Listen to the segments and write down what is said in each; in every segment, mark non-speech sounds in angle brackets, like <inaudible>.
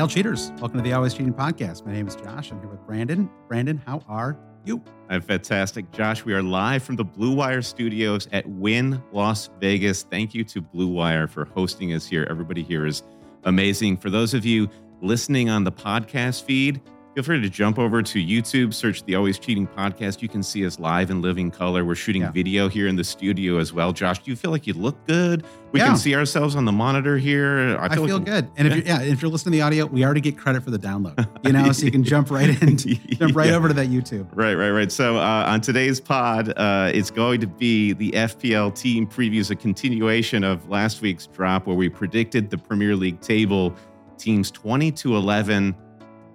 Hail cheaters. Welcome to the Always Cheating Podcast. My name is Josh. I'm here with Brandon. Brandon, how are you? I'm fantastic. Josh, we are live from the Blue Wire studios at Wynn Las Vegas. Thank you to Blue Wire for hosting us here. Everybody here is amazing. For those of you listening on the podcast feed, feel free to jump over to YouTube, search the Always Cheating podcast. You can see us live in living color. We're shooting Yeah. video here in the studio as well. Josh, do you feel like you look good? We Yeah. can see ourselves on the monitor here. I feel, like- good. And if you're yeah, if you're listening to the audio, we already get credit for the download. <laughs> You know, so you can jump right in, <laughs> jump right Yeah. over to that YouTube. Right, right, right. So uh, on today's pod, uh, it's going to be the FPL team previews, a continuation of last week's drop where we predicted the Premier League table teams 20 to 11.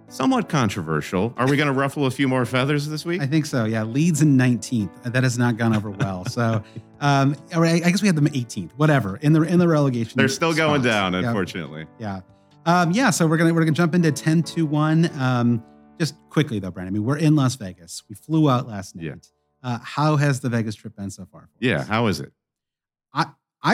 Somewhat controversial. Are we going to ruffle a few more feathers this week? I think so. Yeah, Leeds in 19th. That has not gone over well. So, um, I guess we had them 18th. Whatever in the in the relegation. They're still going down, Yeah. unfortunately. Yeah. Um, yeah. So we're gonna we're gonna jump into 10 to 1. Um, just quickly though, Brandon. I mean, we're in Las Vegas. We flew out last night. Yeah. Uh, how has the Vegas trip been so far? for Yeah, us? how is it? I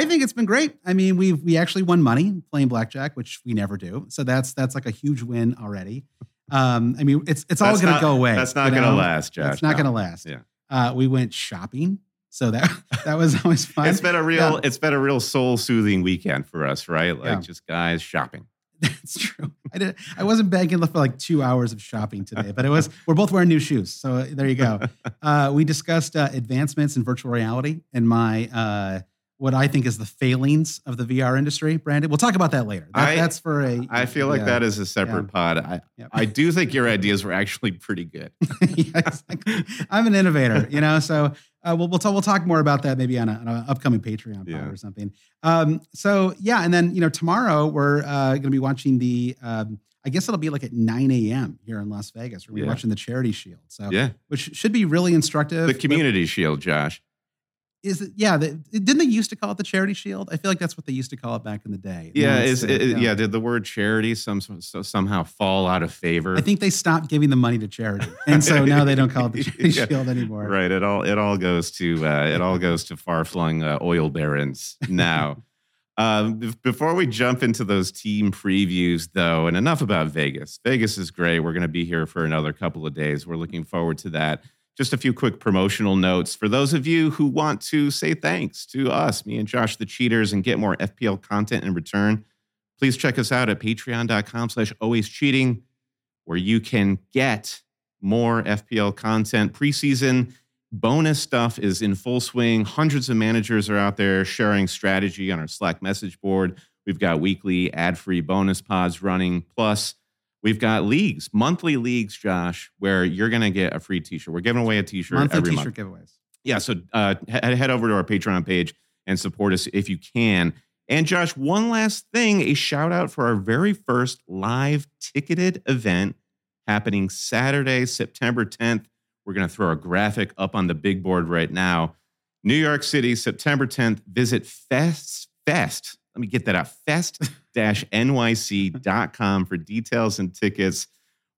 think it's been great. I mean, we we actually won money playing blackjack, which we never do. So that's that's like a huge win already. Um, I mean, it's it's all That's going to go away. That's not going to last, Josh. It's not No. going to last. Yeah. Uh, we went shopping, so that <laughs> that was always fun. It's been a real, Yeah. it's been a real soul soothing weekend for us, right? Like Yeah. just guys shopping. <laughs> That's true. I did. I wasn't banking for like two hours of shopping today, but it was. <laughs> We're both wearing new shoes, so there you go. Uh, we discussed uh, advancements in virtual reality and my uh, what I think is the failings of the VR industry. Brandon, we'll talk about that later. That, I- that's for a. I feel like yeah. that is a separate pod. I. I do think your ideas were actually pretty good. <laughs> yeah, exactly. I'm an innovator, you know. So uh, we'll we'll talk, we'll talk more about that maybe on an upcoming Patreon pod Yeah. or something. Um, so yeah, and then you know tomorrow we're uh, going to be watching the. Um, I guess it'll be like at 9 a.m. here in Las Vegas. We're Yeah. watching the Charity Shield. So Yeah. which should be really instructive. The community shield, Josh. Is it? Yeah, the, didn't they used to call it the Charity Shield? I feel like that's what they used to call it back in the day. Yeah, is it, the- yeah. Did the word charity some so somehow fall out of favor? I think they stopped giving the money to charity, and so now they don't call it the <laughs> Charity Yeah. Shield anymore. right. It all it all goes to uh, it all goes to far flung uh, oil barons now. <laughs> um, before we jump into those team previews, though, and enough about Vegas. Vegas is great. We're going to be here for another couple of days. We're looking forward to that. Just a few quick promotional notes for those of you who want to say thanks to us, me and Josh the Cheaters, and get more FPL content in return. Please check us out at patreon.com slash always cheating, where you can get more FPL content. Preseason bonus stuff is in full swing. Hundreds of managers are out there sharing strategy on our Slack message board. We've got weekly ad free bonus pods running. Plus, we've got leagues, monthly leagues, Josh, where you're going to get a free t shirt. We're giving away a t shirt Monthly every T-shirt month. giveaways. Yeah. So uh, head over to our Patreon page and support us if you can. And Josh, one last thing a shout out for our very first live ticketed event happening Saturday, September 10th. We're going to throw a graphic up on the big board right now. New York City, September 10th. Visit Fest, Fest. Let me get that out. Fest-nyc.com for details and tickets.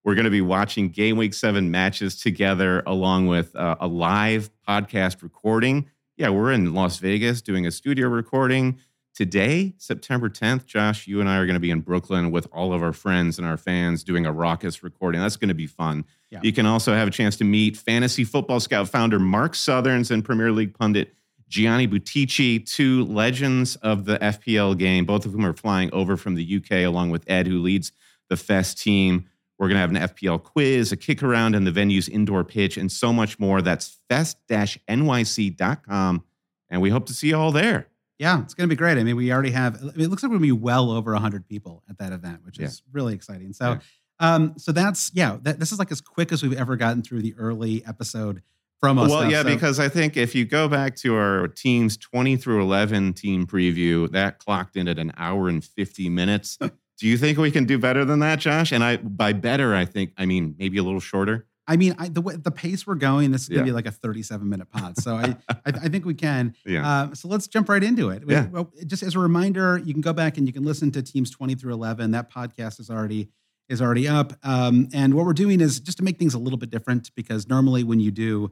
We're going to be watching Game Week 7 matches together along with uh, a live podcast recording. Yeah, we're in Las Vegas doing a studio recording. Today, September 10th, Josh, you and I are going to be in Brooklyn with all of our friends and our fans doing a raucous recording. That's going to be fun. Yeah. You can also have a chance to meet Fantasy Football Scout founder Mark Sutherns and Premier League pundit Gianni Buttice, two legends of the FPL game, both of whom are flying over from the UK, along with Ed, who leads the Fest team. We're going to have an FPL quiz, a kick around in the venue's indoor pitch, and so much more. That's fest nyc.com. And we hope to see you all there. Yeah, it's going to be great. I mean, we already have. I mean, it looks like we're going to be well over hundred people at that event, which Yeah. is really exciting. So, Yeah. um, so that's yeah. That, this is like as quick as we've ever gotten through the early episode promo. Well, stuff. yeah, So- because I think if you go back to our teams 20 through 11 team preview, that clocked in at an hour and 50 minutes. <laughs> do you think we can do better than that, Josh? And I, by better, I think, I mean, maybe a little shorter. I mean, I, the way, the pace we're going, this is going to Yeah. be like a thirty-seven minute pod. So I, <laughs> I, I think we can. Yeah. Uh, so let's jump right into it. Yeah. Well, just as a reminder, you can go back and you can listen to teams 20 through 11. That podcast is already is already up. Um, and what we're doing is just to make things a little bit different because normally when you do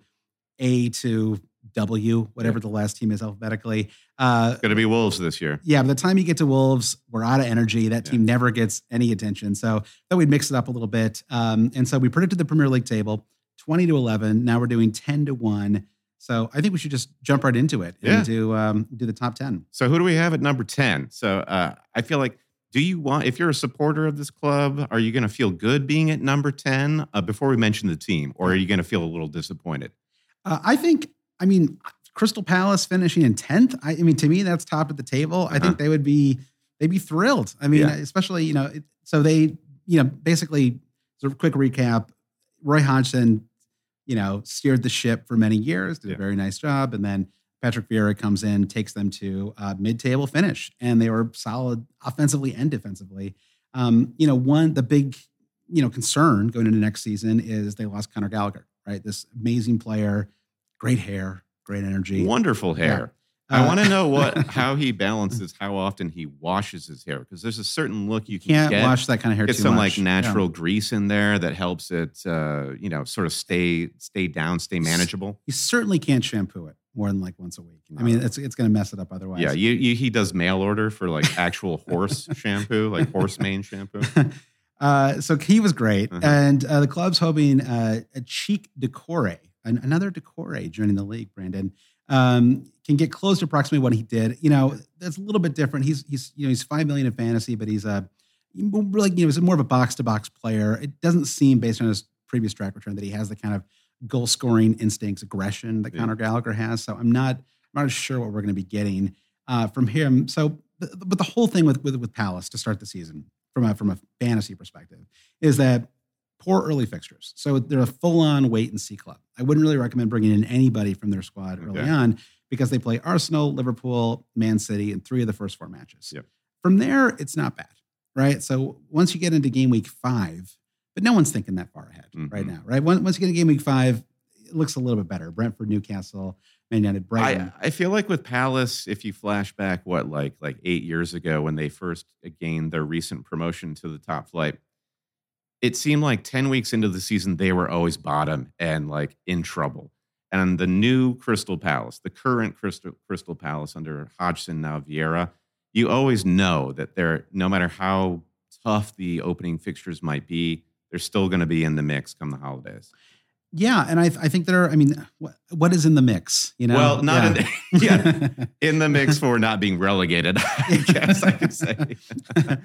A to W, whatever the last team is alphabetically, uh, Going to be Wolves this year. yeah, by the time you get to Wolves, we're out of energy. That Yeah. team never gets any attention. So that we'd mix it up a little bit. Um, and so we predicted the Premier League table 20 to 11. Now we're doing 10 to 1. So I think we should just jump right into it and Yeah. do um, do the top 10. So who do we have at number 10? So uh, I feel like, do you want, if you're a supporter of this club, are you going to feel good being at number 10 uh, before we mention the team? Or are you going to feel a little disappointed? Uh, I think, I mean, Crystal Palace finishing in 10th. I, I mean, to me, that's top of the table. I Uh-huh. think they would be, they'd be thrilled. I mean, Yeah. especially, you know, it, so they, you know, basically, sort of quick recap Roy Hodgson, you know, steered the ship for many years, did Yeah. a very nice job. And then Patrick Vieira comes in, takes them to uh, mid table finish, and they were solid offensively and defensively. Um, you know, one, the big, you know, concern going into next season is they lost Conor Gallagher, right? This amazing player, great hair, great energy. Wonderful hair. I Uh, want to know what <laughs> how he balances how often he washes his hair because there's a certain look you can can't get. wash that kind of hair get some much. like natural grease in there that helps it, uh, you know, sort of stay stay down, stay manageable. You certainly can't shampoo it more than like once a week. I mean, it's it's going to mess it up otherwise. Yeah, you, you, he does mail order for like actual horse shampoo, like horse mane shampoo. <laughs> uh, so he was great, Uh-huh. and uh, the club's hoping uh, a Cheick Doucouré, an, another Doucouré joining the league. Brandon um, can get close to approximately what he did. You know, that's a little bit different. He's he's you know he's five million in fantasy, but he's a really you know he's more of a box to box player. It doesn't seem based on his previous track return that he has the kind of goal scoring instincts, aggression that Yeah. Conor Gallagher has. So I'm not I'm not sure what we're going to be getting uh, from him. So, but but the whole thing with with with Palace to start the season from a from a fantasy perspective is that poor early fixtures. So they're a full on wait and see club. I wouldn't really recommend bringing in anybody from their squad early Okay. on because they play Arsenal, Liverpool, Man City in three of the first four matches. Yep. From there, it's not bad, right? So once you get into game week five, but no one's thinking that far ahead right Mhm. now, right? Once once you get to game week five, it looks a little bit better. Brentford, Newcastle, Man United, Brighton. I, I feel like with Palace, if you flash back, what like like eight years ago when they first uh, gained their recent promotion to the top flight, it seemed like ten weeks into the season they were always bottom and like in trouble. And the new Crystal Palace, the current Crystal Crystal Palace under Hodgson now Vieira, you always know that they're no matter how tough the opening fixtures might be, they're still going to be in the mix come the holidays. Yeah, and I, I think there are. I mean, what, what is in the mix? You know, well, not yeah. in, yeah, <laughs> <laughs> in the mix for not being relegated, I guess I could say. <laughs>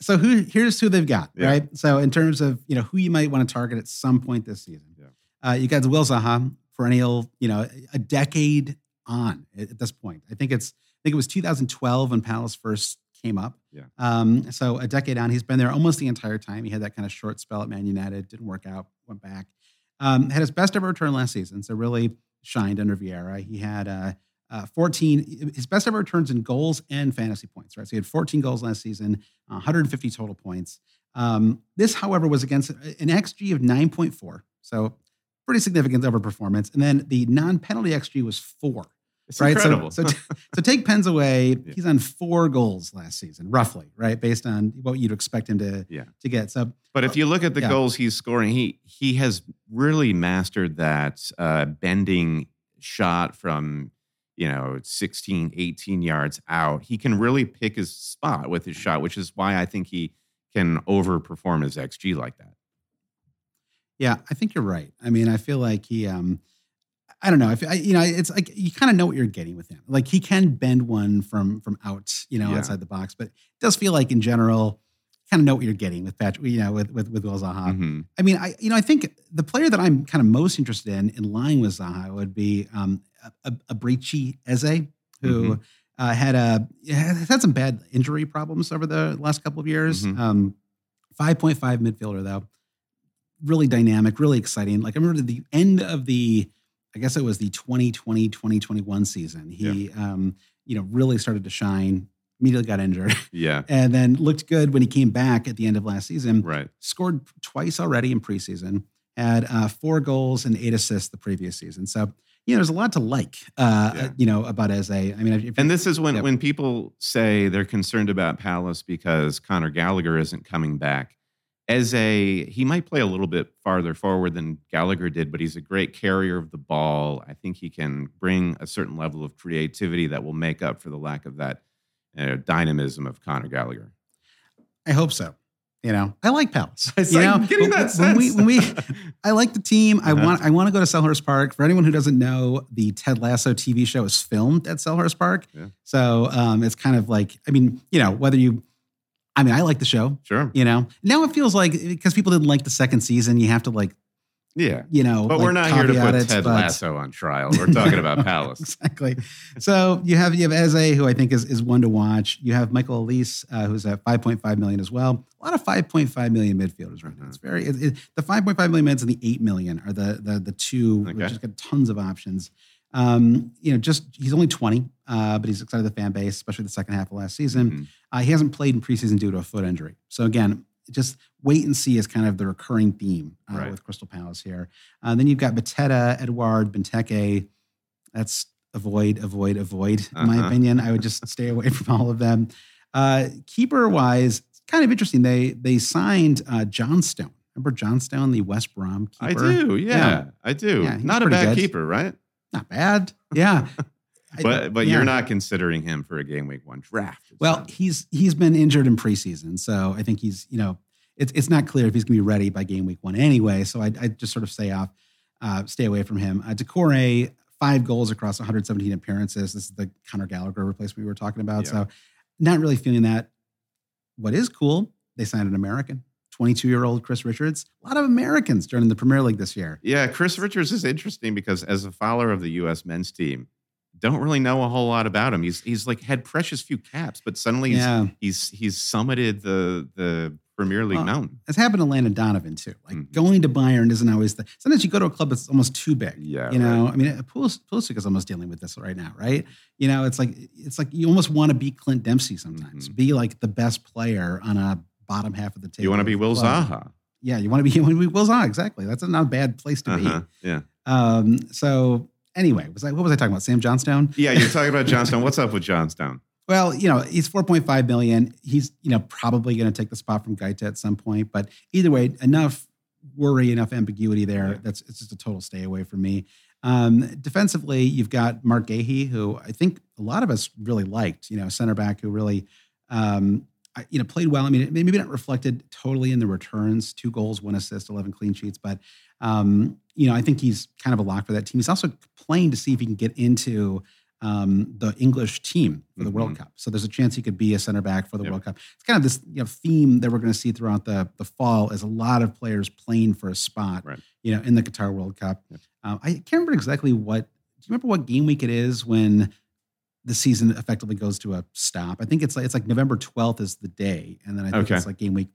so who here's who they've got, Yeah. right? So in terms of you know who you might want to target at some point this season, Yeah. uh, you got Will Zaha, perennial, you know, a decade on at, at this point. I think it's I think it was 2012 when Palace first came up. Yeah. Um, so a decade on, he's been there almost the entire time. He had that kind of short spell at Man United, didn't work out, went back. Um, had his best ever return last season, so really shined under Vieira. He had uh, uh, 14, his best ever returns in goals and fantasy points, right? So he had 14 goals last season, uh, 150 total points. Um, this, however, was against an XG of 9.4, so pretty significant overperformance. And then the non-penalty XG was four. It's right. incredible. So, so, <laughs> so take Pens away. Yeah. He's on four goals last season, roughly, right? Based on what you'd expect him to, Yeah. to get. So But if you look at the Yeah. goals he's scoring, he he has really mastered that uh, bending shot from you know 16 18 yards out he can really pick his spot with his shot which is why i think he can overperform his xg like that Yeah, I think you're right. I mean, I feel like he, um, I don't know. If I, you know, it's like you kind of know what you're getting with him. Like he can bend one from from out, you know, Yeah. outside the box. But it does feel like in general, kind of know what you're getting with Patrick, you know, with with with Will Zaha. Mhm. I mean, I you know, I think the player that I'm kind of most interested in, in line with Zaha, would be um, Eberechi Eze, who Mm-hmm. Uh, had a has had some bad injury problems over the last couple of years. Mhm. Um, 5.5 midfielder though, really dynamic, really exciting. Like I remember the end of the, I guess it was the 2020 2021 season. He, um, you know, really started to shine. Immediately got injured, <laughs> Yeah. and then looked good when he came back at the end of last season Right. scored twice already in preseason, had uh, four goals and eight assists the previous season. So, you know, there's a lot to like, uh, Yeah. you know, about Eze. I mean, if, And this is when, Yep. when people say they're concerned about Palace because Connor Gallagher isn't coming back. As a, he might play a little bit farther forward than Gallagher did, but he's a great carrier of the ball. I think he can bring a certain level of creativity that will make up for the lack of that dynamism of Conor Gallagher. I hope so. You know, I like Palace. <laughs> It's you like know, getting that when we, when we, <laughs> I like the team. I Uh-huh. want, I want to go to Selhurst Park. For anyone who doesn't know, the Ted Lasso TV show is filmed at Selhurst Park. Yeah. So um, it's kind of like, I mean, you know, whether you, I mean, I like the show. Sure. You know, now it feels like because people didn't like the second season, you have to like, Yeah. you know, But like, we're not here to put it, Ted but- Lasso on trial. We're talking about <laughs> Palace. exactly. So you have you have Eze, who I think is is one to watch. You have Michael Olise, uh, who's at 5.5 million as well. A lot of 5.5 million midfielders right now. It's very it, it- the 5.5 million minutes and the 8 million are the the the two Okay. which has got tons of options. Um, you know, just he's only 20, uh, but he's excited the fan base, especially the second half of last season. Mhm. Uh, he hasn't played in preseason due to a foot injury. So again, just wait and see is kind of the recurring theme uh, Right. with Crystal Palace here. Uh, then you've got Mateta, Edouard, Benteke. That's avoid, avoid, avoid. In my Uh-huh. opinion, I would just <laughs> stay away from all of them. Uh, keeper wise, it's kind of interesting. They they signed uh, Johnstone. Remember Johnstone, the West Brom keeper? I do. Yeah, Yeah. I do. Yeah, Not a bad good. keeper, right? Not bad. Yeah. <laughs> But but yeah. you're not considering him for a game week one draft. Well, he's he's been injured in preseason, so I think he's you know it's it's not clear if he's going to be ready by game week one anyway. So I I just sort of stay off, uh, stay away from him. Uh, Doucouré five goals across 117 appearances. This is the Conor Gallagher replacement we were talking about. Yeah. So not really feeling that. What is cool? They signed an American, 22 year old Chris Richards. A lot of Americans joining the Premier League this year. yeah, Chris Richards is interesting because as a follower of the U.S. men's team, don't really know a whole lot about him. He's he's like had precious few caps, but suddenly he's Yeah, he's, he's summited the the Premier League Well, mountain. it's happened to Landon Donovan too. Like Mhm. going to Bayern isn't always the. Sometimes you go to a club that's almost too big. Yeah, you know, right. I mean, Pulis- Pulisic is almost dealing with this right now, right? You know, it's like it's like you almost want to be Clint Dempsey sometimes, Mhm. be like the best player on a bottom half of the table. You want to be Will club. Zaha? Yeah, you want to be. <laughs> You want to be Will Zaha. Exactly. That's not a bad place to Uh-huh. Yeah. Um, so anyway, was I what was I talking about? Sam Johnstone. yeah. You're talking about <laughs> Johnstone. What's up with Johnstone? Well, you know, he's 4.5 million. He's, you know, probably going to take the spot from Guaita at some point. But either way, enough worry, enough ambiguity there. Yeah. That's it's just a total stay away from me. Um, defensively, you've got Mark Guéhi, who I think a lot of us really liked, you know, center back who really um, I- you know, played well. I mean, it maybe not reflected totally in the returns, two goals, one assist, 11 clean sheets, but um, you know, I think he's kind of a lock for that team. He's also playing to see if he can get into um, the English team for the World Mhm. Cup. So there's a chance he could be a center back for the Yep. World Cup. It's kind of this you know theme that we're going to see throughout the the fall is a lot of players playing for a spot, Right. you know, in the Qatar World Cup. Yep. Um, I can't remember exactly what. Do you remember what game week it is when the season effectively goes to a stop? I think it's like it's like November 12th is the day, and then I think Okay. it's like game week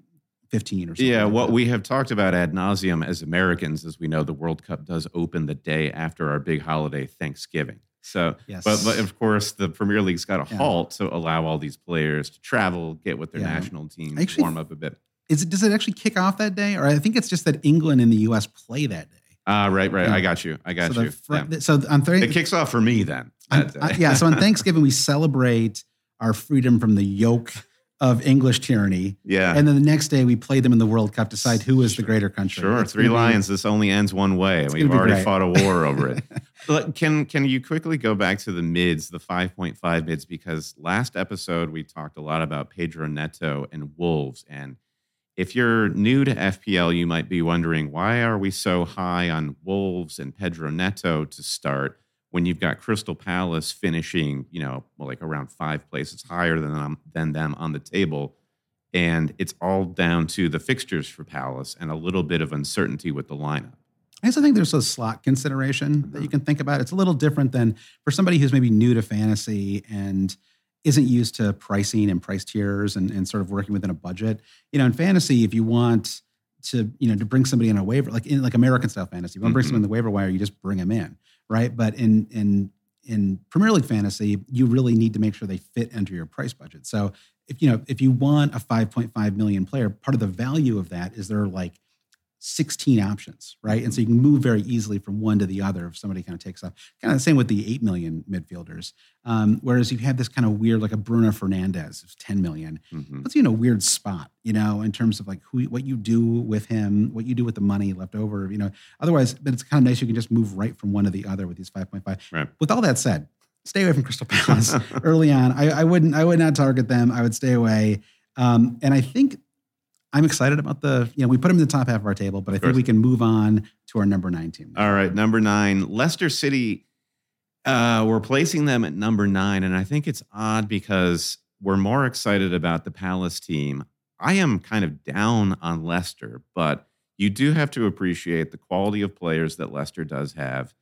15 or something. Yeah, like what that. we have talked about ad nauseum as Americans, as we know, the World Cup does open the day after our big holiday, Thanksgiving. So, yes, but, but of course, the Premier League's got a Yeah. halt to allow all these players to travel, get with their Yeah. national teams, Actually- warm up a bit. is it does it actually kick off that day, or I think it's just that England and the U.S. play that day. Ah, right, right. Yeah. I got you. I got so you. the fr- Yeah. so on Thursday, It kicks off for me then. On- yeah. So on <laughs> Thanksgiving, we celebrate our freedom from the yoke of English tyranny. yeah. And then the next day, we play them in the World Cup, decide who is the greater country. Sure, It's three be- lions. This only ends one way. We've already great. fought a war over it. <laughs> Look, can can you quickly go back to the mids, the five point five mids? Because last episode we talked a lot about Pedro Neto and Wolves, and if you're new to FPL, you might be wondering why are we so high on Wolves and Pedro Neto to start when you've got Crystal Palace finishing, you know, like around five places higher than them, than them on the table. And it's all down to the fixtures for Palace and a little bit of uncertainty with the lineup. I also think there's a slot consideration that you can think about. It's a little different than for somebody who's maybe new to fantasy and isn't used to pricing and price tiers and, and sort of working within a budget. You know, in fantasy, if you want to, you know, to bring somebody in a waiver, like in like American style fantasy, you want to bring Mhm. someone in the waiver wire, you just bring them in, right? But in in in Premier League fantasy, you really need to make sure they fit into your price budget. So if you know if you want a 5.5 million player, part of the value of that is they're like 16 options, right? And so you can move very easily from one to the other if somebody kind of takes off. Kind of the same with the 8 million midfielders. Um, whereas you have this kind of weird, like a Bruno Fernandes of 10 million, Mhm. puts you in a weird spot, you know, in terms of like who, what you do with him, what you do with the money left over, you know. Otherwise, but it's kind of nice you can just move right from one to the other with these 5.5. Right. With all that said, stay away from Crystal Palace <laughs> early on. I, I wouldn't, I would not target them. I would stay away. Um, and I think I'm excited about the, you know, we put them in the top half of our table, but I think we can move on to our number nine team. All right, number nine, Leicester City. Uh, we're placing them at number nine, and I think it's odd because we're more excited about the Palace team. I am kind of down on Leicester, but you do have to appreciate the quality of players that Leicester does have.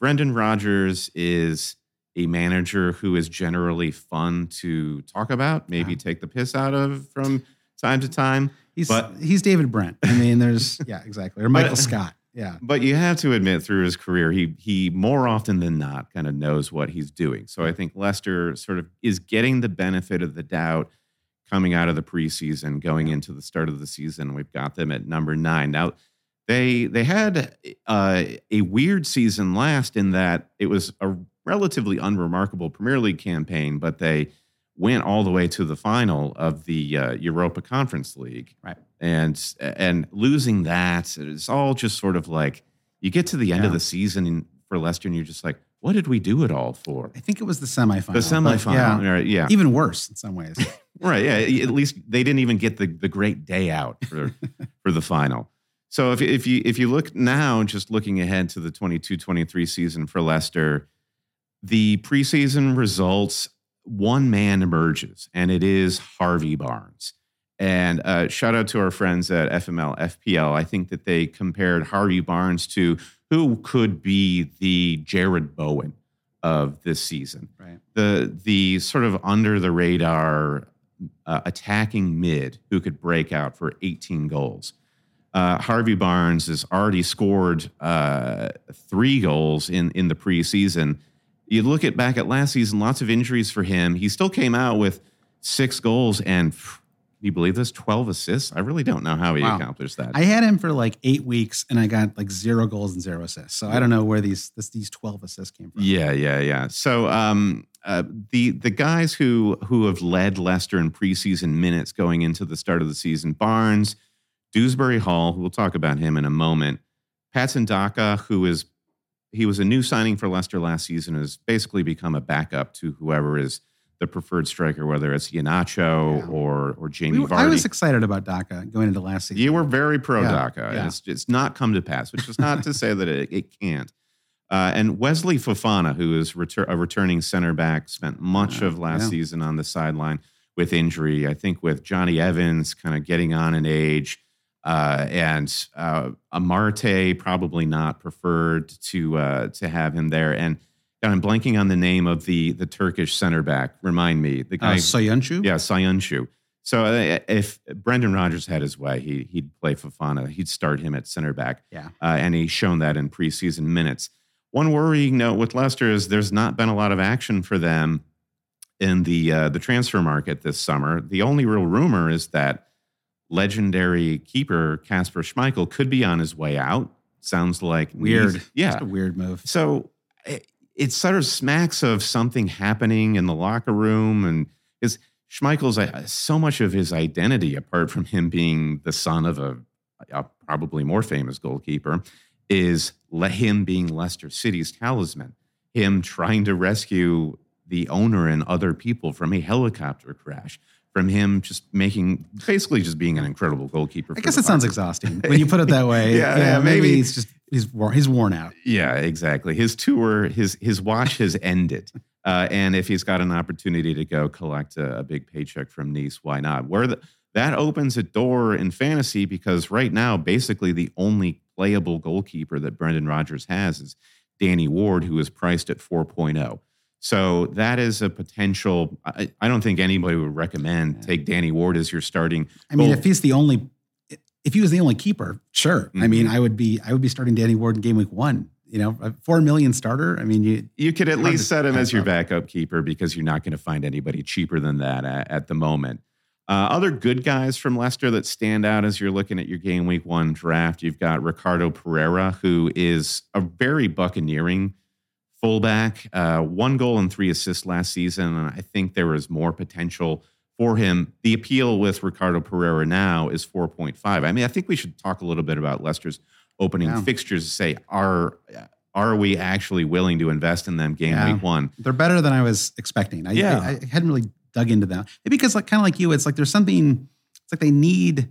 Brendan Rodgers is a manager who is generally fun to talk about, maybe take the piss out of from time to time. He's, but- he's David Brent. I mean, there's, <laughs> yeah, exactly. Or Michael But- Scott. Yeah. But you have to admit, through his career, he he more often than not kind of knows what he's doing. So I think Leicester sort of is getting the benefit of the doubt coming out of the preseason, going into the start of the season. We've got them at number nine now. They they had uh, a weird season last in that it was a relatively unremarkable Premier League campaign, but they went all the way to the final of the uh, Europa Conference League Right. and and losing that it's all just sort of like you get to the end of the season for Leicester and you're just like what did we do it all for I think it was the semifinal. the semifinal Yeah. right yeah Even worse in some ways. <laughs> right yeah at least they didn't even get the the great day out for <laughs> for the final so if if you if you look now just looking ahead to the 22-23 season for Leicester the preseason results one man emerges and it is Harvey Barnes and uh, shout out to our friends at FML FPL I think that they compared Harvey Barnes to who could be the Jarrod Bowen of this season right. the the sort of under the radar uh, attacking mid who could break out for 18 goals. Uh, Harvey Barnes has already scored uh, three goals in in the preseason. You look at back at last season, lots of injuries for him. He still came out with six goals and can you believe this? 12 assists. I really don't know how he Wow. accomplished that. I had him for like eight weeks and I got like zero goals and zero assists. So I don't know where these this, these 12 assists came from. Yeah, yeah, yeah. So um, uh, the the guys who who have led Leicester in preseason minutes going into the start of the season: Barnes, Dewsbury Hall, we'll talk about him in a moment. Patson Daka, who is he was a new signing for Leicester last season, has basically become a backup to whoever is the preferred striker, whether it's Iheanacho Yeah. or or Jamie We- Vardy. I was excited about Daka going into last season. You were very pro Yeah, Daka. yeah. It's, it's not come to pass, which is not to <laughs> say that it, it can't. Uh, and Wesley Fofana, who is retur- a returning center back, spent much Uh, of last yeah. season on the sideline with injury. I think with Johnny Evans kind of getting on in age, uh, and uh, Amartey probably not preferred to uh, to have him there. And I'm blanking on the name of the the Turkish center back. Remind me, the guy. uh, Soyuncu? Yeah, Soyuncu. So uh, if Brendan Rodgers had his way, he, he'd play Fofana. He'd start him at center back. Yeah. Uh, and he's shown that in preseason minutes. One worrying note with Leicester is there's not been a lot of action for them in the uh, the transfer market this summer. The only real rumor is that legendary keeper Kasper Schmeichel could be on his way out. Sounds like Weird. Yeah. A weird move. So it, it sort of smacks of something happening in the locker room, and because Schmeichel's uh, so much of his identity, apart from him being the son of a, a probably more famous goalkeeper, is let him being Leicester City's talisman, him trying to rescue the owner and other people from a helicopter crash, from him just making basically just being an incredible goalkeeper. I guess it sounds exhausting when you put it that way. <laughs> Yeah, yeah, maybe, maybe. he's just he's worn, he's worn out. Yeah, exactly. His tour, his his watch has ended, <laughs> uh, and if he's got an opportunity to go collect a, a big paycheck from Nice, why not? Where the, that opens a door in fantasy because right now, basically the only playable goalkeeper that Brendan Rodgers has is Danny Ward, who is priced at 4.0. So that is a potential. I, I don't think anybody would recommend Yeah. take Danny Ward as your starting. I mean, goal- if he's the only, if he was the only keeper, sure. I mean. I would be, I would be starting Danny Ward in game week one. You know, a four million starter. I mean, you, You could at least set him as your up. backup keeper because you're not going to find anybody cheaper than that at, at the moment. Uh, other good guys from Leicester that stand out as you're looking at your game week one draft, you've got Ricardo Pereira, who is a very buccaneering fullback. Uh, one goal and three assists last season, and I think there is more potential for him. The appeal with Ricardo Pereira now is 4.5. I mean, I think we should talk a little bit about Leicester's opening Yeah. fixtures to say, are are we actually willing to invest in them game Yeah. week one? they're better than I was expecting. I, Yeah. I, I hadn't really dug into them. Maybe because like kind of like you, it's like there's something. It's like they need.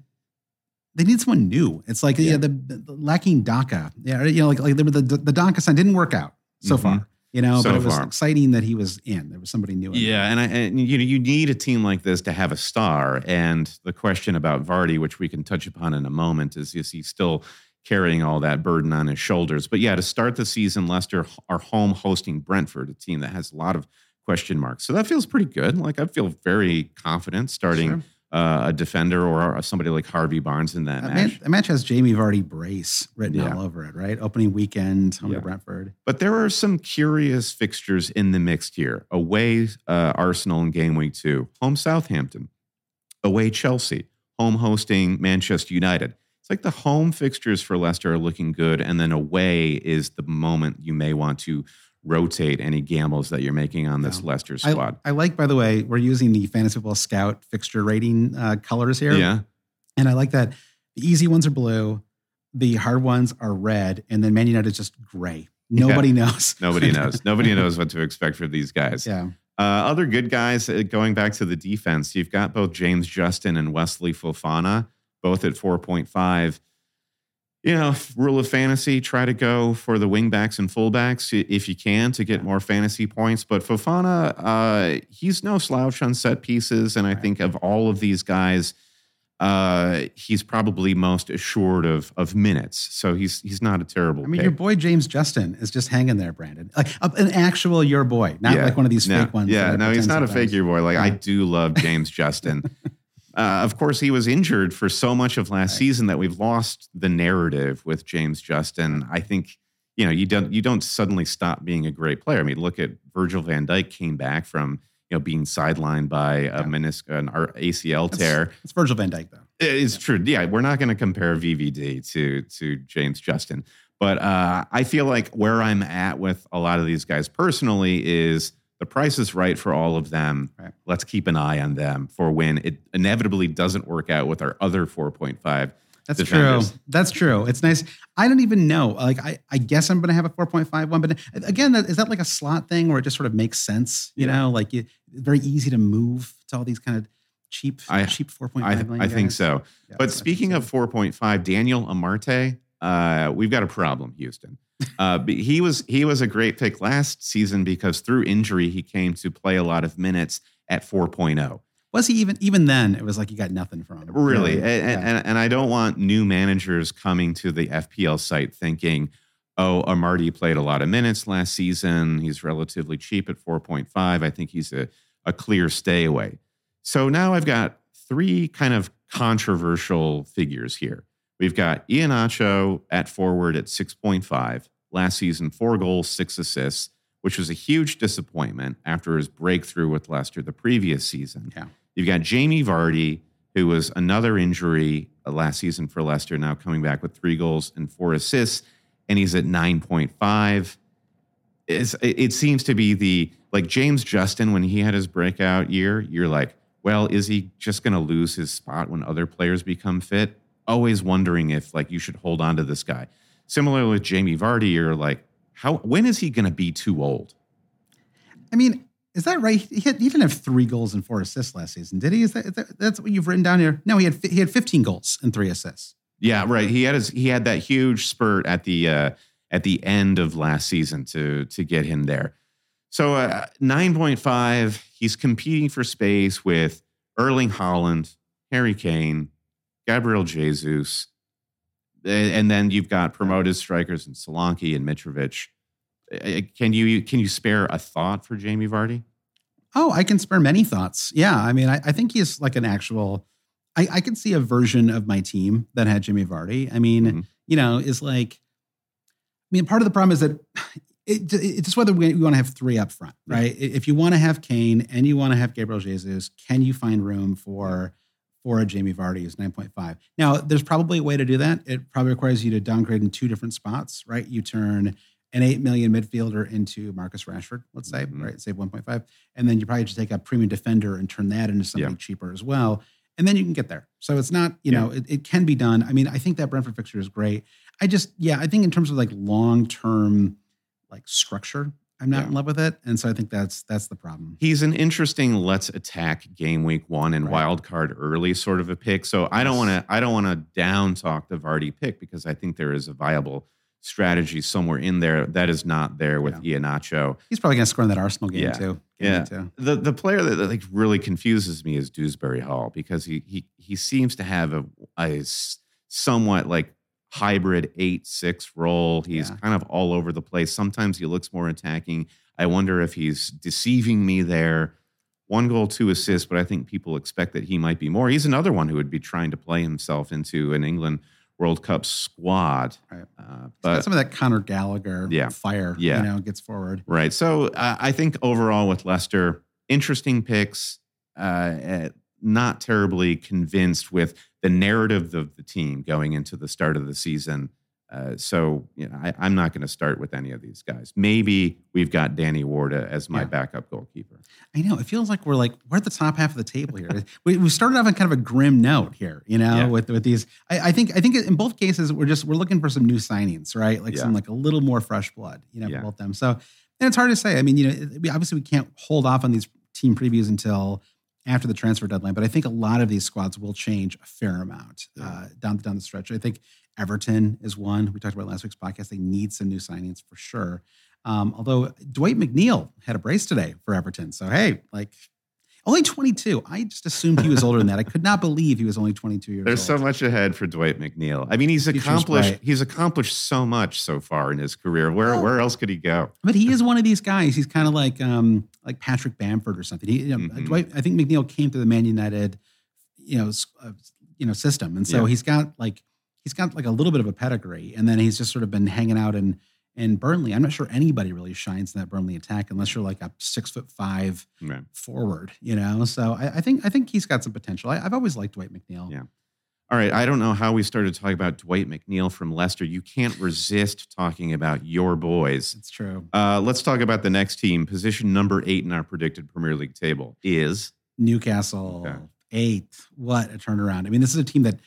They need someone new. It's like yeah, Yeah. the, the lacking Daka. Yeah, you know, like like the the, the Daka sign didn't work out so Mhm. far. You know, So but it was far. exciting that he was in. There was somebody new. Yeah, and I, and you know you need a team like this to have a star. And the question about Vardy, which we can touch upon in a moment, is is he still carrying all that burden on his shoulders? But yeah, to start the season, Leicester are home hosting Brentford, a team that has a lot of question marks. So that feels pretty good. Like I feel very confident starting Sure. Uh, a defender or somebody like Harvey Barnes in that That match. match, that match has Jamie Vardy brace written Yeah. all over it, right? Opening weekend, home Yeah. to Brentford. But there are some curious fixtures in the mix here. Away uh, Arsenal in game week two, home Southampton, away Chelsea, home hosting Manchester United. It's like the home fixtures for Leicester are looking good, and then away is the moment you may want to rotate any gambles that you're making on this Yeah. Leicester squad. I like, by the way, we're using the Fantasy Football Scout fixture rating uh, colors here. yeah, And I like that the easy ones are blue, the hard ones are red, and then Man United is just gray. Nobody knows. nobody <laughs> knows. nobody knows what to expect for these guys. yeah. Uh, other good guys, uh, going back to the defense, you've got both James Justin and Wesley Fofana, both at 4.5. You know, rule of fantasy, try to go for the wingbacks and fullbacks if you can to get more fantasy points. But Fofana, uh, he's no slouch on set pieces. And I think of all of these guys, uh, he's probably most assured of of minutes. So he's he's not a terrible I mean, pick. your boy James Justin is just hanging there, Brandon. Like an actual your boy, not Yeah. like one of these No, fake ones. Yeah, no, he's not a fake your boy. Like I do love James <laughs> Justin. Uh, of course, he was injured for so much of last Right. season that we've lost the narrative with James Justin. I think you know you don't you don't suddenly stop being a great player. I mean, look at Virgil van Dijk came back from you know being sidelined by a Yeah. menisc an ACL tear. It's Virgil van Dijk, though. It's true. Yeah, we're not going to compare VVD to to James Justin, but uh, I feel like where I'm at with a lot of these guys personally is the price is right for all of them. Right. Let's keep an eye on them for when it inevitably doesn't work out with our other 4.5. That's defenders. true. That's true. It's nice. I don't even know. Like, I, I guess I'm going to have a 4.5 one, but again, that, is that like a slot thing where it just sort of makes sense? You Yeah. know, like you, very easy to move to all these kind of cheap, I- cheap 4.5 I, million I think so. Yeah, But speaking of 4.5, Daniel Amartey, uh, we've got a problem, Houston. Uh, but he was he was a great pick last season because through injury he came to play a lot of minutes at 4.0. was he even even then? It was like you got nothing from him. Really, Yeah. and, and, and I don't want new managers coming to the FPL site thinking, "Oh, Amartey played a lot of minutes last season. He's relatively cheap at 4.5. I think he's a, a clear stay away." So now I've got three kind of controversial figures here. We've got Iheanacho at forward at 6.5. Last season, four goals, six assists, which was a huge disappointment after his breakthrough with Leicester the previous season. Yeah. You've got Jamie Vardy, who was another injury uh, last season for Leicester, now coming back with three goals and four assists, and he's at 9.5. It's, it it seems to be the like James Justin when he had his breakout year. You're like, well, is he just going to lose his spot when other players become fit? Always wondering if like you should hold on to this guy. Similarly with Jamie Vardy, you're like, how when is he going to be too old? I mean, is that right? He, had, he didn't have three goals and four assists last season, did he? Is that, is that that's what you've written down here? No, he had he had 15 goals and three assists. Yeah, right. He had his he had that huge spurt at the uh, at the end of last season to to get him there. So uh, nine point five. He's competing for space with Erling Haaland, Harry Kane, Gabriel Jesus. And then you've got promoted strikers and Solanke and Mitrovic. Can you can you spare a thought for Jamie Vardy? Oh, I can spare many thoughts. Yeah, I mean, I, I think he's like an actual. I, I can see a version of my team that had Jimmy Vardy. I mean, Mhm. you know, is like. I mean, part of the problem is that it, it's just whether we, we want to have three up front, right? If you want to have Kane and you want to have Gabriel Jesus, can you find room for for a Jamie Vardy is nine point five? Now, there's probably a way to do that. It probably requires you to downgrade in two different spots, right? You turn an eight million midfielder into Marcus Rashford, let's say, Mhm. right? Save one point five, and then you probably just take a premium defender and turn that into something Yeah. cheaper as well, and then you can get there. So it's not, you Yeah. know, it, it can be done. I mean, I think that Brentford fixture is great. I just, yeah, I think in terms of like long term, like structure, I'm not Yeah. in love with it, and so I think that's that's the problem. He's an interesting let's attack game week one and Right. wild card early sort of a pick. So I don't want to I don't want to down talk the Vardy pick because I think there is a viable strategy somewhere in there that is not there with Iheanacho. He's probably going to score in that Arsenal game Yeah. too. Game Yeah. two. The the player that, that, like really confuses me is Dewsbury Hall because he he he seems to have a, a somewhat like hybrid eight six role. He's Yeah. kind of all over the place. Sometimes he looks more attacking. I wonder if he's deceiving me there. One goal, two assists, but I think people expect that he might be more. He's another one who would be trying to play himself into an England World Cup squad. Right. Uh, but some of that Conor Gallagher Yeah. fire, Yeah. you know, gets forward. Right. So uh, I think overall with Leicester, interesting picks. Uh, uh, not terribly convinced with the narrative of the team going into the start of the season. Uh, so you know, I, I'm not going to start with any of these guys. Maybe we've got Danny Warda as my Yeah. backup goalkeeper. I know. It feels like we're like we're at the top half of the table here. we, we started off on kind of a grim note here, you know, Yeah. with with these. I, I think I think in both cases we're just we're looking for some new signings, right? Like Yeah. some like a little more fresh blood, you know, for both them. So and it's hard to say. I mean, you know, we, obviously we can't hold off on these team previews until after the transfer deadline, but I think a lot of these squads will change a fair amount Yeah. uh, down down the stretch. I think Everton is one we talked about last week's podcast. They need some new signings for sure. Um, although Dwight McNeil had a brace today for Everton, so hey, like only 22. I just assumed he was older than that. I could not believe he was only 22 years old. There's old. so much ahead for Dwight McNeil. I mean, he's Future's accomplished. bright. He's accomplished so much so far in his career. Where Well- where else could he go? But he is one of these guys. He's kind of like um, like Patrick Bamford or something. He, you know, Mhm. Dwight, I think McNeil came through the Man United, you know, uh, you know, system, and so Yeah. he's got like he's got like a little bit of a pedigree, and then he's just sort of been hanging out in in Burnley. I'm not sure anybody really shines in that Burnley attack unless you're like a six foot five Right. forward, you know. So I, I think I think he's got some potential. I, I've always liked Dwight McNeil. Yeah. All right. I don't know how we started talking about Dwight McNeil from Leicester. You can't resist talking about your boys. It's true. Uh, let's talk about the next team. Position number eight in our predicted Premier League table is Newcastle Okay. eight. What a turnaround! I mean, this is a team that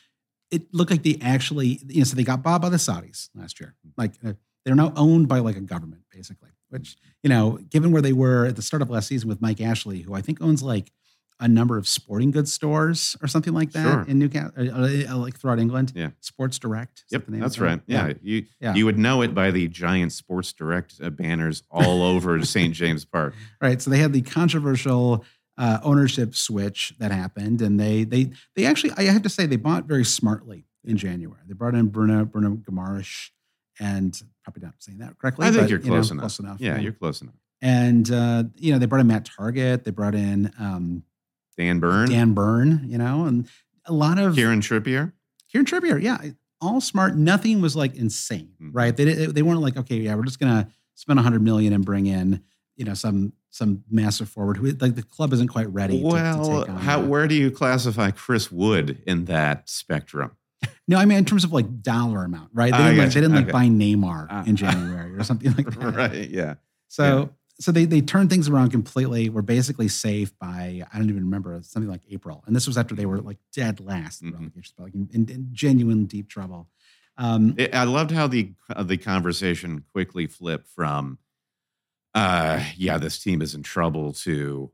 it looked like they actually, you know, so they got bought by the Saudis last year. Like uh, they're now owned by like a government, basically. Which you know, given where they were at the start of last season with Mike Ashley, who I think owns like a number of sporting goods stores or something like that Sure. in Newcastle, uh, uh, like throughout England. Yeah. Sports Direct. Yep, the name that's right. Yeah, you Yeah. you would know it by the giant Sports Direct uh, banners all over <laughs> St. James Park. right? So they had the controversial uh, ownership switch that happened, and they they they actually I have to say they bought very smartly in January. They brought in Bruno Bruno Guimarães, and probably not saying that correctly. I think but, you're you know, close enough. Close enough. Yeah, you're close enough. and uh, you know they brought in Matt Targett. They brought in um, Dan Burn, Dan Burn. You know, and a lot of Kieran Trippier. Kieran Trippier, yeah, all smart. Nothing was like insane, Mhm. right? They they weren't like, okay, yeah, we're just gonna spend a hundred million and bring in, you know, some some massive forward who like the club isn't quite ready. to- to, Well, take on how that. where do you classify Chris Wood in that spectrum? No, I mean in terms of like dollar amount, right? They didn't, like, they didn't like Okay. buy Neymar Ah. in January or something like <laughs> that. right. Yeah. So so they they turned things around completely. We're basically safe by I don't even remember something like April, and this was after they were like dead last in the Mhm. relegation like in, in, in genuine deep trouble. Um, It- I loved how the uh, the conversation quickly flipped from, uh, yeah, this team is in trouble to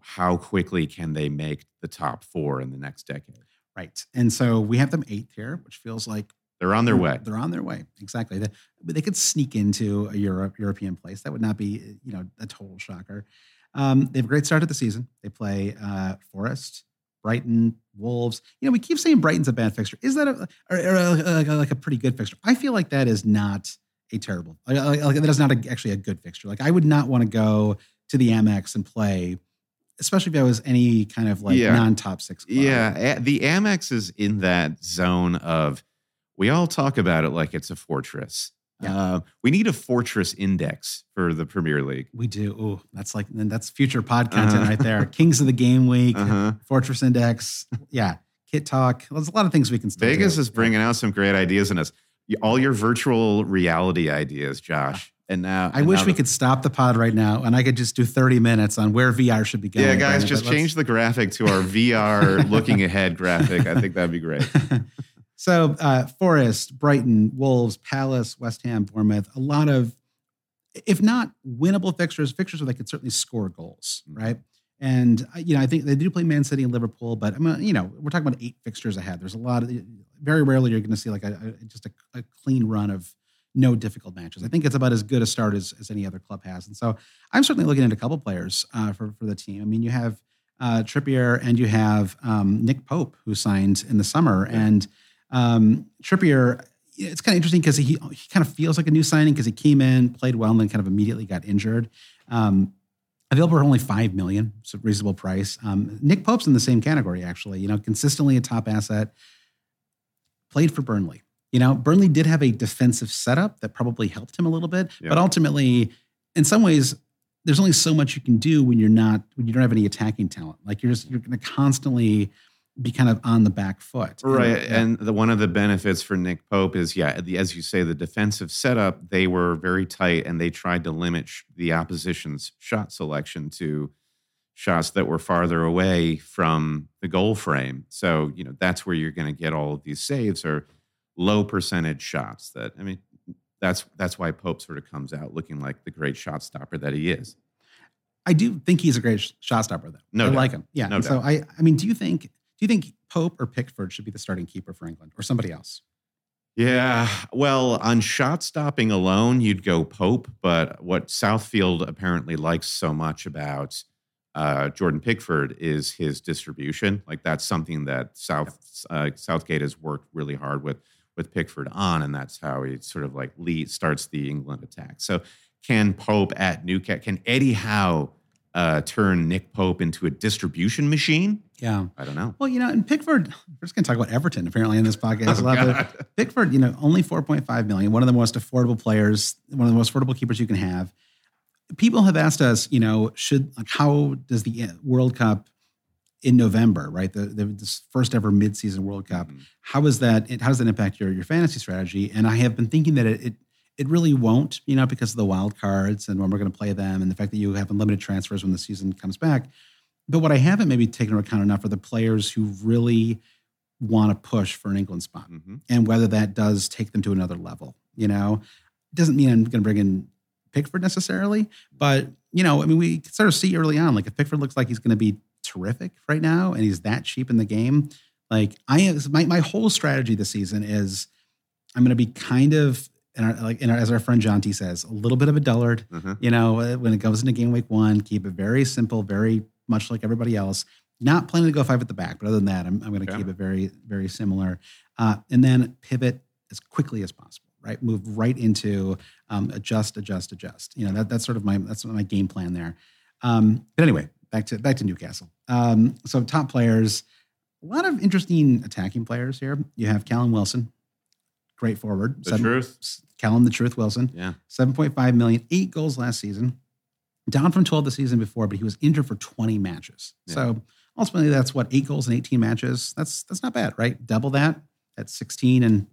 how quickly can they make the top four in the next decade? Right. And so we have them eighth here, which feels like They're on their way. They're on their way. Exactly. They, but they could sneak into a Europe, European place. That would not be, you know, a total shocker. Um, they have a great start to the season. They play uh, Forest, Brighton, Wolves. You know, we keep saying Brighton's a bad fixture. Is that a, or, or a, a, like a pretty good fixture? I feel like that is not a terrible. Like, like, that is not actually a good fixture. Like I would not want to go to the Amex and play, especially if I was any kind of like Yeah. non-top six. Club. Yeah, the Amex is in that zone of we all talk about it like it's a fortress. Yeah. Uh, we need a fortress index for the Premier League. we do. Oh, that's like then that's future pod content Uh-huh. right there. Kings of the Game Week, Uh-huh. Fortress Index. Yeah, Kit Talk. There's a lot of things we can Vegas do. is bringing out some great ideas in us. All your virtual reality ideas, Josh. And now I and wish now we the- could stop the pod right now and I could just do 30 minutes on where VR should be going. Yeah, guys, just change the graphic to our VR <laughs> looking ahead graphic. I think that'd be great. <laughs> so, uh, Forest, Brighton, Wolves, Palace, West Ham, Bournemouth, a lot of, if not winnable fixtures, fixtures where they could certainly score goals, Mhm. right? And, uh, you know, I think they do play Man City and Liverpool, but I mean, you know, we're talking about eight fixtures ahead. There's a lot of, very rarely you're going to see like a, a just a, a clean run of no difficult matches. I think it's about as good a start as, as any other club has. And so I'm certainly looking at a couple players uh, for, for the team. I mean, you have uh, Trippier and you have um, Nick Pope, who signed in the summer. Yeah. And um, Trippier, it's kind of interesting because he, he kind of feels like a new signing because he came in, played well, and then kind of immediately got injured. Um, available for only five million, so a reasonable price. Um, Nick Pope's in the same category, actually. You know, consistently a top asset. Played for Burnley. You know, Burnley did have a defensive setup that probably helped him a little bit, Yeah. but ultimately, in some ways, there's only so much you can do when you're not when you don't have any attacking talent. Like you're just you're going to constantly be kind of on the back foot. Right. yeah. And the, one of the benefits for Nick Pope is, yeah, the, as you say, the defensive setup, they were very tight and they tried to limit sh- the opposition's shot selection to shots that were farther away from the goal frame. So, you know, that's where you're going to get all of these saves or low percentage shots that, I mean, that's that's why Pope sort of comes out looking like the great shot stopper that he is. I do think he's a great sh- shot stopper, though. No I doubt. like him. Yeah. No so I, I mean, do you think, do you think Pope or Pickford should be the starting keeper for England or somebody else? Yeah. Well, on shot stopping alone, you'd go Pope. But what Southfield apparently likes so much about uh, Jordan Pickford is his distribution. Like that's something that South uh, Southgate has worked really hard with with Pickford on, and that's how he sort of like lead starts the England attack. So can Pope at Newcastle? Can Eddie Howe uh, turn Nick Pope into a distribution machine? Yeah. I don't know. Well, you know, and Pickford, we're just going to talk about Everton apparently in this <laughs> podcast. a Oh, Pickford, you know, only 4.5 million, one of the most affordable players, one of the most affordable keepers you can have. People have asked us, you know, should like how does the uh, World Cup in November, right? The, the this first ever midseason World Cup, Mhm. how is that? It, how does that impact your your fantasy strategy? And I have been thinking that it it, it really won't, you know, because of the wild cards and when we're going to play them, and the fact that you have unlimited transfers when the season comes back. But what I haven't maybe taken into account enough are the players who really want to push for an England spot Mhm. and whether that does take them to another level. You know, doesn't mean I'm going to bring in Pickford necessarily, but you know, I mean, we sort of see early on, like if Pickford looks like he's going to be terrific right now and he's that cheap in the game, like I am, my my whole strategy this season is I'm going to be kind of and our, like and our, as our friend John T says, a little bit of a dullard. Mhm. You know, uh, when it goes into game week one, keep it very simple, very much like everybody else. Not planning to go five at the back, but other than that, I'm, I'm going to Okay. keep it very, very similar. Uh, and then pivot as quickly as possible, right? Move right into um, adjust, adjust, adjust. You know, that, that's sort of my that's my game plan there. Um, but anyway, back to back to Newcastle. Um, so top players, a lot of interesting attacking players here. You have Callum Wilson, great forward. The Seven- truth. Callum the Truth Wilson. Yeah. 7.5 million, eight goals last season, down from 12 the season before, but he was injured for 20 matches. Yeah. So ultimately, that's what eight goals in 18 matches. That's that's not bad, right? Double that at 16 and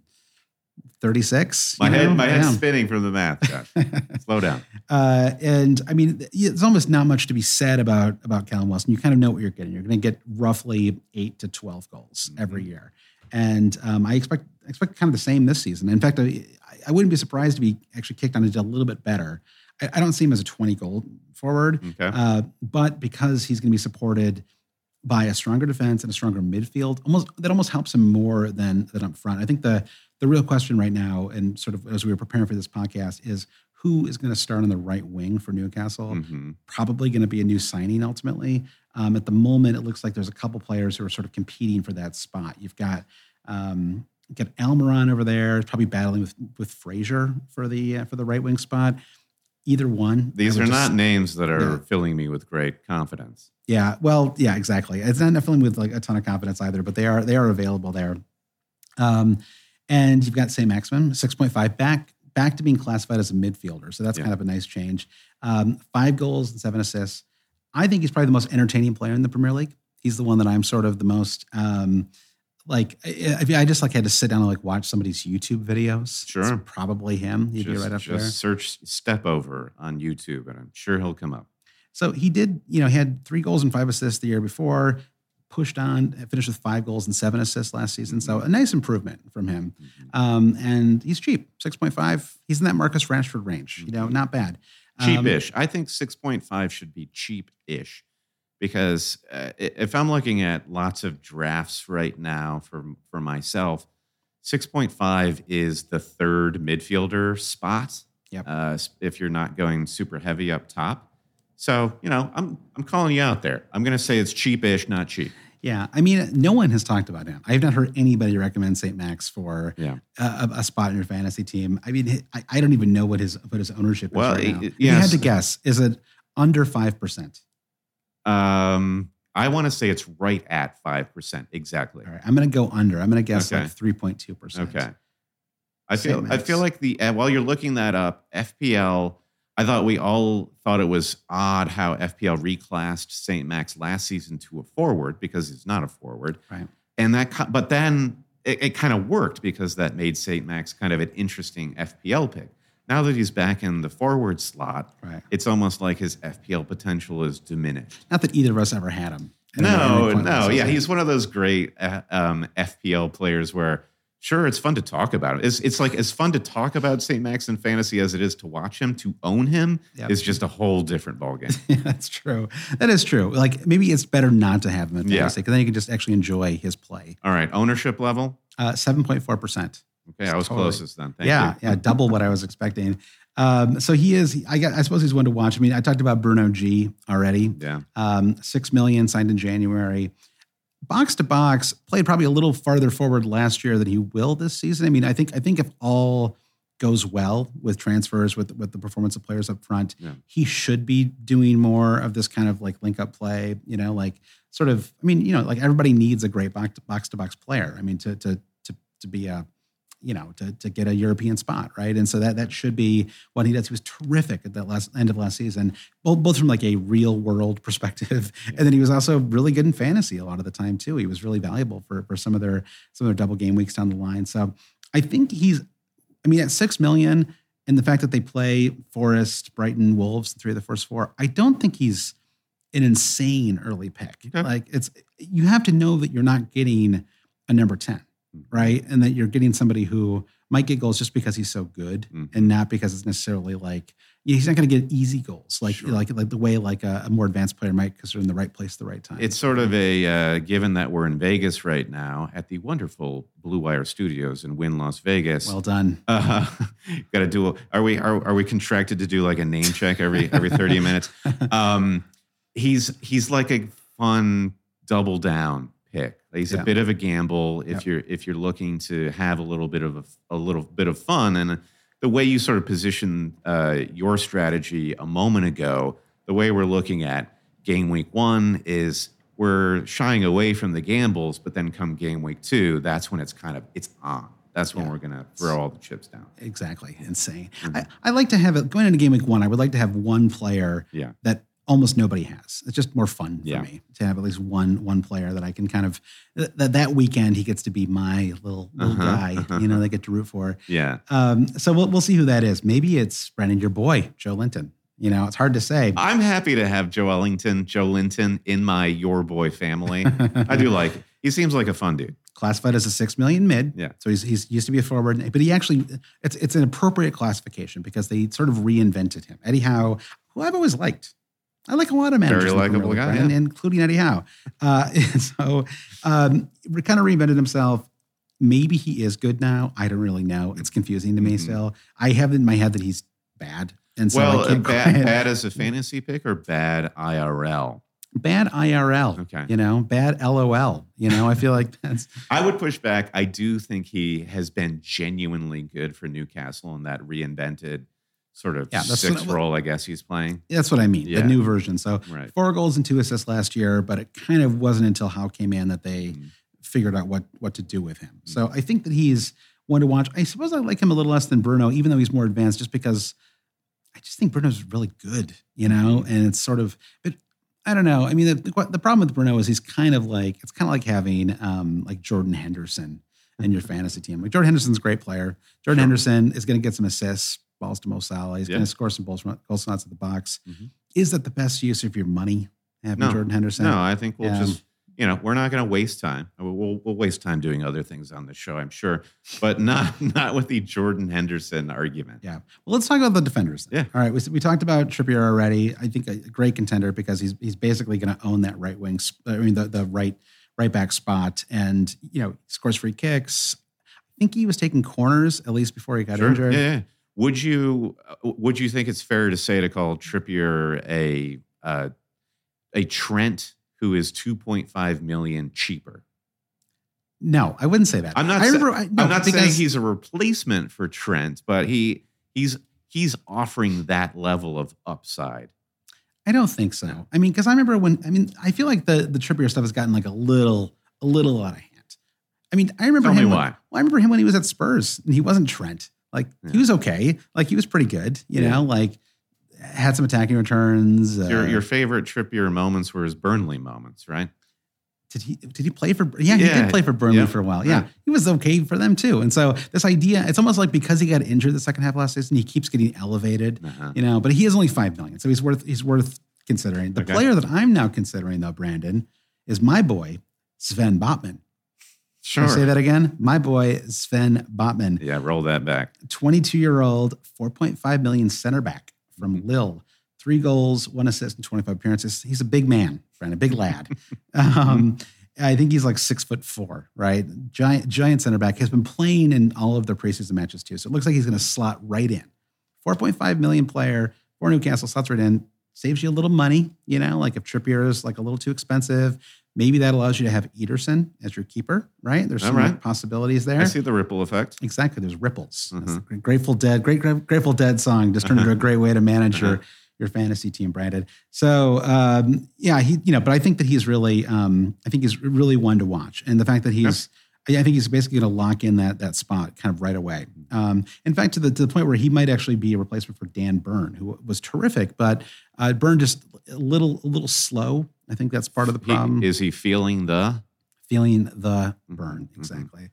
36. My head, know? my head's spinning from the math. Josh. <laughs> Slow down. Uh, and I mean, there's almost not much to be said about about Callum Wilson. You kind of know what you're getting. You're going to get roughly eight to 12 goals every Mhm. year, and um, I expect I expect kind of the same this season. In fact, I, I wouldn't be surprised to be actually kicked on a little bit better. I, I don't see him as a 20 goal forward, Okay. uh, but because he's going to be supported by a stronger defense and a stronger midfield, almost that almost helps him more than than up front. I think the the real question right now, and sort of as we were preparing for this podcast, is who is going to start on the right wing for Newcastle. Mhm. Probably going to be a new signing ultimately. Um, at the moment, it looks like there's a couple players who are sort of competing for that spot. You've got um, you've got Almiron over there, probably battling with with Fraser for the uh, for the right wing spot. Either one. These are would not names that are Yeah. filling me with great confidence. Yeah, well, yeah, exactly. It's not filling me with like a ton of confidence either, but they are they are available there. Um, and you've got St. Maximin, six point five, back back to being classified as a midfielder, so that's Yeah. kind of a nice change. Um, five goals and seven assists. I think he's probably the most entertaining player in the Premier League. He's the one that I'm sort of the most um, like. I, I I just like had to sit down and like watch somebody's YouTube videos. Sure. It's probably him. He'd just be right up just there. search Step Over on YouTube, and I'm sure he'll come up. So he did, you know, he had three goals and five assists the year before, pushed on, finished with five goals and seven assists last season. So a nice improvement from him. Um, and he's cheap, 6.5. He's in that Marcus Rashford range, you know, not bad. Um, Cheapish. I think 6.5 should be cheap-ish because uh, if I'm looking at lots of drafts right now for for myself, 6.5 is the third midfielder spot. Yep. Uh, if you're not going super heavy up top. So, you know, I'm I'm calling you out there. I'm going to say it's cheapish, not cheap. Yeah. I mean, no one has talked about him. I have not heard anybody recommend St. Max for Yeah. a, a- spot in your fantasy team. I mean, I, I don't even know what his what his ownership is Well, right it- now. If you had to guess, is it under 5%? Um, I want to say it's right at 5% exactly. All right. I'm going to go under. I'm going to guess Okay. like 3.2%. Okay. I feel I feel like the uh, while you're looking that up, FPL. I thought we all thought it was odd how FPL reclassed St. Max last season to a forward because he's not a forward, Right. and that. But then it, it kind of worked because that made St. Max kind of an interesting FPL pick. Now that he's back in the forward slot, Right. it's almost like his FPL potential is diminished. Not that either of us ever had him. at any- at any No, no, yeah, he's one of those great uh, um, FPL players where sure it's fun to talk about him. It's it's like as fun to talk about St. Max in fantasy as it is to watch him. To own him Yep. is just a whole different ballgame. <laughs> Yeah, that's true. That is true. Like maybe it's better not to have him in fantasy because then you can just actually enjoy his play. All right, ownership level. Uh, Seven point four percent. Okay, I was Totally. closest then. Thank Yeah, you. yeah, double what I was expecting. Um, so he is. I got. I suppose he's one to watch. I mean, I talked about Bruno G already. Yeah, Um, Six million signed in January. Box to box played probably a little farther forward last year than he will this season. I mean, I think I think if all goes well with transfers with with the performance of players up front, Yeah. he should be doing more of this kind of like link up play. You know, like sort of. I mean, you know, like everybody needs a great box to box to box player. I mean, to to to to be a you know, to, to get a European spot, right? And so that that should be what he does. He was terrific at that last end of last season, both both from like a real world <laughs> perspective, and then he was also really good in fantasy a lot of the time too. He was really valuable for for some of their some of their double game weeks down the line. So I think he's, I mean, at six million, and the fact that they play Forest, Brighton, Wolves, three of the first four, I don't think he's an insane early pick. Okay. Like it's you have to know that you're not getting a number ten right? And that you're getting somebody who might get goals just because he's so good, Mhm. and not because it's necessarily like yeah, he's not going to get easy goals, like Sure. like like the way like a, a more advanced player might because they're in the right place at the right time. it's sort of a uh, given that we're in Vegas right now at the wonderful Blue Wire Studios in Wynn, Las Vegas. well done. <laughs> Uh, got to do. Are we are, are we contracted to do like a name check every every thirty minutes? <laughs> Um, he's he's like a fun double down pick. He's Yeah. a bit of a gamble if Yep. you're if you're looking to have a little bit of a, a little bit of fun and the way you sort of position uh, your strategy a moment ago. The way we're looking at game week one is we're shying away from the gambles, but then come game week two, that's when it's kind of it's on. That's when Yeah. we're gonna throw all the chips down. Exactly, insane. Mm-hmm. I, I like to have it going into game week one. I would like to have one player Yeah. that almost nobody has. It's just more fun for Yeah. me to have at least one one player that I can kind of that that weekend he gets to be my little little Uh-huh, guy. uh-huh. You know, they get to root for. Yeah. Um, so we'll we'll see who that is. Maybe it's Brandon, your boy, Joelinton. You know, it's hard to say. I'm happy to have Joe Ellington, Joelinton in my Your Boy family. I do like. He seems like a fun dude. Classified as a six million mid. Yeah. So he's he's used to be a forward, but he actually it's it's an appropriate classification because they sort of reinvented him. Eddie Howe, who I've always liked. I like a lot of managers, Very in the Premier likable guy, yeah. including Eddie Howe. Uh, <laughs> and so um, kind of reinvented himself. Maybe he is good now. I don't really know. It's confusing to me Mhm. still. I have in my head that he's bad. And so well, uh, bad, bad as a fantasy pick or bad IRL? bad IRL. Okay. You know, bad LOL. You know, I feel like <laughs> that's I would push back. I do think he has been genuinely good for Newcastle in that reinvented sort of Yeah, that's six what- role, I guess he's playing. that's what I mean. Yeah. The new version. So Right. four goals and two assists last year, but it kind of wasn't until Howe came in that they Mhm. figured out what what to do with him. Mm-hmm. So I think that he's one to watch. I suppose I like him a little less than Bruno, even though he's more advanced, just because I just think Bruno's really good, you know. Mm-hmm. And it's sort of, but I don't know. I mean, the, the, the problem with Bruno is he's kind of like it's kind of like having um, like Jordan Henderson in your <laughs> fantasy team. Like Jordan Henderson's a great player. Jordan Sure. Henderson is going to get some assists, balls to Mo Salah. He's Yeah. going to score some balls, goals, goal slots at the box. Mhm. Is that the best use of your money? Having No. Jordan Henderson? No, I think we'll Yeah. just, you know, we're not going to waste time. We'll, we'll, we'll waste time doing other things on the show, I'm sure, but <laughs> not not with the Jordan Henderson argument. Yeah. Well, let's talk about the defenders. then. Yeah. All right. We, we talked about Trippier already. I think a great contender because he's he's basically going to own that right wing. I mean, the the right right back spot, and you know, scores free kicks. I think he was taking corners at least before he got Sure. injured. Yeah, yeah. Would you uh, would you think it's fair to say to call Trippier a uh, a Trent who is 2.5 million cheaper? No, I wouldn't say that. I'm not. I remember. I, no, I'm not saying he's a replacement for Trent, but he he's he's offering that level of upside. I don't think so. I mean, because I remember when. I mean, I feel like the the Trippier stuff has gotten like a little a little out of hand. I mean, I remember Tell me him. when- why. well, I remember him when he was at Spurs and he wasn't Trent. Like Yeah. he was okay. Like he was pretty good. You Yeah. know, like had some attacking returns. Uh, Your your favorite Trippier moments were his Burnley moments, right? did he did he play for? Yeah, he did play for Burnley Yeah. for a while. Yeah, Yeah. he was okay for them too. And so this idea, it's almost like because he got injured the second half last season, he keeps getting elevated. Uh-huh. You know, but he is only five million, so he's worth he's worth considering. The Okay. player that I'm now considering though, Brandon, is my boy Sven Botman. Can I say that again? My boy Sven Botman. Yeah, roll that back. 22 year old, 4.5 million center back from Mm-hmm. Lille. Three goals, one assist, and 25 appearances. He's a big man, friend, a big lad. <laughs> um, I think he's like six foot four, right? Giant, giant center back. Has been playing in all of their preseason matches too. So it looks like he's going to slot right in. 4.5 million player for Newcastle slots right in. Saves you a little money, you know, like if Trippier is like a little too expensive, maybe that allows you to have Ederson as your keeper, right? There's some right. possibilities there. I see the ripple effect. Exactly. There's ripples. Mhm. Grateful Dead, great Grateful Dead song just turned into a <laughs> great way to manage your Uh-huh. your fantasy team, Brandon. So um, yeah, he you know, but I think that he's really um, I think he's really one to watch, and the fact that he's I think he's basically going to lock in that that spot kind of right away. Um, in fact, to the to the point where he might actually be a replacement for Dan Burn, who was terrific, but uh, Byrne just a little a little slow. I think that's part of the He- problem. is he feeling the? feeling the burn mhm. exactly.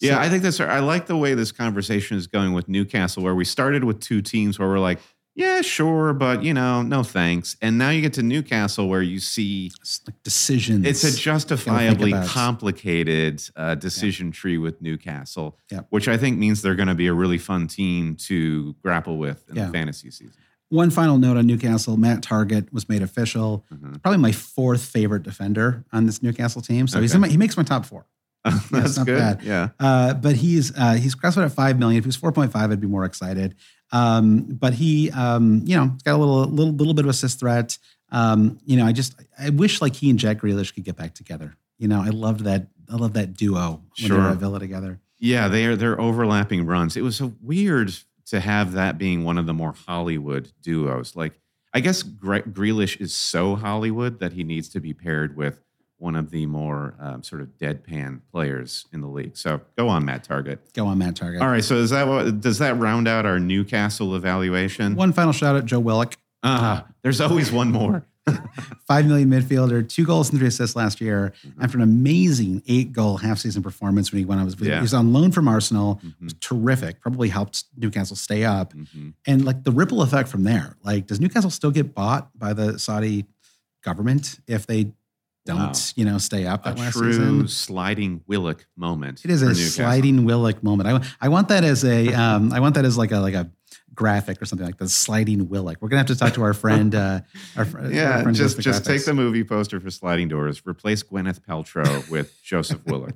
Yeah, So- I think that's. I like the way this conversation is going with Newcastle, where we started with two teams where we're like, yeah, sure, but you know, no thanks. And now you get to Newcastle, where you see it's like decisions. it's a justifiably complicated uh, decision tree with Newcastle, Yep. which I think means they're going to be a really fun team to grapple with in Yeah. the fantasy season. One final note on Newcastle: Matt Targett was made official. Mhm. Probably my fourth favorite defender on this Newcastle team. So he's Okay. in my, he makes my top four. <laughs> That's not good. bad. Yeah. Uh, but he's uh, he's classified at five million. If he was four point five, I'd be more excited. Um, but he, um, you know, he's got a little little little bit of assist threat. Um, you know, I just I wish like he and Jack Grealish could get back together. You know, I loved that. I love that duo when they were Sure. at Villa together. Yeah, they are they're overlapping runs. It was so weird to have that being one of the more Hollywood duos. Like, I guess Gre- Grealish is so Hollywood that he needs to be paired with one of the more um, sort of deadpan players in the league. So go on, Matt Targett. Go on, Matt Targett. All right, so is that what does that round out our Newcastle evaluation? One final shout out, Joe Willock. Ah, there's always one more. <laughs> Five million midfielder, two goals and three assists last year after an amazing eight goal half season performance when he went. I was Mm-hmm. Yeah. he was on loan from Arsenal. It was terrific. Probably helped Newcastle stay up. mhm. And like the ripple effect from there. Like, does Newcastle still get bought by the Saudi government if they don't, Wow. you know, stay up A that last true season? sliding Willock moment. It is a sliding Willock moment. I, I want that as a, um, I want that as like a like a graphic or something like the sliding Willock. We're gonna have to talk to our friend. Uh, our, fr- <laughs> our Yeah, friend who just just take the movie poster for Sliding Doors, replace Gwyneth Paltrow with <laughs> Joseph Willock.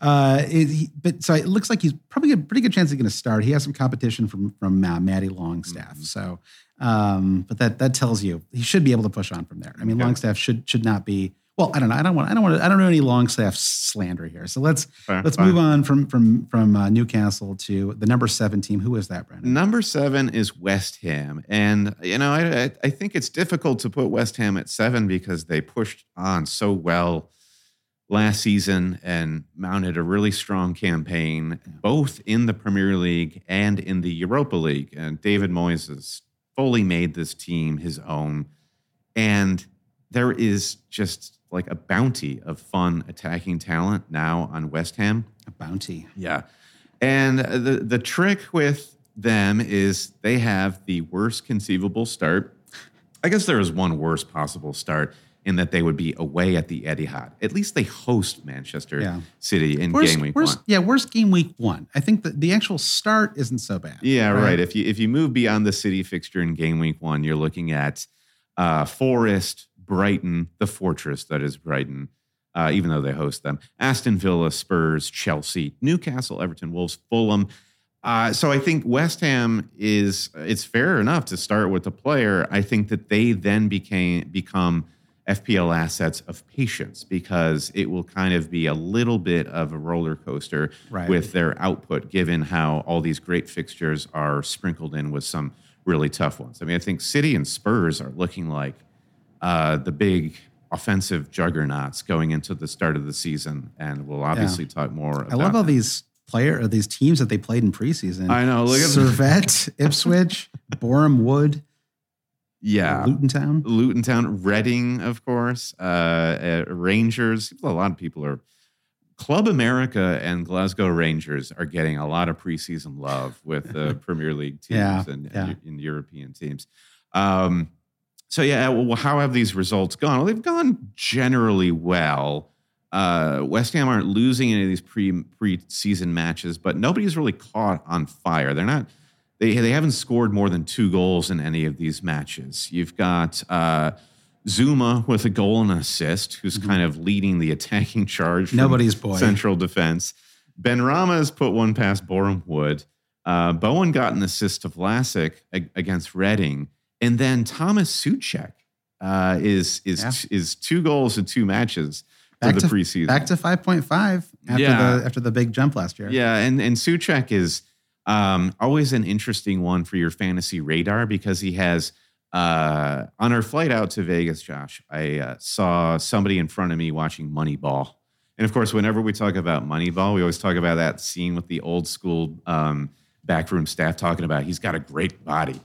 Uh, it, he, but so it looks like he's probably a pretty good chance he's going to start. He has some competition from from uh, Matty Longstaff. Mm-hmm. So, um, but that that tells you he should be able to push on from there. I mean, Okay. Longstaff should should not be. Well, I don't know. I don't want. I don't want. To, I don't know any Longstaff slander here. So let's Fair, let's fine. move on from from from uh, Newcastle to the number seven team. Who is that, Brandon? Number seven is West Ham, and you know I I- I think it's difficult to put West Ham at seven because they pushed on so well last season and mounted a really strong campaign, both in the Premier League and in the Europa League. And David Moyes has fully made this team his own, and there is just like a bounty of fun attacking talent now on West Ham. A bounty. Yeah. And the the trick with them is they have the worst conceivable start. I guess there is one worst possible start in that they would be away at the Etihad. At least they host Manchester Yeah. City in Worst, game week worst, one. yeah, worst game week one. I think that the actual start isn't so bad. Yeah, right. If you if you move beyond the City fixture in game week one, you're looking at uh, Forest, Brighton, the fortress that is Brighton. Uh, even though they host them, Aston Villa, Spurs, Chelsea, Newcastle, Everton, Wolves, Fulham. Uh, so I think West Ham is it's fair enough to start with the player. I think that they then became become FPL assets of patience because it will kind of be a little bit of a roller coaster Right. with their output, given how all these great fixtures are sprinkled in with some really tough ones. I mean, I think City and Spurs are looking like uh, the big offensive juggernauts going into the start of the season, and we'll obviously talk more. About I love all that. these player or these teams that they played in preseason. I know. Look at Servette, <laughs> Ipswich, Boreham Wood, yeah. Luton Town. Luton Town, Reading, of course, uh, uh, Rangers. A lot of people are. Club America and Glasgow Rangers are getting a lot of preseason love with the <laughs> Premier League teams Yeah, and, yeah. and European teams. Um, so yeah, well, how have these results gone? Well, they've gone generally well. Uh, West Ham aren't losing any of these pre preseason matches, but nobody's really caught on fire. They're not. They they haven't scored more than two goals in any of these matches. You've got uh, Zouma with a goal and an assist, who's kind of leading the attacking charge. Nobody's boy. Central defense. Benrahma has put one past Boreham Wood. Uh, Bowen got an assist to Vlasic ag- against Reading, and then Thomas Soucek uh, is is Yeah. is two goals in two matches for the to preseason. back to five point five after Yeah. the after the big jump last year. Yeah, and and Soucek is um, always an interesting one for your fantasy radar because he has. Uh, on our flight out to Vegas, Josh, I uh, saw somebody in front of me watching Moneyball, and of course, whenever we talk about Moneyball, we always talk about that scene with the old school um, backroom staff talking about he's got a great body,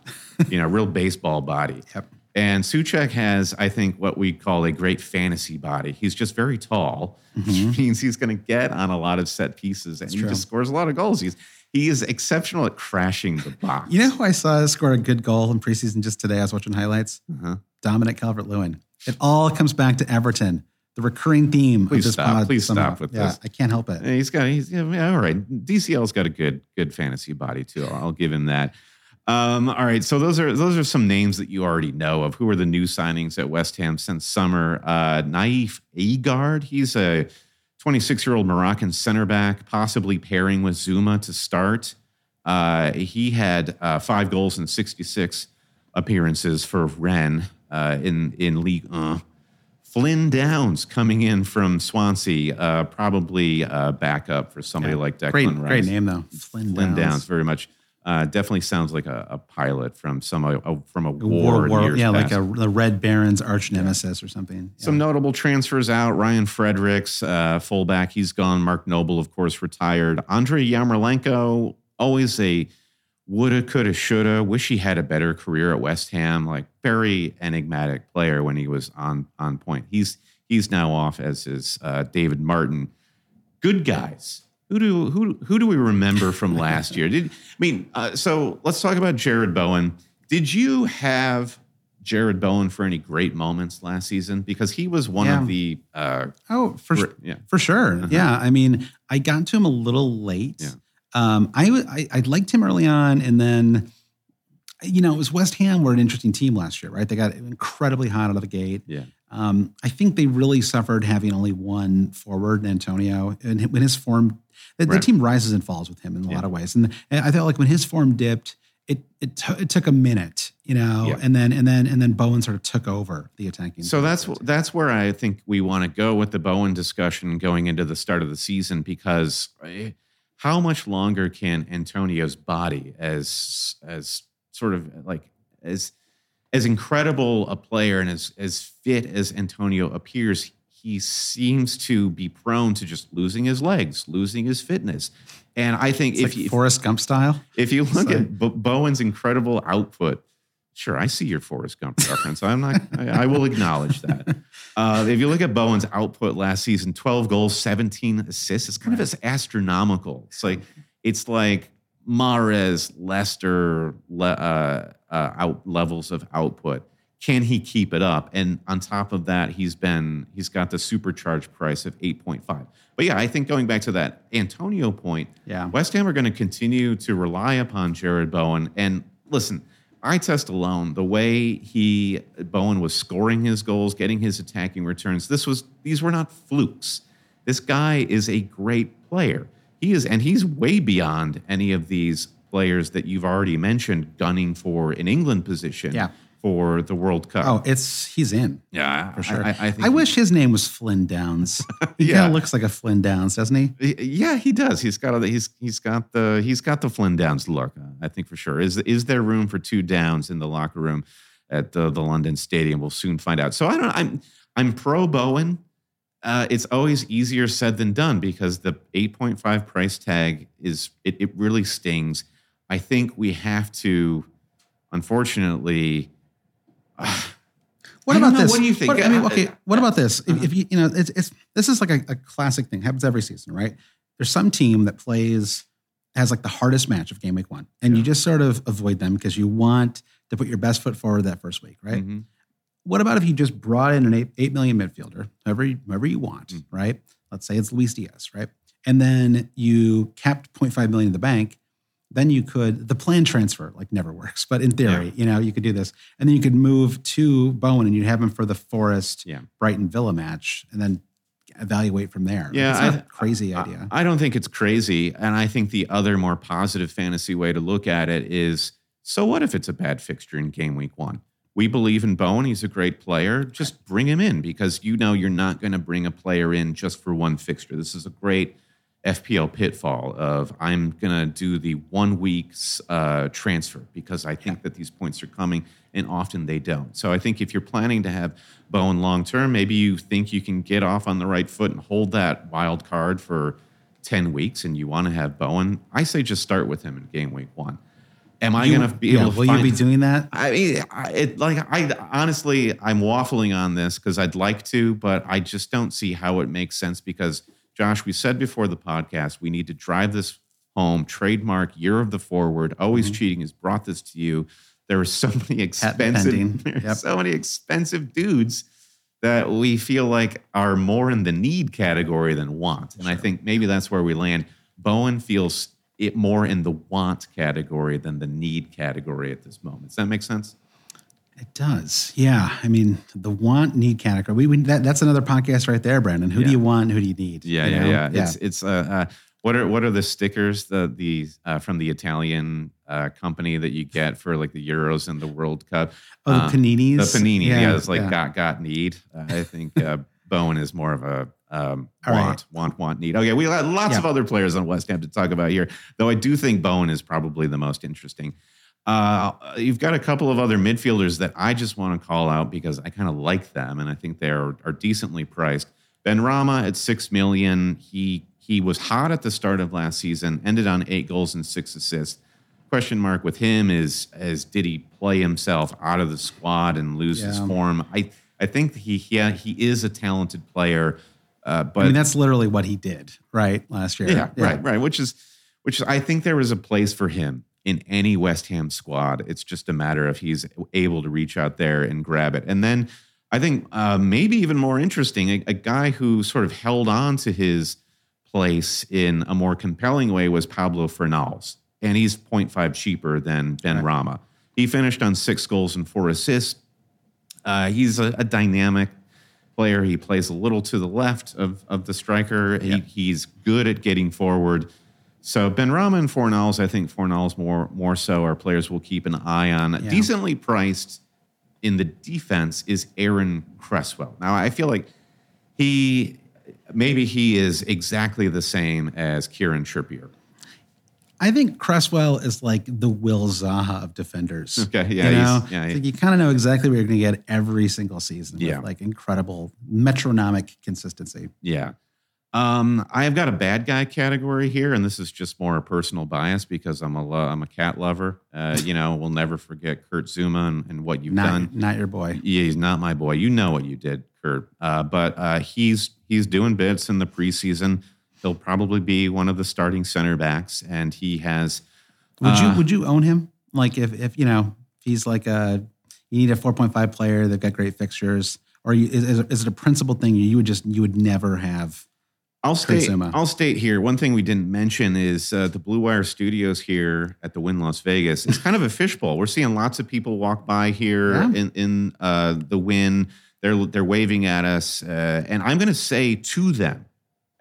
you know, real baseball body. <laughs> Yep. And Soucek has, I think, what we call a great fantasy body. He's just very tall, which means he's going to get on a lot of set pieces, and he true. just scores a lot of goals. He's he is exceptional at crashing the box. You know who I saw score a good goal in preseason just today? I was watching highlights. Uh-huh. Dominic Calvert Lewin. It all comes back to Everton. The recurring theme Please of this stop. pod. Please somehow. stop with yeah, this. I can't help it. He's got he's yeah, all right. DCL's got a good good fantasy body too. I'll give him that. Um, all right, so those are those are some names that you already know of. Who are the new signings at West Ham since summer? Uh, Nayef Aguerd, he's a 26 year old Moroccan center back, possibly pairing with Zouma to start. Uh, he had uh, five goals in 66 appearances for Rennes uh, in in League One. Flynn Downes coming in from Swansea, uh, probably uh, backup for somebody like Declan Great, Rice. great name though. Flynn, Flynn Downes. Downes, very much. Uh, definitely sounds like a, a pilot from some uh, from a war. War, war, years yeah, like a the Red Baron's arch nemesis or something. Yeah. Some notable transfers out. Ryan Fredericks, uh, fullback, he's gone. Mark Noble, of course, retired. Andre Yarmolenko, always a woulda, coulda, shoulda. Wish he had a better career at West Ham. Like very enigmatic player when he was on on point. He's he's now off as is uh, David Martin. Good guys. Who do who who do we remember from last year? Did I mean? Uh, so let's talk about Jarrod Bowen. Did you have Jarrod Bowen for any great moments last season? Because he was one Yeah. of the uh, Oh, for yeah. For sure. Uh-huh. Yeah. I mean, I got to him a little late. Yeah. Um, I, w- I I liked him early on, and then you know, it was West Ham were an interesting team last year, right? They got incredibly hot out of the gate. Yeah. Um, I think they really suffered having only one forward, Antonio, and when his form, the, the team rises and falls with him in a Yeah. lot of ways. And, and I felt like when his form dipped, it it, t- it took a minute, you know, Yeah. and then and then and then Bowen sort of took over the attacking. So that's forward. that's where I think we want to go with the Bowen discussion going into the start of the season because eh, how much longer can Antonio's body as as sort of like as as incredible a player and as as fit as Antonio appears he seems to be prone to just losing his legs, losing his fitness. And I think It's if like you Forrest Gump style. if you look at Bo- Bowen's incredible output, sure, I see your Forrest Gump reference. I'm not. I, I will acknowledge that. Uh, if you look at Bowen's output last season, 12 goals, 17 assists. It's kind of as astronomical. It's like it's like Mahrez, Leicester le, uh, uh, out levels of output. Can he keep it up? And on top of that, he's been he's got the supercharged price of 8.5. But yeah, I think going back to that Antonio point, Yeah. West Ham are going to continue to rely upon Jarrod Bowen. And listen, eye test alone, the way he Bowen was scoring his goals, getting his attacking returns, this was these were not flukes. This guy is a great player. He is, and he's way beyond any of these players that you've already mentioned gunning for an England position Yeah. For the World Cup. Oh, it's he's in yeah, for sure. I, I, I think I wish his name was Flynn Downes. <laughs> He Yeah. kind of looks like a Flynn Downes, doesn't he? Yeah, he does. He's got a, he's he's got the he's got the Flynn Downes look. I think for sure. Is is there room for two Downes in the locker room at the, the London Stadium? We'll soon find out. So I don't. I'm I'm pro Bowen. Uh, it's always easier said than done because the 8.5 price tag is it, it really stings. I think we have to, unfortunately. What about know. this? What do you think? I mean, Uh, okay. What about this? If, uh-huh. if you, you know, it's, it's this is like a, a classic thing. Happens every season, right? There's some team that plays has like the hardest match of game week one, and you just sort of avoid them because you want to put your best foot forward that first week, right? Mhm. What about if you just brought in an eight, eight million midfielder, whoever you, whoever you want, Mm. right? Let's say it's Luis Diaz, right? And then you kept 0.5 million in the bank. Then you could the plan transfer like never works, but in theory, you know, you could do this, and then you could move to Bowen and you'd have him for the Forest Yeah. Brighton Villa match, and then evaluate from there. Yeah, it's I- a crazy I- idea. I, don't think it's crazy. And I think the other more positive fantasy way to look at it is so what if it's a bad fixture in game week one? We believe in Bowen. He's a great player. Just bring him in because you know you're not going to bring a player in just for one fixture. This is a great FPL pitfall of I'm going to do the one week's uh, transfer because I think that these points are coming and often they don't. So I think if you're planning to have Bowen long term, maybe you think you can get off on the right foot and hold that wild card for 10 weeks and you want to have Bowen, I say just start with him in game week one. Am I going to be yeah, able to will you be doing that? I mean, I, it like I honestly, I'm waffling on this because I'd like to, but I just don't see how it makes sense. Because Josh, we said before the podcast, we need to drive this home. Trademark year of the forward. Always Mm-hmm. cheating has brought this to you. There are so many expensive, <laughs> Yep. so many expensive dudes that we feel like are more in the need category than want, and I think maybe that's where we land. Bowen feels it more in the want category than the need category at this moment. Does that make sense? It does. Yeah. I mean, the want need category. We, we that, that's another podcast right there, Brandon. Who do you want? Who do you need? Yeah, You yeah, know? yeah. It's it's uh, uh what are what are the stickers the the uh, from the Italian uh, company that you get for like the Euros and the World Cup? oh, the Uh, paninis. The panini, yeah, it's like yeah. got got need. Uh, I think uh, Bowen is more of a um, All right. want want want need. Okay, we got lots Yeah. of other players on West Ham to talk about here, though I do think Bowen is probably the most interesting. Uh, you've got a couple of other midfielders that I just want to call out because I kind of like them and I think they are, are decently priced. Benrahma at six million. He he was hot at the start of last season, ended on eight goals and six assists. Question mark with him is is did he play himself out of the squad and lose his form? I I think he he, he is a talented player, uh, but I mean, that's literally what he did, right? Last year. yeah, right, right. Which is, which is, I think there is a place for him in any West Ham squad. It's just a matter of he's able to reach out there and grab it. And then I think uh, maybe even more interesting, a, a guy who sort of held on to his place in a more compelling way was Pablo Fornals, and he's 0.5 cheaper than Ben Right. Rama. He finished on six goals and four assists. Uh, he's a, a dynamic player. He plays a little to the left of, of the striker. He, He's good at getting forward. So Benrahma and Fornals, I think Fornals more more so are players we'll keep an eye on. Yeah. Decently priced in the defense is Aaron Cresswell. Now I feel like he maybe he is exactly the same as Kieran Trippier. I think Cresswell is like the Will Zaha of defenders. Okay, yeah, you he's- know, yeah, It's like you kind of know exactly what you're going to get every single season. Yeah. with like incredible metronomic consistency. Yeah. Um, I've got a bad guy category here, and this is just more a personal bias because I'm a lo- I'm a cat lover. Uh, you know, we'll never forget Kurt Zouma and, and what you've Not done. not your boy. Yeah, he's not my boy. You know what you did, Kurt. Uh, but uh, he's he's doing bits in the preseason. He'll probably be one of the starting center backs, and he has. Would Uh, you would you own him? Like if if you know if he's like a you need a 4.5 player, they've got great fixtures, or you, is, is it a principal thing you would just you would never have? I'll state. I'll state here. One thing we didn't mention is uh, the Blue Wire Studios here at the Wynn Las Vegas. It's kind of a fishbowl. We're seeing lots of people walk by here Yeah. in in uh, the Wynn. They're they're waving at us, uh, and I'm going to say to them,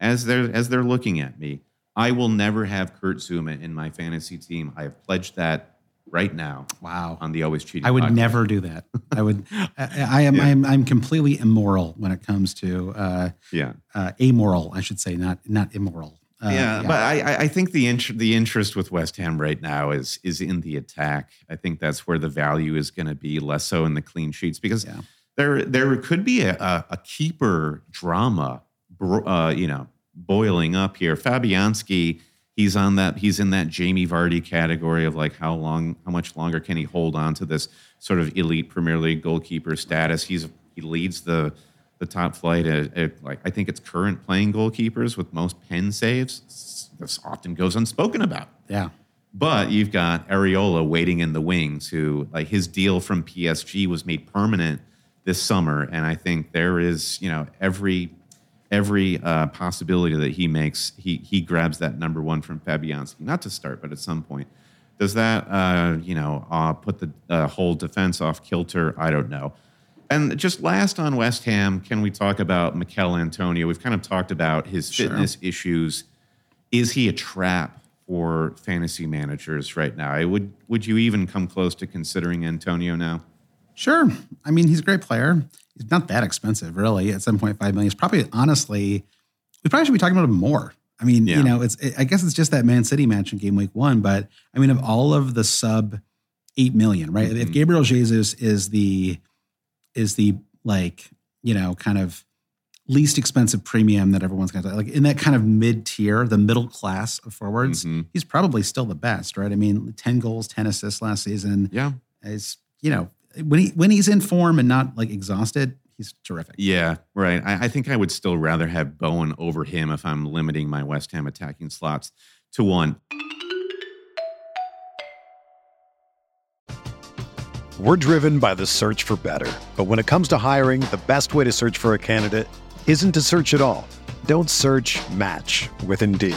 as they're as they're looking at me, I will never have Kurt Zouma in my fantasy team. I have pledged that right now Wow. on the Always Cheating. I would podcast. never do that. I would. I, I am. I'm. I'm completely immoral when it comes to uh, Yeah. uh, amoral. I should say, not not immoral. Uh, yeah, but I, I- I think the int- the interest with West Ham right now is is in the attack. I think that's where the value is going to be, less so in the clean sheets, because Yeah. there there could be a, a, a keeper drama, uh, you know, boiling up here. Fabianski, he's on that. He's in that Jamie Vardy category of like how long, how much longer can he hold on to this sort of elite Premier League goalkeeper status? He's he leads the the top flight at, at like I think it's current playing goalkeepers with most pen saves. This often goes unspoken about. yeah. But you've got Areola waiting in the wings, who like his deal from PSG was made permanent this summer, and I think there is you know every every uh, possibility that he makes he he grabs that number one from Fabianski, not to start, but at some point. Does that uh, you know uh, put the uh, whole defense off kilter? I don't know. And just last on West Ham, can we talk about Michail Antonio? We've kind of talked about his Sure. fitness issues. Is he a trap for fantasy managers right now? I would would you even come close to considering Antonio now? Sure. I mean, he's a great player. He's not that expensive, really, at 7.5 million. it's probably, honestly, we probably should be talking about him more. I mean, Yeah. you know, it's, I guess it's just that Man City match in game week one, but I mean, of all of the sub 8 million, right? If Mhm. Gabriel Jesus is the, is the like, you know, kind of least expensive premium that everyone's going to like in that kind of mid tier, the middle class of forwards, Mhm. he's probably still the best, right? I mean, 10 goals, 10 assists last season Yeah, is you know when he when he's in form and not like exhausted, he's terrific. yeah, right. I, I think I would still rather have Bowen over him if I'm limiting my West Ham attacking slots to one. We're driven by the search for better. But when it comes to hiring, the best way to search for a candidate isn't to search at all. Don't search match with Indeed.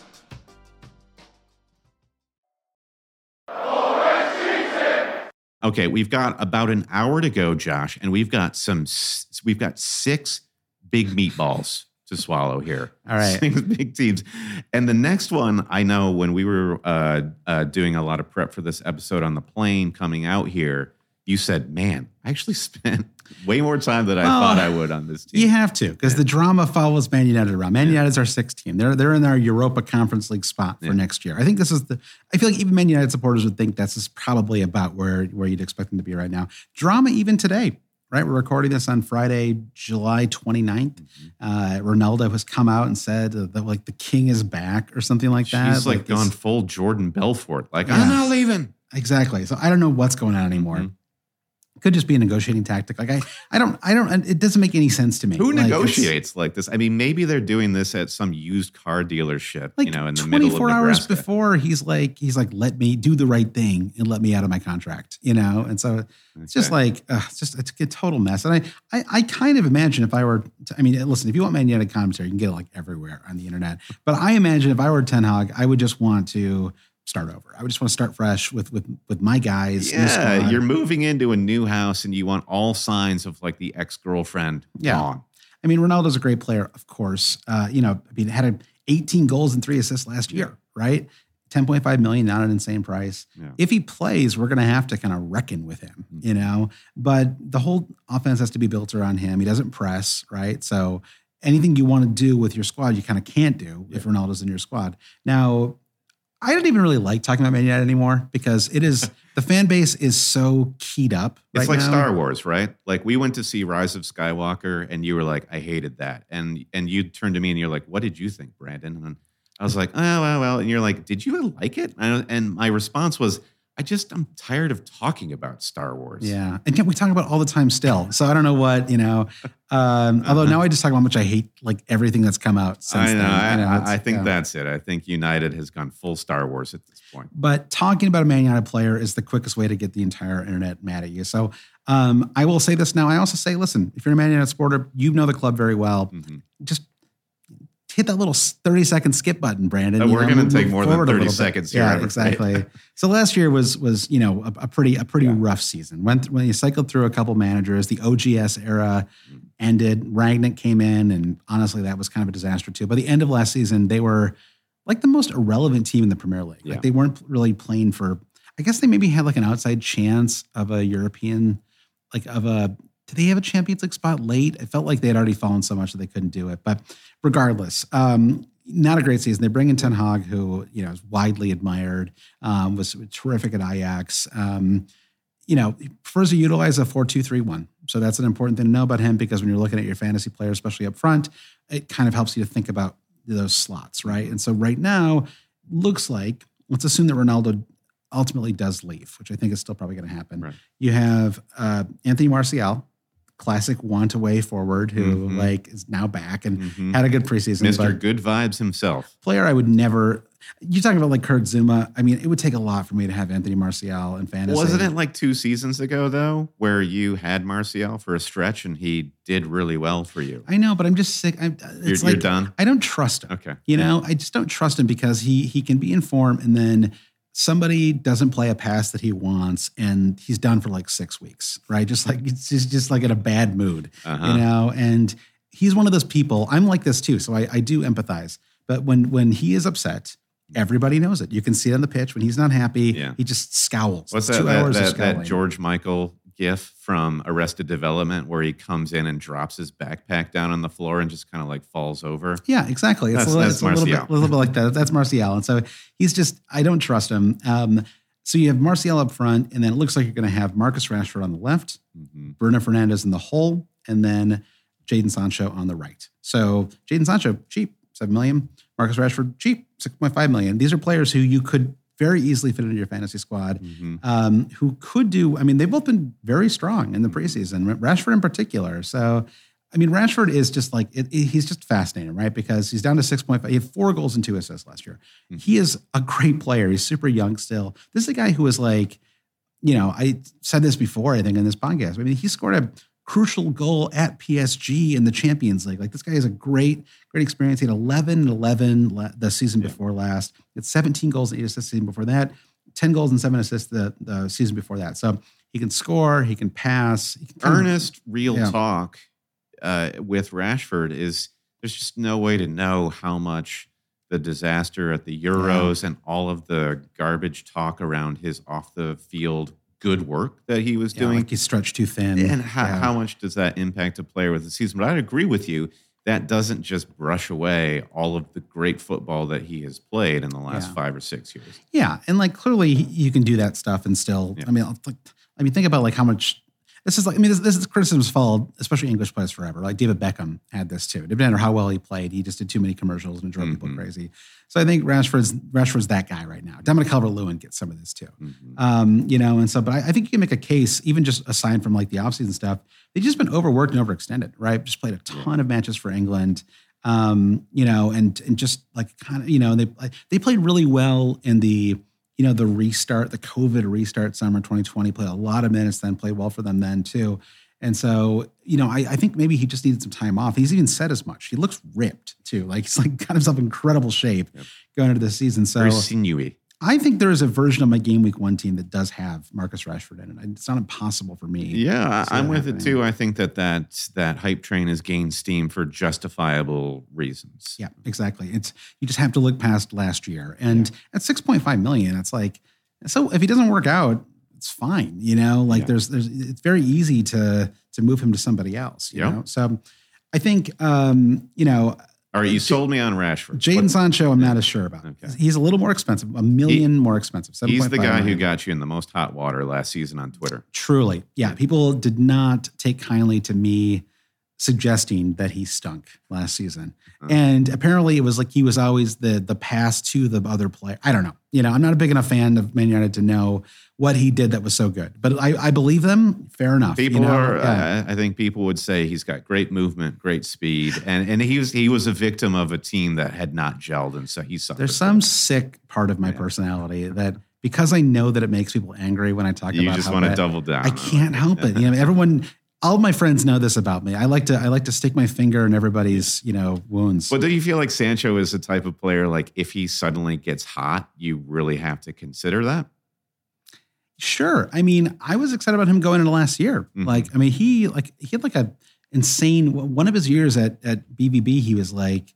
Okay, we've got about an hour to go, Josh, and we've got some. We've got six big meatballs to swallow here. All right. <laughs> six big teams, and the next one I know when we were uh, uh, doing a lot of prep for this episode on the plane coming out here, you said, "Man, I actually <laughs> spent way more time than I Well, thought I would on this team." You have to because the drama follows Man United around. Man United's our sixth team. They're they're in our Europa Conference League spot for Yeah. next year. I think this is the. I feel like even Man United supporters would think this is probably about where where you'd expect them to be right now. Drama even today. Right, we're recording this on Friday, July 29th. Mm-hmm. Uh, Ronaldo has come out and said that like the king is back or something like that. She's like, this- gone full Jordan Belfort. Like, Yeah. I'm not leaving. Exactly. So I don't know what's going on anymore. Mhm. Could just be a negotiating tactic. Like I, I don't, I don't. It doesn't make any sense to me. Who Like, negotiates like this? I mean, maybe they're doing this at some used car dealership, Like you know, in the middle of 24 hours before, he's like, he's like, let me do the right thing and let me out of my contract, you know. And so it's just like, uh, it's just it's a total mess. And I, I, I kind of imagine if I were, to, I mean, listen, if you want Man United commentary, you can get it like everywhere on the internet. But I imagine if I were Ten Hag, I would just want to start over. I would just want to start fresh with with with my guys. Yeah, you're moving into a new house and you want all signs of like the ex girlfriend Yeah. gone. I mean, Ronaldo's a great player, of course. Uh, you know, I mean, had 18 goals and three assists last year, right? 10.5 million, not an insane price. Yeah. If he plays, we're going to have to kind of reckon with him, Mhm. you know. But the whole offense has to be built around him. He doesn't press, right? So anything you want to do with your squad, you kind of can't do if Ronaldo's in your squad. Now, I don't even really like talking about Man United anymore because it is <laughs> the fan base is so keyed up. It's like now. Star Wars, right? Like we went to see Rise of Skywalker and you were like, I hated that. And and you turned to me and you're like, what did you think, Brandon? And I was like, oh, well, well. And you're like, did you like it? And and my response was, I just, I'm tired of talking about Star Wars. Yeah, and yet we talk about it all the time still. So I don't know what you know. <laughs> Um, although now I just talk about how much I hate like everything that's come out since I know. then. I, You know, I- think yeah. that's it. I think United has gone full Star Wars at this point. But talking about a Man United player is the quickest way to get the entire internet mad at you. So um, I will say this now. I also say, listen, if you're a Man United supporter, you know the club very well. Mhm. Just hit that little 30 second skip button, Brandon. We're gonna take more than 30 seconds here, Yeah, exactly. so last year was was you know a, a pretty a pretty Yeah. rough season. Went when you cycled through a couple managers, the OGS era ended. Rangnick came in, and honestly, that was kind of a disaster too. By the end of last season, they were like the most irrelevant team in the Premier League. Yeah. Like they weren't really playing for. I guess they maybe had like an outside chance of a European, like of a. Did they have a Champions League spot late? It felt like they had already fallen so much that they couldn't do it. But regardless, um, not a great season. They bring in Ten Hag, who you know is widely admired, um, was terrific at Ajax. Um, you know, he prefers to utilize a 4-2-3-1. So that's an important thing to know about him because when you're looking at your fantasy players, especially up front, it kind of helps you to think about those slots, right? And so right now, looks like let's assume that Ronaldo ultimately does leave, which I think is still probably going to happen. Right. You have uh, Anthony Martial, classic want away forward, who Mhm. like is now back and Mhm. had a good preseason. Mr. Good Vibes himself. player I would never. You're talking about like Kurt Zouma. I mean, it would take a lot for me to have Anthony Martial in fantasy. Wasn't it like two seasons ago, though, where you had Martial for a stretch and he did really well for you? I know, but I'm just sick. I, it's You're, like you're done? I don't trust him. Okay. You know, I just don't trust him because he he can be in form and then somebody doesn't play a pass that he wants and he's done for like six weeks, right? Just like it's just, just like in a bad mood, Uh-huh. you know. And he's one of those people. I'm like this too, so I, I do empathize. But when when he is upset, everybody knows it. You can see it on the pitch when he's not happy. Yeah. He just scowls. What's that, Two that, hours of that, that. George Michael gif from Arrested Development where he comes in and drops his backpack down on the floor and just kind of like falls over? Yeah, exactly. It's That's- a little, it's a little bit, a little bit like that. That's Martial, and so he's just I don't trust him. Um, so you have Martial up front, and then it looks like you're going to have Marcus Rashford on the left, Mhm. Bruno Fernandes in the hole, and then Jadon Sancho on the right. So Jadon Sancho cheap, seven million. Marcus Rashford cheap, six point five million. These are players who you could very easily fit into your fantasy squad Mhm. um, who could do. I mean, they've both been very strong in the preseason. Rashford in particular. So, I mean, Rashford is just like it, it- he's just fascinating, right? Because he's down to six point five. He had four goals and two assists last year. He is a great player. He's super young still. This is a guy who is like, you know, I said this before. I think in this podcast. I mean, he scored a crucial goal at PSG in the Champions League. Like this guy has a great, great experience. He had 11 and 11 the season before last. It's 17 goals and eight assists the season before that. 10 goals and seven assists the, the season before that. So he can score, he can pass. He can kind of- Earnest, real Yeah. talk uh, with Rashford is there's just no way to know how much the disaster at the Euros and all of the garbage talk around his off the field good work that he was Yeah, doing. like he's stretched too thin. and how, Yeah. how much does that impact a player with the season? But I'd agree with you. That doesn't just brush away all of the great football that he has played in the last Yeah. five or six years. Yeah, and like clearly you can do that stuff and still. I mean, like, I mean, think about like how much. This is like I mean, this, this is criticism's followed, especially English players forever. Like David Beckham had this too. It didn't matter how well he played; he just did too many commercials and drove people Mhm. crazy. So I think Rashford's Rashford's that guy right now. Dominic Calvert-Lewin gets some of this too. Mhm. Um, you know, and so, but I, I think you can make a case, even just aside from like the offseason stuff, they've just been overworked and overextended, right? Just played a ton of matches for England, um, you know, and and just like kind of, you know, they they played really well in the, you know, the restart, the COVID restart summer 2020, played a lot of minutes then, played well for them then too. And so, you know, I, I think maybe he just needed some time off. He's even said as much. He looks ripped too. Like he's like got himself in incredible shape Yep. going into the season. So Very sinewy. I think there is a version of my game week one team that does have Marcus Rashford in it. It's not impossible for me. Yeah, I'm with it too. I think that that that hype train has gained steam for justifiable reasons. Yeah, exactly. It's you just have to look past last year, and at 6.5 million, it's like so if he doesn't work out, it's fine. You know, like Yeah. there's there's it's very easy to to move him to somebody else. You Yeah. know, so I think um, you know All right, you sold me on Rashford. Jadon Sancho. I'm not as sure about. Okay. He's a little more expensive, a million more expensive. He's the 7.5 guy who got you in the most hot water last season on Twitter. Truly. Yeah. People did not take kindly to me suggesting that he stunk last season. And apparently it was like he was always the the pass to the other player. I don't know. You know, I'm not a big enough fan of Man United to know what he did that was so good. But I, I believe them. Fair enough. you People know? are. Yeah. Uh, I think people would say he's got great movement, great speed, and and he was he was a victim of a team that had not gelled, and so he suffered. There's some sick part of my Yeah. personality that because I know that it makes people angry when I talk You about You just want to double down. I can't help it. You know, everyone, all my friends know this about me. I like to, I like to stick my finger in everybody's, you know, wounds. But do you feel like Sancho is the type of player like if he suddenly gets hot, you really have to consider that? Sure. I mean, I was excited about him going into last year. Mhm. Like, I mean, he like he had like a insane one of his years at at BVB. He was like.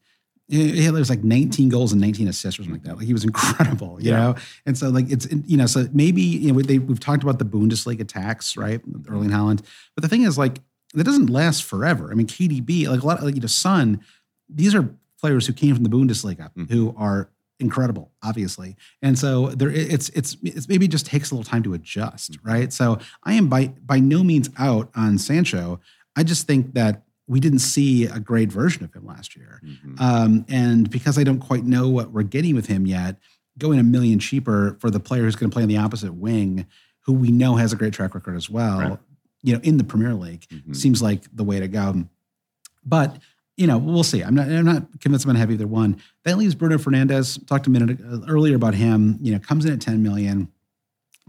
He had, there was like 19 goals and 19 assists or something like that. Like he was <laughs> incredible, you Yeah. know. And so like it's you know so maybe you know they, we've talked about the Bundesliga tax right, with Erling Haaland. But the thing is like that doesn't last forever. I mean KDB like a lot of like you know Son, these are players who came from the Bundesliga Mhm. who are incredible, obviously. And so there, it's it's it's maybe just takes a little time to adjust, right? So I am by by no means out on Sancho. I just think that we didn't see a great version of him last year, Mhm. um, and because I don't quite know what we're getting with him yet, going a million cheaper for the player who's going to play on the opposite wing, who we know has a great track record as well, Right. you know, in the Premier League, Mhm. seems like the way to go. But you know, we'll see. I'm not. I'm not convinced I'm going to have either one. That leaves Bruno Fernandes. Talked a minute earlier about him. You know, comes in at 10 million,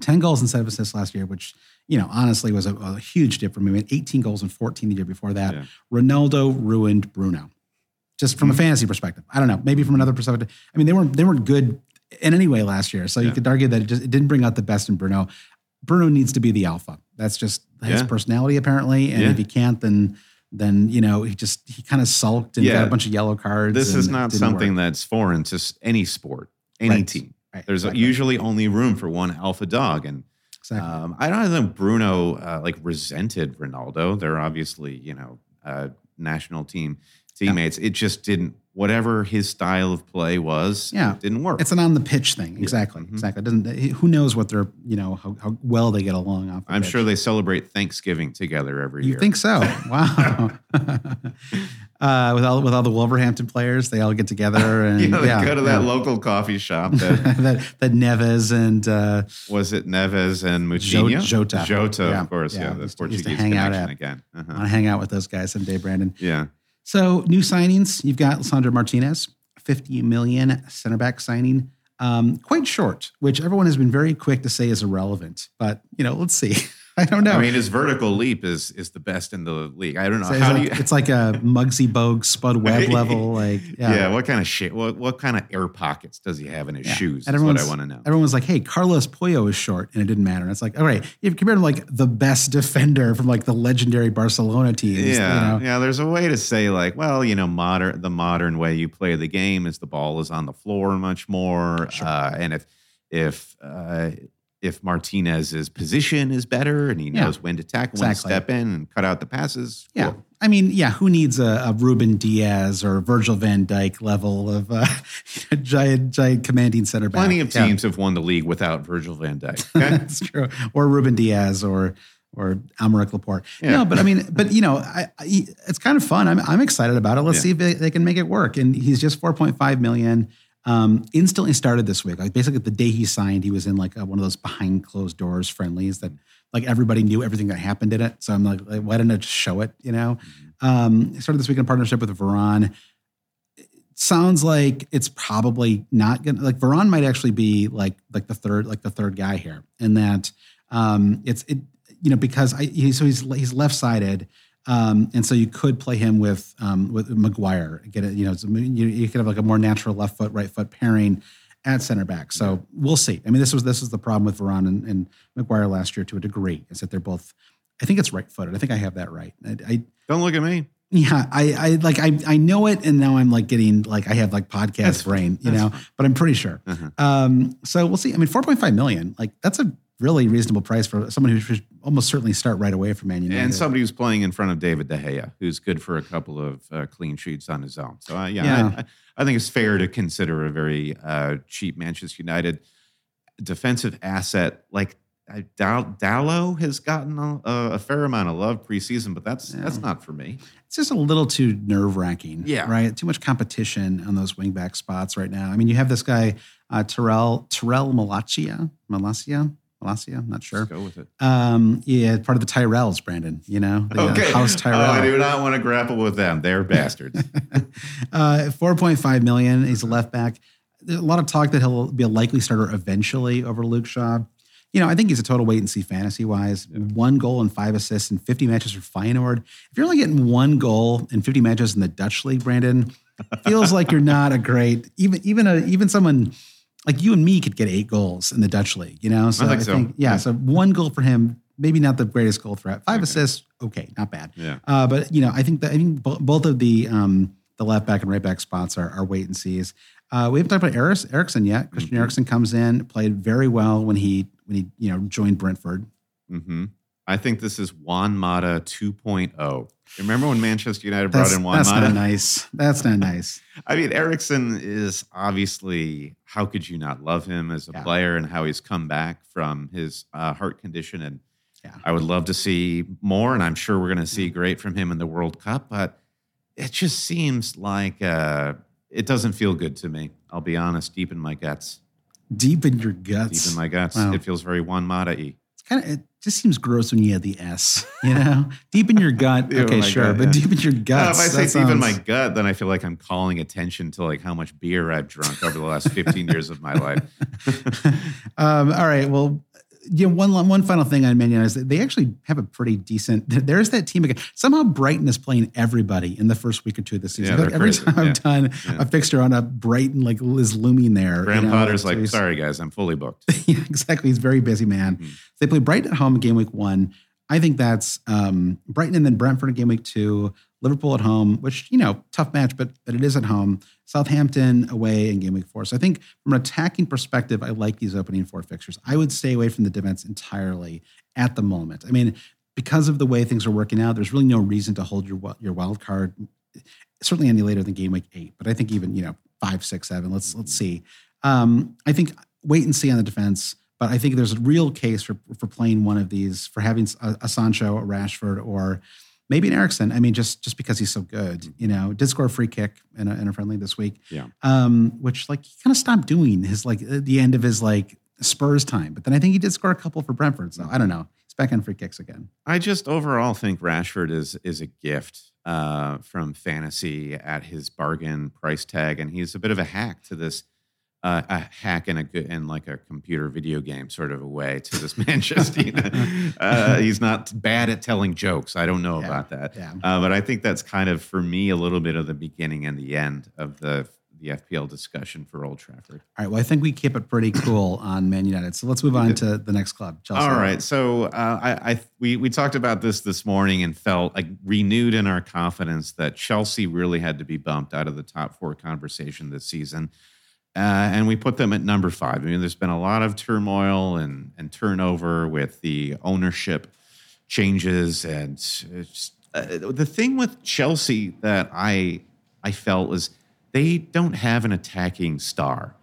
10 goals instead of assists last year, which you know honestly was a, a huge dip him. He had 18 goals and 14 the year before that. Yeah. Ronaldo ruined Bruno, just from a Mhm. fantasy perspective. I don't know. Maybe from another perspective. I mean, they weren't they weren't good in any way last year. So you could argue that it just it didn't bring out the best in Bruno. Bruno needs to be the alpha. That's just his Yeah. personality apparently. And Yeah. if he can't, then then you know he just he kind of sulked and Yeah. got a bunch of yellow cards. This is not something work. that's foreign to any sport, any Right. team. Right, There's exactly. usually only room for one alpha dog, and exactly. um, I don't think Bruno uh, like resented Ronaldo. They're obviously you know uh, national team teammates. It just didn't. Whatever his style of play was, Yeah. it didn't work. it's an on the pitch thing. Exactly. Mhm. Exactly. It doesn't who knows what they're you know how, how well they get along off. I'm pitch. sure they celebrate Thanksgiving together every You year. You think so? <laughs> Wow. <laughs> uh, with all with all the Wolverhampton players, they all get together <laughs> and know, they yeah, go to that yeah. local coffee shop that that that Neves and uh, was it Neves and Moutinho? Jota. Jota, Yeah, of course. yeah. Yeah, the Used to- used to Portuguese hang out connection at- again. Uh-huh. to hang out with those guys someday, Brandon. Yeah. So new signings, you've got Lisandro Martinez, 50 million center back signing. Um, quite short, which everyone has been very quick to say is irrelevant. But you know, let's see. <laughs> <laughs> I don't know. I mean, his vertical leap is is the best in the league. I don't know So it's, how like, do you. it's like a Muggsy Bogues Spud Webb <laughs> level. Like, yeah. yeah. what kind of shit? What what kind of air pockets does he have in his Yeah. shoes? And Is what I want to know. Everyone was like, "Hey, Carlos Puyol is short," and it didn't matter. And it's like, all right, you've compared to like the best defender from like the legendary Barcelona teams. Yeah, you know? yeah. There's a way to say like, well, you know, modern the modern way you play the game is the ball is on the floor much more, Sure. uh, and if if uh, if Martinez's position is better and he Yeah. knows when to tackle, when to step in and cut out the passes. Yeah. cool. I mean, yeah, who needs a, a Ruben Dias or Virgil van Dijk level of uh, <laughs> giant, giant commanding center back? Plenty of Yeah. teams have won the league without Virgil van Dijk. <laughs> Okay? That's true. Or Ruben Dias or or Aymeric Laporte. Yeah. No, but I mean, but you know, I, I, it's kind of fun. I'm I'm excited about it. Let's Yeah. see if they, they can make it work. And he's just 4.5 million. Um, instantly started this week. Like basically the day he signed, he was in like a, one of those behind closed doors friendlies that like everybody knew everything that happened in it. So I'm like, like, why didn't I just show it? You know, um, started this week in partnership with Varane. Sounds like it's probably not gonna like Varane might actually be like like the third like the third guy here, and that um, it's it you know because I he, so he's he's left sided. Um, and so you could play him with um, with Maguire, get it, you know, you, you could have like a more natural left foot, right foot pairing at center back. So we'll see. I mean, this was this was the problem with Varane and, and Maguire last year to a degree, is that they're both. I think it's right footed. I think I have that right. I, I Don't look at me. yeah, I, I like I I know it, and now I'm like getting like I have like podcast That's brain, you know, but I'm pretty sure. Uh-huh. Um, so we'll see. I mean, 4.5 million, like that's a really reasonable price for someone who should almost certainly start right away for Man United. And somebody who's playing in front of David De Gea, who's good for a couple of uh, clean sheets on his own. So, uh, yeah, Yeah. I, I, think it's fair to consider a very uh, cheap Manchester United defensive asset. Like Dalot has gotten a, a fair amount of love preseason, but that's that's not for me. it's just a little too nerve wracking. Yeah. right. Too much competition on those wingback spots right now. I mean, you have this guy uh, Tyrell Tyrell Malacia Malacia Malacia. I'm not sure. Let's go with it. Um, yeah, part of the Tyrells, Brandon. You know, the uh, House Tyrell. Oh, I do not want to grapple with them. They're bastards. <laughs> uh, 4.5 million. He's a left back. There's a lot of talk that he'll be a likely starter eventually over Luke Shaw. You know, I think he's a total wait and see fantasy wise. One goal and five assists in 50 matches for Feyenoord. If you're only getting one goal in 50 matches in the Dutch league, Brandon, feels like you're not a great even even a even someone like you and me could get eight goals in the Dutch league. You know, so I think so. yeah, Yeah. so one goal for him, maybe not the greatest goal threat. Five assists, okay, not bad. Yeah. Uh, but you know, I think that I think bo- both of the um, the left back and right back spots are, are wait and sees. Uh, we haven't talked about Eris, Eriksen yet. Christian Mhm. Eriksen comes in, played very well when he when he you know joined Brentford. hmm I think this is Juan Mata 2.0. Remember when Manchester United brought That's, in Juan that's Mata? not nice. That's not nice. <laughs> I mean, Eriksen is obviously, how could you not love him as a Yeah. player and how he's come back from his uh, heart condition? And Yeah. I would love to see more, and I'm sure we're going to see great from him in the World Cup, but it just seems like uh, it doesn't feel good to me. I'll be honest, deep in my guts. Deep in your guts. Deep in my guts. Wow. It feels very Juan Mata y. It's kind of it just seems gross when you add the S. You know, <laughs> deep in your gut. Okay, sure, gut, but deep in your Uh, guts. if I say that deep in my gut, then I feel like I'm calling attention to like how much beer I've drunk over the last 15 years of my life. <laughs> um, all right. Well, you know, one one final thing on Man United is that they actually have a pretty decent. There's that team again. Somehow Brighton is playing everybody in the first week or two of the season. Yeah, Like, every crazy. time I've Yeah. done Yeah. a fixture on a Brighton, like is looming there. Graham you know, Potter's like, sorry guys, I'm fully booked. <laughs> yeah, exactly. He's a very busy man. Mhm. They play Brighton at home in game week one. I think that's um, Brighton and then Brentford in game week two. Liverpool at home, which you know, tough match, but but it is at home. Southampton away in game week four. So I think from an attacking perspective, I like these opening four fixtures. I would stay away from the defense entirely at the moment. I mean, because of the way things are working out, there's really no reason to hold your your wild card certainly any later than game week eight. But I think even you know five, six, seven. Let's let's see. Um, I think wait and see on the defense. But I think there's a real case for for playing one of these, for having a, a Sancho, a Rashford, or maybe an Eriksen. I mean, just just because he's so good, you know, did score a free kick in a, in a friendly this week. Yeah. Um, which like he kind of stopped doing his like at the end of his like Spurs time. But then I think he did score a couple for Brentford. So I don't know. He's back on free kicks again. I just overall think Rashford is is a gift uh, from fantasy at his bargain price tag, and he's a bit of a hack to this. Uh, a hack in a good in like a computer video game sort of a way to this <laughs> Manchester. Uh, he's not bad at telling jokes. I don't know Yeah, about that, yeah. uh, but I think that's kind of for me a little bit of the beginning and the end of the the FPL discussion for Old Trafford. All right. Well, I think we keep it pretty cool on Man United. So let's move on to the next club. Chelsea. All right. So uh, I, I we we talked about this this morning and felt like renewed in our confidence that Chelsea really had to be bumped out of the top four conversation this season. Uh, and we put them at number five. I mean, there's been a lot of turmoil and, and turnover with the ownership changes. And it's, uh, the thing with Chelsea that I I felt was they don't have an attacking star.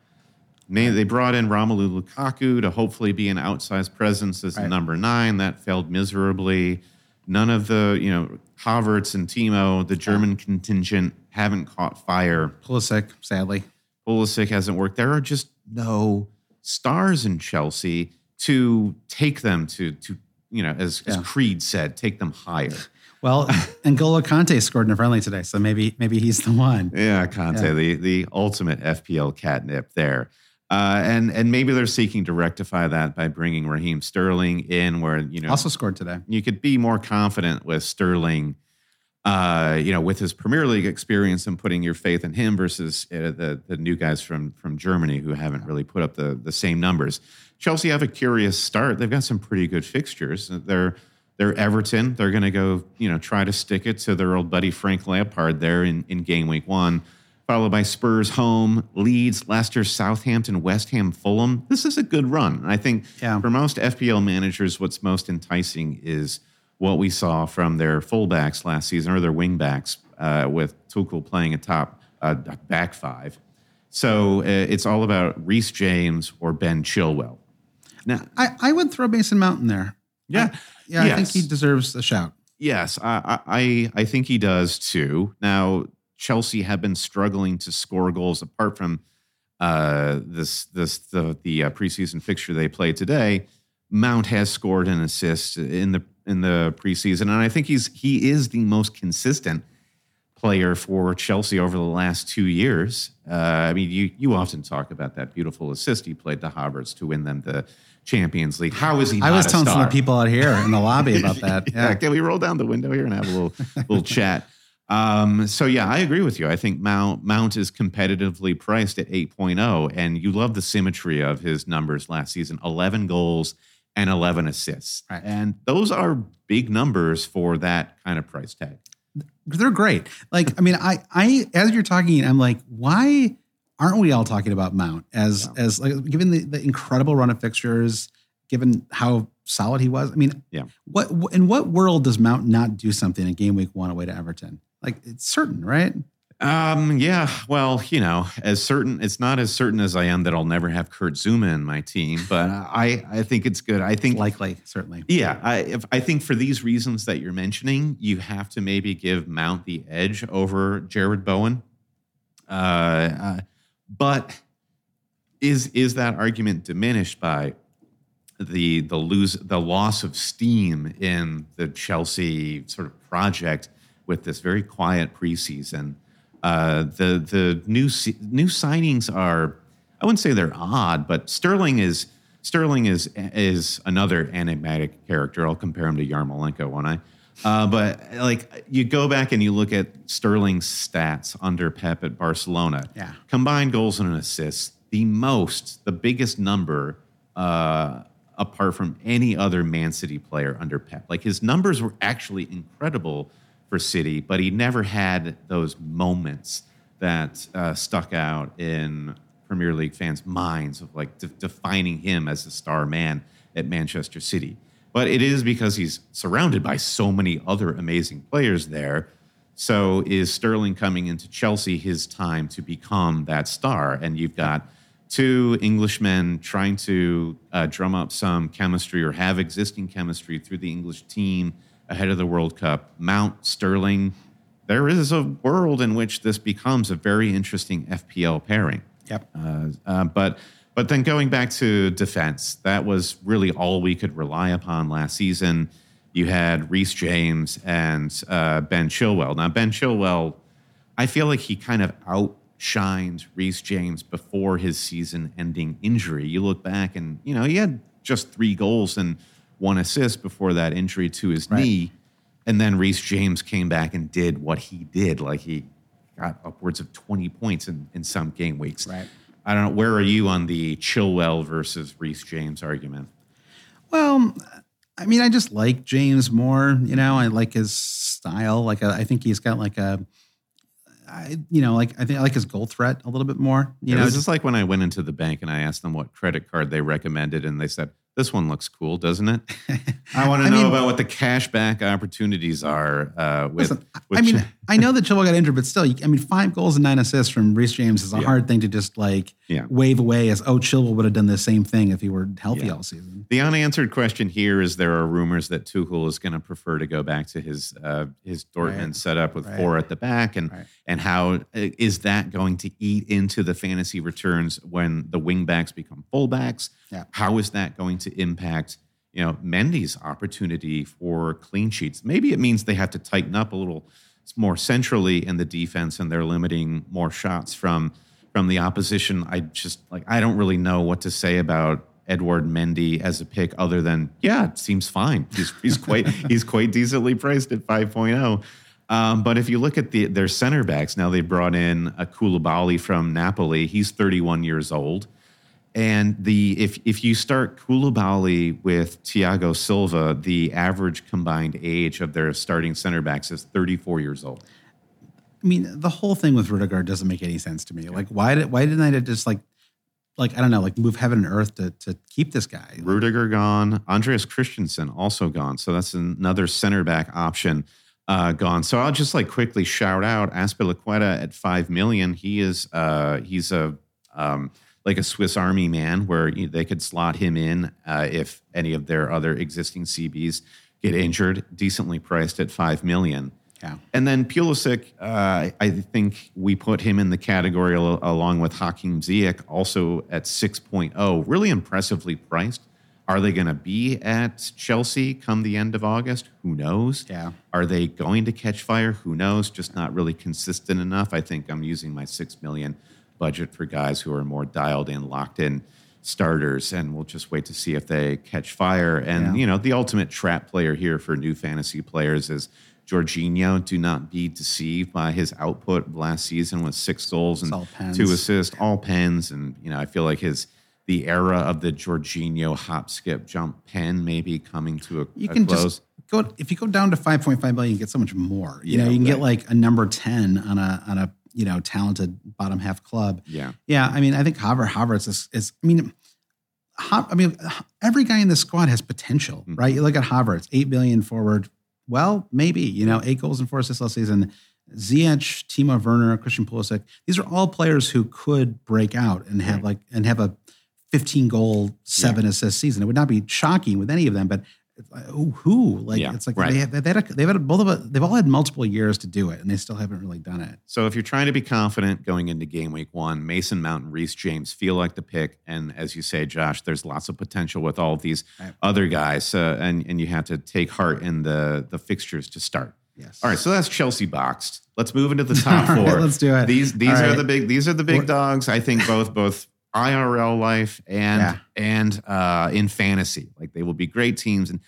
They, they brought in Romelu Lukaku to hopefully be an outsized presence as Right. number nine. That failed miserably. None of the, you know, Havertz and Timo, the German contingent, haven't caught fire. Pulisic, sadly. Pulisic hasn't worked. There are just no stars in Chelsea to take them to, to you know, as, as Creed said, take them higher. <laughs> Well, N'Golo Kanté scored in a friendly today, so maybe maybe he's the one. Yeah, Kanté, Yeah. the the ultimate FPL catnip there. Uh, and and maybe they're seeking to rectify that by bringing Raheem Sterling in, where you know Also scored today. you could be more confident with Sterling, uh, you know, with his Premier League experience and putting your faith in him versus uh, the the new guys from from Germany who haven't really put up the the same numbers. Chelsea have a curious start. They've got some pretty good fixtures. They're they're Everton. They're going to go, you know, try to stick it to their old buddy Frank Lampard there in, in game week one, followed by Spurs home, Leeds, Leicester, Southampton, West Ham, Fulham. This is a good run. I think Yeah. for most FPL managers, what's most enticing is what we saw from their fullbacks last season or their wingbacks uh, with Tuchel playing a top uh, back five. So uh, it's all about Reece James or Ben Chilwell. Now, I, I would throw Mason Mount in there. Yeah. I, yeah, I think he deserves a shout. Yes, I, I I think he does too. Now Chelsea have been struggling to score goals apart from uh, this this the the uh, preseason fixture they played today. Mount has scored an assist in the in the preseason, and I think he's he is the most consistent player for Chelsea over the last two years. Uh, I mean, you you often talk about that beautiful assist he played to Havertz to win them the Champions League. How is he? I was telling some of the people out here in the lobby about that. <laughs> yeah. Yeah. Can we roll down the window here and have a little little chat? Um, so yeah, I agree with you. I think Mount Mount is competitively priced at 8.0, and you love the symmetry of his numbers last season: 11 goals and 11 assists, Right. and those are big numbers for that kind of price tag. They're great. Like, I mean, I, I, as you're talking, I'm like, why aren't we all talking about Mount as, as like, given the, the incredible run of fixtures, given how solid he was? I mean, Yeah. What in what world does Mount not do something in game week one away to Everton? Like, it's certain, right? Um, yeah, well, you know, as certain it's not as certain as I am that I'll never have Kurt Zouma in my team, but <laughs> I I think it's good. I think Likely, certainly. Yeah, I, if, I think for these reasons that you're mentioning, you have to maybe give Mount the edge over Jarrod Bowen. Uh, uh, but is is that argument diminished by the the lose the loss of steam in the Chelsea sort of project with this very quiet preseason? Uh, the the new new signings are I wouldn't say they're odd, but Sterling is Sterling is is another enigmatic character. I'll compare him to Yarmolenko, won't I? Uh, but like you go back and you look at Sterling's stats under Pep at Barcelona. Yeah. Combined goals and assists, the most, the biggest number uh, apart from any other Man City player under Pep. Like his numbers were actually incredible for City, but he never had those moments that uh, stuck out in Premier League fans' minds of like de- defining him as the star man at Manchester City. But it is because he's surrounded by so many other amazing players there. So is Sterling coming into Chelsea his time to become that star? And you've got two Englishmen trying to uh, drum up some chemistry or have existing chemistry through the English team ahead of the World Cup. Mount Sterling. There is a world in which this becomes a very interesting FPL pairing. Yep. Uh, uh, but but then going back to defense, that was really all we could rely upon last season. You had Reece James and uh, Ben Chilwell. Now Ben Chilwell, I feel like he kind of outshined Reece James before his season-ending injury. You look back and you know he had just three goals and one assist before that injury to his Right. knee, and then Reece James came back and did what he did. Like he got upwards of 20 points in, in some game weeks. Right. I don't know. Where are you on the Chilwell versus Reece James argument? Well, I mean, I just like James more. You know, I like his style. Like, I I think he's got like a. I, you know, like I think I like his goal threat a little bit more. You know, this is like when I went into the bank and I asked them what credit card they recommended, and they said, "This one looks cool, doesn't it?" <laughs> I want to know mean- about what the cashback opportunities are uh, with. Listen, with I mean, I know that Chilwell got injured, but still, I mean, five goals and nine assists from Reece James is a Yeah. hard thing to just like Yeah. wave away as, oh, Chilwell would have done the same thing if he were healthy Yeah. all season. The unanswered question here is: There are rumors that Tuchel is going to prefer to go back to his uh, his Dortmund Right. setup with Right. four at the back, and Right. and how uh, that going to eat into the fantasy returns when the wing backs become fullbacks? Yeah. How is that going to impact you know Mendy's opportunity for clean sheets? Maybe it means they have to tighten up a little more centrally in the defense, and they're limiting more shots from from the opposition. I just like I don't really know what to say about Edouard Mendy as a pick other than yeah, it seems fine. He's he's quite <laughs> he's quite decently priced at 5.0. Um, but if you look at the their center backs now, they brought in a Koulibaly from Napoli. He's 31 years old. And the if if you start Koulibaly with Thiago Silva, the average combined age of their starting center backs is 34 years old. I mean, the whole thing with Rudiger doesn't make any sense to me. Like, why did why didn't I just like, like I don't know, like move heaven and earth to to keep this guy? Rudiger gone. Andreas Christensen also gone. So that's another center back option uh, gone. So I'll just like quickly shout out Azpilicueta at five million. He is uh, he's a um, like a Swiss Army man where you they could slot him in uh, if any of their other existing CBs get injured. Decently priced at five million. Yeah. And then Pulisic, uh, I think we put him in the category al- along with Hakim Ziyech, also at 6.0, really impressively priced. Are they going to be at Chelsea come the end of August? Who knows? Yeah. Are they going to catch fire? Who knows? Just not really consistent enough. I think I'm using my six million budget for guys who are more dialed in, locked in starters, and we'll just wait to see if they catch fire. And Yeah. you know, the ultimate trap player here for new fantasy players is Jorginho. Do not be deceived by his output last season with six goals and two assists, all pens. And you know, I feel like his the era of the Jorginho hop, skip, jump pen may be coming to a, You a can close. just go if you go down to five point five million, you get so much more. You Yeah, know, you can get like a number ten on a on a you know talented bottom half club. yeah. Yeah, I mean, I think Haver Havertz is, is I mean, Ha- I mean, every guy in the squad has potential, Mhm. right? You look at Havertz, eight billion forward. Well, maybe you know, eight goals and four assists last season. Ziyech, Timo Werner, Christian Pulisic. These are all players who could break out and have Right. like and have a 15 goal, seven assist season. It would not be shocking with any of them, but it's like, who- who? Like Yeah, it's like right. they have, they've had a, they've had a, both of they've all had multiple years to do it, and they still haven't really done it. So if you're trying to be confident going into game week one, Mason Mount and Reece James feel like the pick. And as you say, Josh, there's lots of potential with all of these Right. other guys, uh, and and you have to take heart in the the fixtures to start. Yes. All right, so that's Chelsea boxed. Let's move into the top <laughs> All right, four. let's do it. These these All are the big these are the big What- dogs. I think both both IRL life and Yeah. and uh, in fantasy, like they will be great teams. And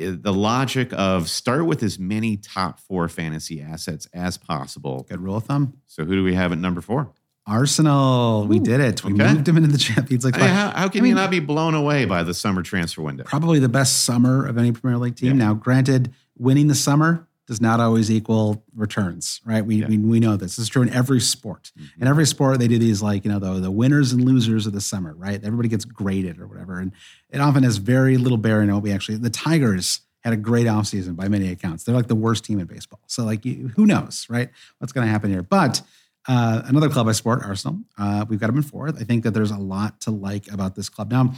uh, the logic of start with as many top four fantasy assets as possible. Good rule of thumb. So who do we have at number four? Arsenal, we did it. We okay. moved him into the <laughs> Champions League. I how, how can I mean- you not be blown away by the summer transfer window? Probably the best summer of any Premier League team. Yeah. Now, granted, winning the summer does not always equal returns, right? We, Yeah. Mm-hmm. we, we know this. This is true in every sport. In every sport, they do these like, you know, the, the winners and losers of the summer, right? Everybody gets graded or whatever. And it often has very little bearing on what we actually, the Tigers had a great offseason by many accounts. They're like the worst team in baseball. So, like, you, who knows, right? What's going to happen here? But uh, another club I support, Arsenal. Uh, we've got them in fourth. I think that there's a lot to like about this club. Now,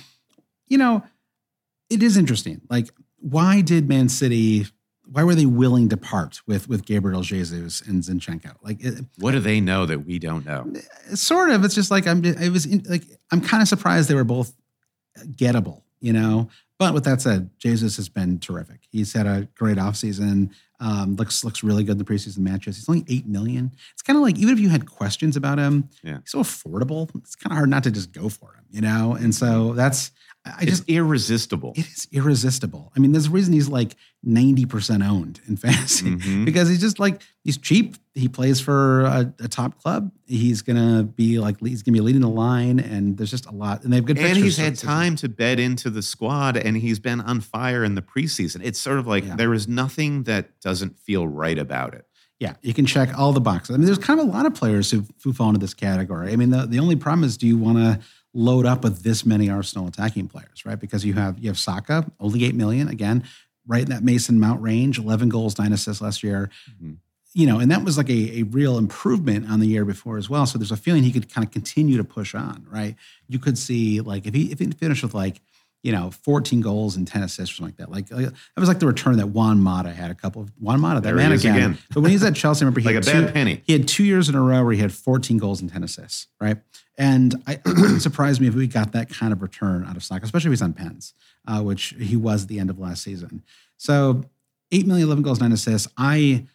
you know, it is interesting. Like, why did Man City? Why were they willing to part with with Gabriel Jesus and Zinchenko? Like, it, What do they know that we don't know? sort of. It's just like I'm. I was in, like I'm kind of surprised they were both gettable. You know. But with that said, Jesus has been terrific. He's had a great offseason. Um, looks looks really good in the preseason matches. He's only eight million. It's kind of like even if you had questions about him, Yeah. he's so affordable. It's kind of hard not to just go for him, you know. And so that's I I It's just irresistible. it is irresistible. I mean, there's a reason he's like 90% owned in fantasy Mhm. <laughs> because he's just like, he's cheap. He plays for a, a top club. He's going to be like, he's going to be leading the line. And there's just a lot. And they have good and he's had time to bed into the squad and he's been on fire in the preseason. It's sort of like Yeah. there is nothing that doesn't feel right about it. Yeah, you can check all the boxes. I mean, there's kind of a lot of players who, who fall into this category. I mean, the, the only problem is, do you want to load up with this many Arsenal attacking players, right? Because you have you have Saka, only eight million, again, right in that Mason Mount range, eleven goals, nine assists last year. Mm-hmm. You know, and that was like a, a real improvement on the year before as well. So there's a feeling he could kind of continue to push on, right? You could see like if he if he finished with like you know, 14 goals and 10 assists or something like that. Like, like that was like the return that Juan Mata had a couple of Juan Mata, that there man again. again. but when he's at Chelsea, remember he <laughs> like had a two, penny. He had two years in a row where he had 14 goals and 10 assists, right? And I, <clears throat> it wouldn't surprise me if we got that kind of return out of Saka, especially if he's on pens, uh, which he was at the end of last season. So 8 million, 11 goals, 9 assists. I,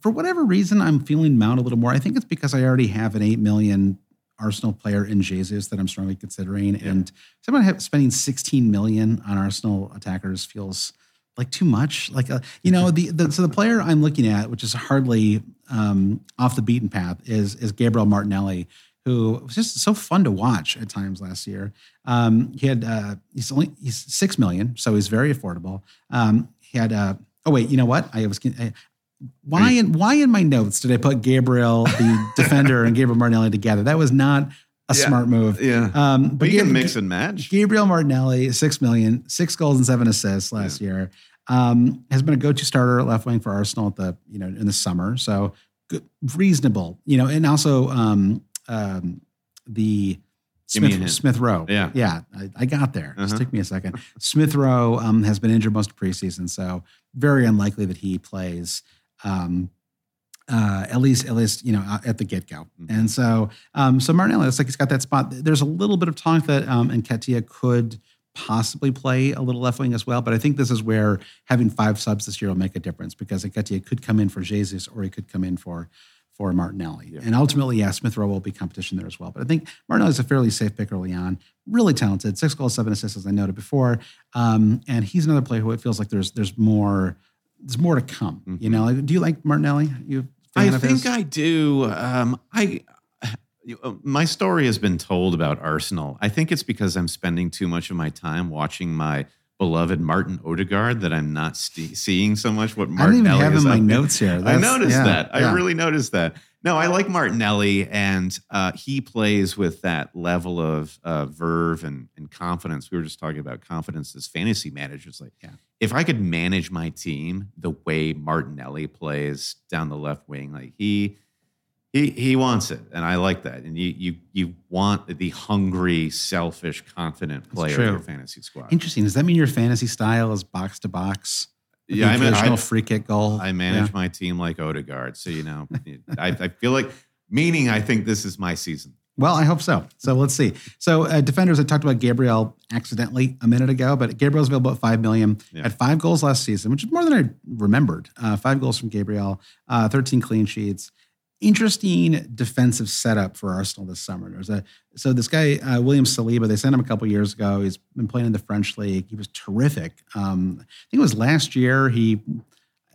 for whatever reason, I'm feeling Mount a little more. I think it's because I already have an 8 million Arsenal player in Jesus that I'm strongly considering. Yeah. And someone spending 16 million on Arsenal attackers feels like too much. Like uh, you know, the, the, so the player I'm looking at, which is hardly um, off the beaten path, is is Gabriel Martinelli, who was just so fun to watch at times last year. Um, he had uh, he's only he's six million, so he's very affordable. Um, he had uh, oh wait, you know what? I was I, why in why in my notes did I put Gabriel the <laughs> defender and Gabriel Martinelli together? That was not a yeah, smart move. Yeah. Um, but, you can mix and match. Gabriel Martinelli, six million, six goals and seven assists last yeah. year. Um, has been a go-to starter left wing for Arsenal at the you know in the summer. So good, reasonable, you know, and also um, um, the Smith, Smith Rowe. Yeah. Yeah. I, I got there. Uh-huh. Just took me a second. Smith Rowe um, has been injured most of preseason, so very unlikely that he plays um, uh, at least at least you know at the get go. Mm-hmm. And so um, so Martinelli looks like he's got that spot. There's a little bit of talk that um, Nketiah could possibly play a little left wing as well, but I think this is where having five subs this year will make a difference because Nketiah could come in for Jesus or he could come in for for Martinelli. Yeah. And ultimately, yeah, Smith Rowe will be competition there as well. But I think Martinelli is a fairly safe pick early on. Really talented, six goals, seven assists, as I noted before. Um, and he's another player who it feels like there's there's more there's more to come. Mm-hmm. You know, do you like Martinelli? You I think his? I do. Um, I my story has been told about Arsenal. I think it's because I'm spending too much of my time watching my beloved Martin Odegaard that I'm not st- seeing so much. What Martinelli I don't even have in my notes here. That's, I noticed yeah, that. Yeah. I really noticed that. No, I like Martinelli, and uh, he plays with that level of uh, verve and, and, confidence. We were just talking about confidence as fantasy managers. Like, yeah. if I could manage my team the way Martinelli plays down the left wing, like he he he wants it, and I like that. And you you you want the hungry, selfish, confident player in your fantasy squad. Interesting. Does that mean your fantasy style is box to box? yeah, I mean, I, free kick goal. I manage yeah. my team like Odegaard, so you know, <laughs> I, I, feel like meaning I think this is my season. Well, I hope so. So let's see. So uh, defenders, I talked about Gabriel accidentally a minute ago, but Gabriel's available at five million. Yeah. Had five goals last season, which is more than I remembered. Uh, five goals from Gabriel, uh, thirteen clean sheets interesting defensive setup for Arsenal this summer. There's a so this guy uh, William Saliba. They sent him a couple years ago. He's been playing in the French league. He was terrific. Um, I think it was last year. He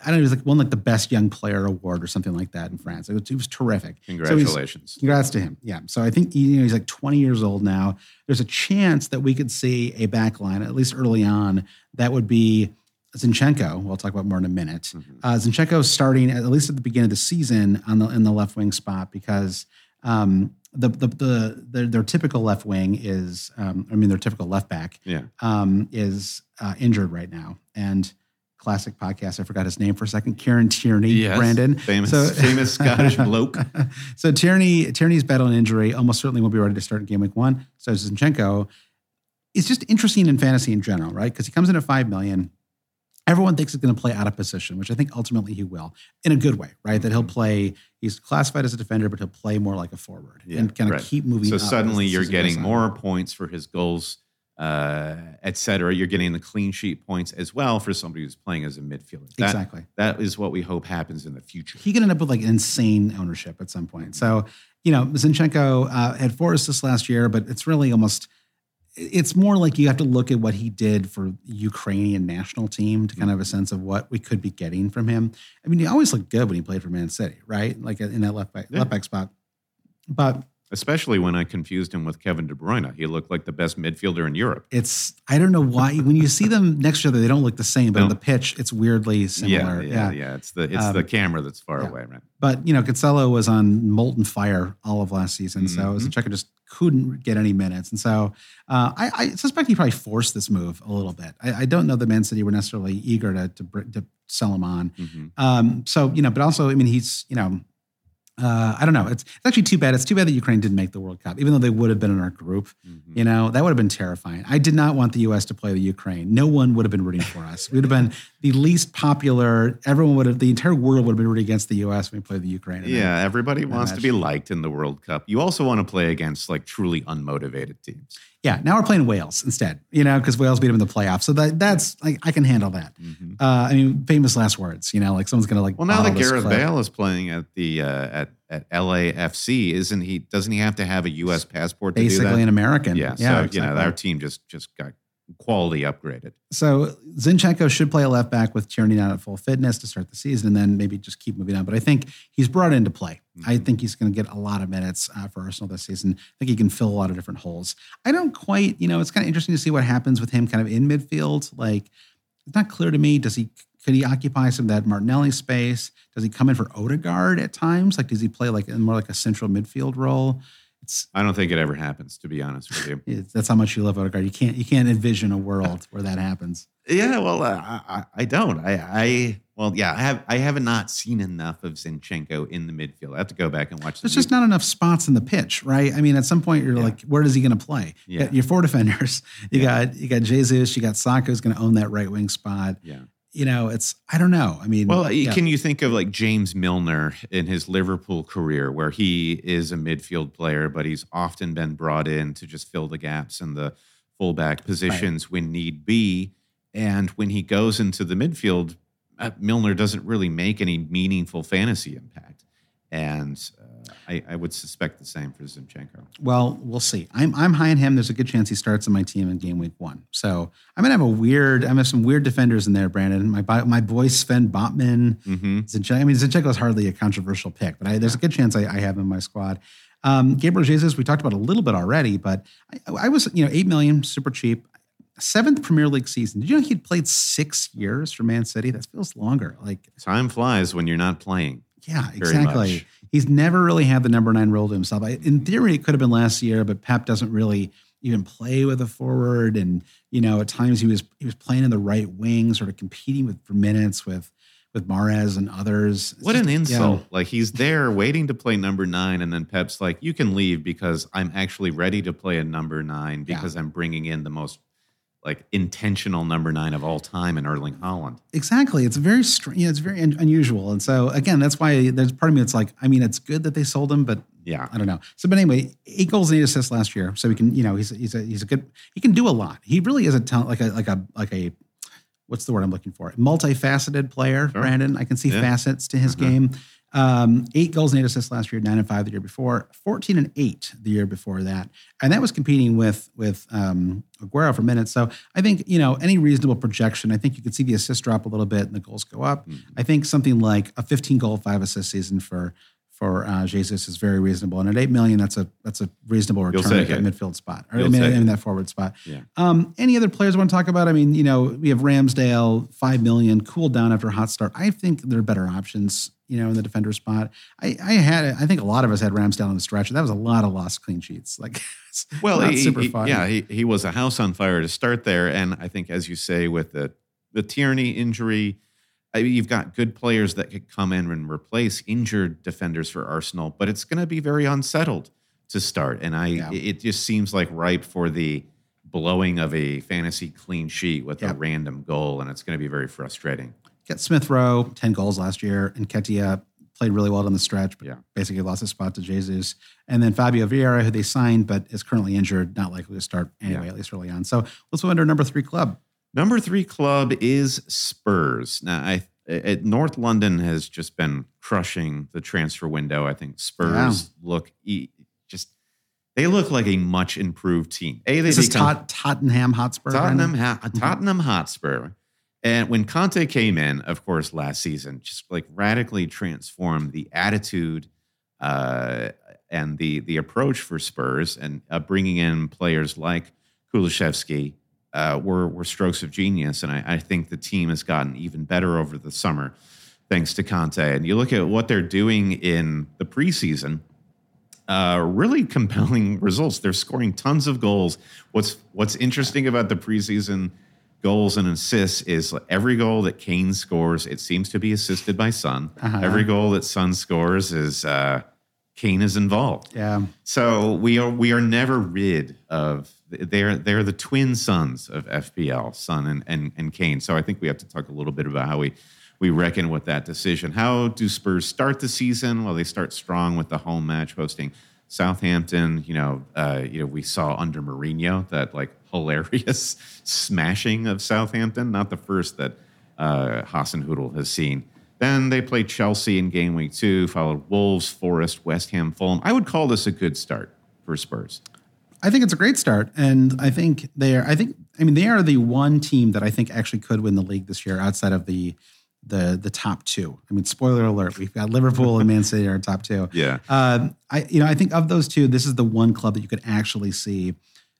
I don't know. He was like won like the best young player award or something like that in France. It was, it was terrific. Congratulations! So congrats to him. Yeah. So I think you know he's like 20 years old now. There's a chance that we could see a back line at least early on that would be Zinchenko, we'll talk about more in a minute. Mm-hmm. Uh, Zinchenko starting at least at the beginning of the season on the in the left wing spot because um, the, the the their, their, typical left wing is um, I mean their typical left back yeah. um, is uh, injured right now and classic podcast I forgot his name for a second Kieran Tierney yes, Brandon famous so, <laughs> famous Scottish bloke <laughs> so Tierney Tierney's battling injury almost certainly won't be ready to start in game week one so Zinchenko is just interesting in fantasy in general right because he comes in at five million everyone thinks he's going to play out of position, which I think ultimately he will in a good way, right? That he'll mm-hmm. play, he's classified as a defender, but he'll play more like a forward yeah, and kind of right. keep moving. So suddenly you're getting more points for his goals, uh, et cetera. You're getting the clean sheet points as well for somebody who's playing as a midfielder. That, exactly. That is what we hope happens in the future. He could end up with like insane ownership at some point. So, you know, Zinchenko uh, had four assists last year, but it's really almost – it's more like you have to look at what he did for Ukrainian national team to kind of have a sense of what we could be getting from him. I mean, he always looked good when he played for Man City, right? Like in that left back, yeah. left back spot. But especially when I confused him with Kevin De Bruyne. He looked like the best midfielder in Europe. It's I don't know why when you see them next to each other, they don't look the same, but No. on the pitch, it's weirdly similar. Yeah, yeah, yeah. It's the it's Um, the camera that's far yeah. away, right? But you know, Cancelo was on molten fire all of last season, so Mhm. Zinchenko just couldn't get any minutes, and so uh, I, I suspect he probably forced this move a little bit. I, I don't know that Man City were necessarily eager to to, to sell him on. Mhm. Um, so you know, but also, I mean, he's you know, uh, I don't know. It's, it's actually too bad. It's too bad that Ukraine didn't make the World Cup, even though they would have been in our group. Mhm. You know, that would have been terrifying. I did not want the U.S. to play the Ukraine. No one would have been rooting for us. We would have been the least popular. Everyone would have, the entire world would have been rooting against the U.S. when we played the Ukraine. Yeah, everybody wants to be liked in the World Cup. You also want to play against like truly unmotivated teams. Yeah. Now we're playing Wales instead. You know, because Wales beat them in the playoffs. So that that's like I can handle that. Mhm. Uh, I mean, famous last words. You know, like someone's gonna like. Well, now that Gareth clip. Bale is playing at the uh, at at LAFC, isn't he? Doesn't he have to have a U.S. passport to do basically an American. yeah, yeah. so exactly. you know our team just just got quality upgraded. So Zinchenko should play a left back with Tierney not at full fitness to start the season, and then maybe just keep moving on. But I think he's brought into play. I Mm-hmm. think he's going to get a lot of minutes uh, for Arsenal this season. I think he can fill a lot of different holes. I don't quite, you know, it's kind of interesting to see what happens with him kind of in midfield. Like, it's not clear to me. Does he could he occupy some of that Martinelli space? Does he come in for Odegaard at times? Like, does he play like in more like a central midfield role? It's I don't think it ever happens, to be honest with you. that's how much you love Odegaard. You can't you can't envision a world where that happens. Yeah, well, uh, I, I don't. I, I well, yeah, I have I have not seen enough of Zinchenko in the midfield. I have to go back and watch. the There's just not enough spots in the pitch, right? I mean, at some point you're Yeah. like, where is he going to play? You Yeah. got your four <laughs> defenders. You Yeah. got you got Jesus. You got Saka who's going to own that right wing spot. Yeah. You know, it's I don't know. I mean, Well, yeah. can you think of like James Milner in his Liverpool career, where he is a midfield player, but he's often been brought in to just fill the gaps in the fullback positions when need be. And when he goes into the midfield, uh, Milner doesn't really make any meaningful fantasy impact. And uh, I, I would suspect the same for Zinchenko. Well, we'll see. I'm I'm high on him. There's a good chance he starts on my team in game week one. So I'm gonna have a weird. I'm gonna have some weird defenders in there, Brandon. My my boy Sven Botman. Mm-hmm. Zinchenko. I mean, Zinchenko is hardly a controversial pick, but I, there's a good chance I, I have him in my squad. Um, Gabriel Jesus, we talked about a little bit already, but I, I was, you know, eight million, super cheap. Seventh Premier League season. Did you know he'd played six years for Man City? That feels longer. Like, Time flies when you're not playing. yeah, exactly. much. He's never really had the number nine role to himself. I, in theory, it could have been last year, but Pep doesn't really even play with a forward. And you know, at times he was he was playing in the right wing, sort of competing with for minutes with with Mahrez and others. It's What just- an yeah. insult. Like he's there waiting to play number nine, and then Pep's like, you can leave because I'm actually ready to play a number nine Yeah. because I'm bringing in the most like intentional number nine of all time in Erling Haaland. Exactly. It's very strange. Yeah, it's very un- unusual. And so again, that's why there's part of me that's like, I mean, it's good that they sold him, but Yeah. I don't know. So, but anyway, eight goals and eight assists last year. So he can, you know, he's he's a he's a good. He can do a lot. He really is a talent, like a like a like a what's the word I'm looking for? Multifaceted player, Sure. Brandon. I can see Yeah. facets to his Mhm. game. Um, eight goals and eight assists last year, nine and five the year before, fourteen and eight the year before that, and that was competing with with um, Aguero for minutes. So I think you know any reasonable projection. I think you could see the assist drop a little bit and the goals go up. Mhm. I think something like a 15 goal, five assist season for for uh, Jesus is very reasonable. And at eight million, that's a that's a reasonable return at that midfield spot, or You'll mean, in that forward spot. Yeah. Um, any other players want to talk about? I mean, you know, we have Ramsdale, five million, cooled down after a hot start. I think there are better options. You know, in the defender spot, I, I had, I think a lot of us had Ramsdale on the stretch. That was a lot of lost clean sheets. Like, <laughs> it's Well, not he, super he- fun. yeah, he, he was a house on fire to start there, and I think, as you say, with the the Tierney injury, I mean, you've got good players that could come in and replace injured defenders for Arsenal, but it's going to be very unsettled to start, and I Yeah. it just seems like ripe for the blowing of a fantasy clean sheet with Yeah. a random goal, and it's going to be very frustrating. Get Smith Rowe, 10 goals last year, and Nketiah played really well down the stretch, but Yeah. basically lost his spot to Jesus. And then Fabio Vieira, who they signed but is currently injured, not likely to start anyway, at least early on. So let's move our number three club. Number three club is Spurs. Now, I at North London has just been crushing the transfer window. I think Spurs look e- just they look like a much improved team. A they This is Tot- Tottenham Hotspur. Tottenham ha- Tottenham Hotspur. And when Conte came in, of course, last season, just like radically transformed the attitude uh, and the the approach for Spurs and uh, bringing in players like Kulusevski uh, were were strokes of genius, and I, I think the team has gotten even better over the summer thanks to Conte. And you look at what they're doing in the preseason. Uh, really compelling <laughs> results. They're scoring tons of goals. What's What's interesting about the preseason goals and assists is every goal that Kane scores, it seems to be assisted by Son. Uh-huh. Every goal that Son scores is uh, Kane is involved. Yeah. So we are we are never rid of they're they're the twin sons of FPL, Son and, and and Kane. So I think we have to talk a little bit about how we we reckon with that decision. How do Spurs start the season? Well, they start strong with the home match hosting Southampton. You know, uh, you know we saw under Mourinho that like <laughs> hilarious smashing of Southampton. Not the first that uh, Hasenhüttl has seen. Then they play Chelsea in game week two, followed Wolves, Forest, West Ham, Fulham. I would call this a good start for Spurs. I think it's a great start, and I think they are. I think I mean they are the one team that I think actually could win the league this year outside of the the the top two. I mean, spoiler alert: we've got Liverpool and Man City are top two. Yeah. Um, I you know I think of those two, this is the one club that you could actually see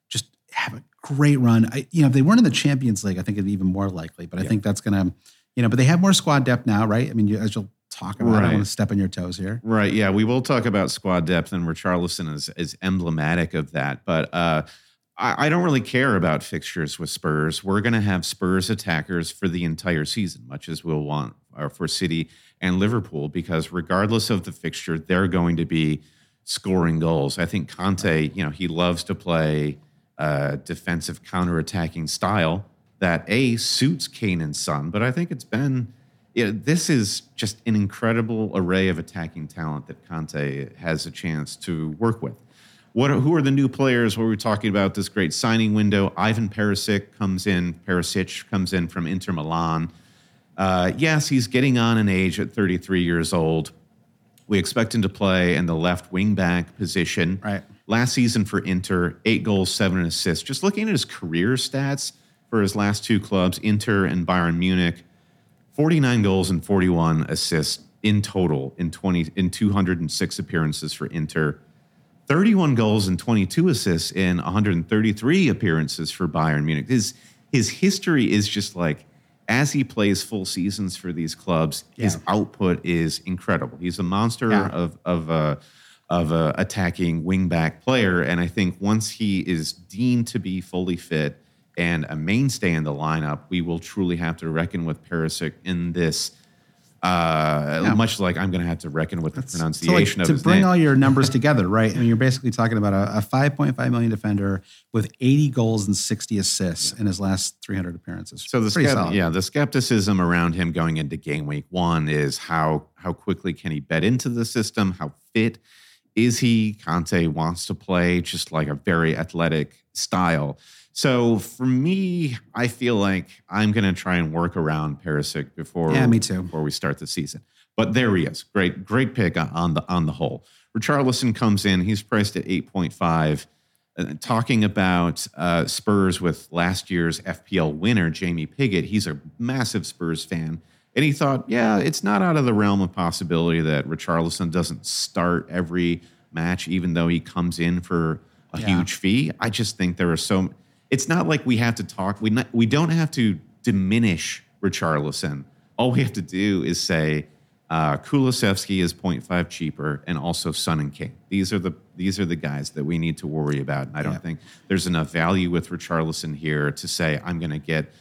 just have a great run. I you know if they weren't in the Champions League, I think it'd be even more likely. But I Yeah. think that's gonna you know, but they have more squad depth now, right? I mean, you, as you'll talk about, I don't want to step on your toes here. Right. Yeah. We will talk about squad depth, and Richarlison is, is emblematic of that. But uh, I, I don't really care about fixtures with Spurs. We're going to have Spurs attackers for the entire season, much as we'll want uh, for City and Liverpool, because regardless of the fixture, they're going to be scoring goals. I think Conte, you know, he loves to play uh, defensive counterattacking style that A suits Kane and Son, but I think it's been you know, this is just an incredible array of attacking talent that Conte has a chance to work with. What are, who are the new players? What we're talking about this great signing window. Ivan Perisic comes in. Perisic comes in from Inter Milan. Uh, yes, he's getting on in age at 33 years old. We expect him to play in the left wing back position. Right. Last season for Inter, eight goals, seven assists. Just looking at his career stats for his last two clubs, Inter and Bayern Munich, 49 goals and 41 assists in total in 20 in 206 appearances for Inter. 31 goals and 22 assists in 133 appearances for Bayern Munich. His his history is just like as he plays full seasons for these clubs, his output is incredible. He's a monster Yeah. of of a of a attacking wingback player, and I think once he is deemed to be fully fit and a mainstay in the lineup, we will truly have to reckon with Perisic in this. Uh, Yeah. Much like I'm going to have to reckon with the So, like, pronunciation of to bring name. all your <laughs> numbers together, right? I mean, you're basically talking about a, a 5.5 million defender with 80 goals and 60 assists in his last 300 appearances. So the Pretty skept- solid. yeah, the skepticism around him going into game week one is how how quickly can he bet into the system? How fit is he? Conte wants to play just like a very athletic style. So for me, I feel like I'm going to try and work around Perisic before Yeah, me too. before we start the season. But there he is. Great, great pick on the on the whole. Richarlison comes in. He's priced at 8.5. Uh, talking about uh, Spurs with last year's FPL winner, Jamie Pigott. He's a massive Spurs fan. And he thought, yeah, it's not out of the realm of possibility that Richarlison doesn't start every match, even though he comes in for a Yeah. huge fee. I just think there are so. It's not like we have to talk. We not, we don't have to diminish Richarlison. All we have to do is say uh, Kulusevski is 0.5 cheaper, and also Son and Kane. These are the these are the guys that we need to worry about. And I don't Yeah. think there's enough value with Richarlison here to say I'm going to get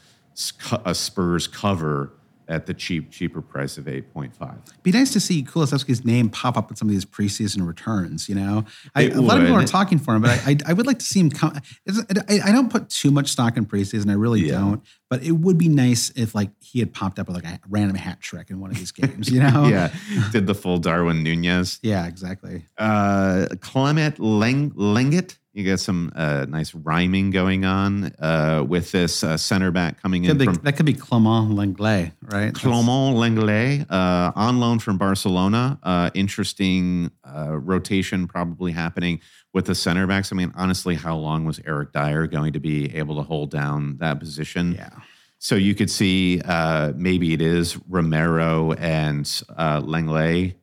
a Spurs cover at the cheap cheaper price of 8.5. Be nice to see Kulusevski's name pop up in some of these preseason returns. You know, I, a lot of people are talking for him, but I, I, I would like to see him come. I, I don't put too much stock in preseason. I really Yeah. don't. But it would be nice if like he had popped up with like a random hat trick in one of these games. You know? <laughs> Yeah, did the full Darwin Nunez. <laughs> Yeah. Exactly. Uh, Clement Leng- Lenglet. You got some uh, nice rhyming going on uh, with this uh, center back coming in be, from that could be Clement Lenglet, right? Clement Lenglet, uh, on loan from Barcelona. Uh, interesting uh, rotation probably happening with the center backs. I mean, honestly, how long was Eric Dier going to be able to hold down that position? Yeah. So you could see uh, maybe it is Romero and uh, Langley.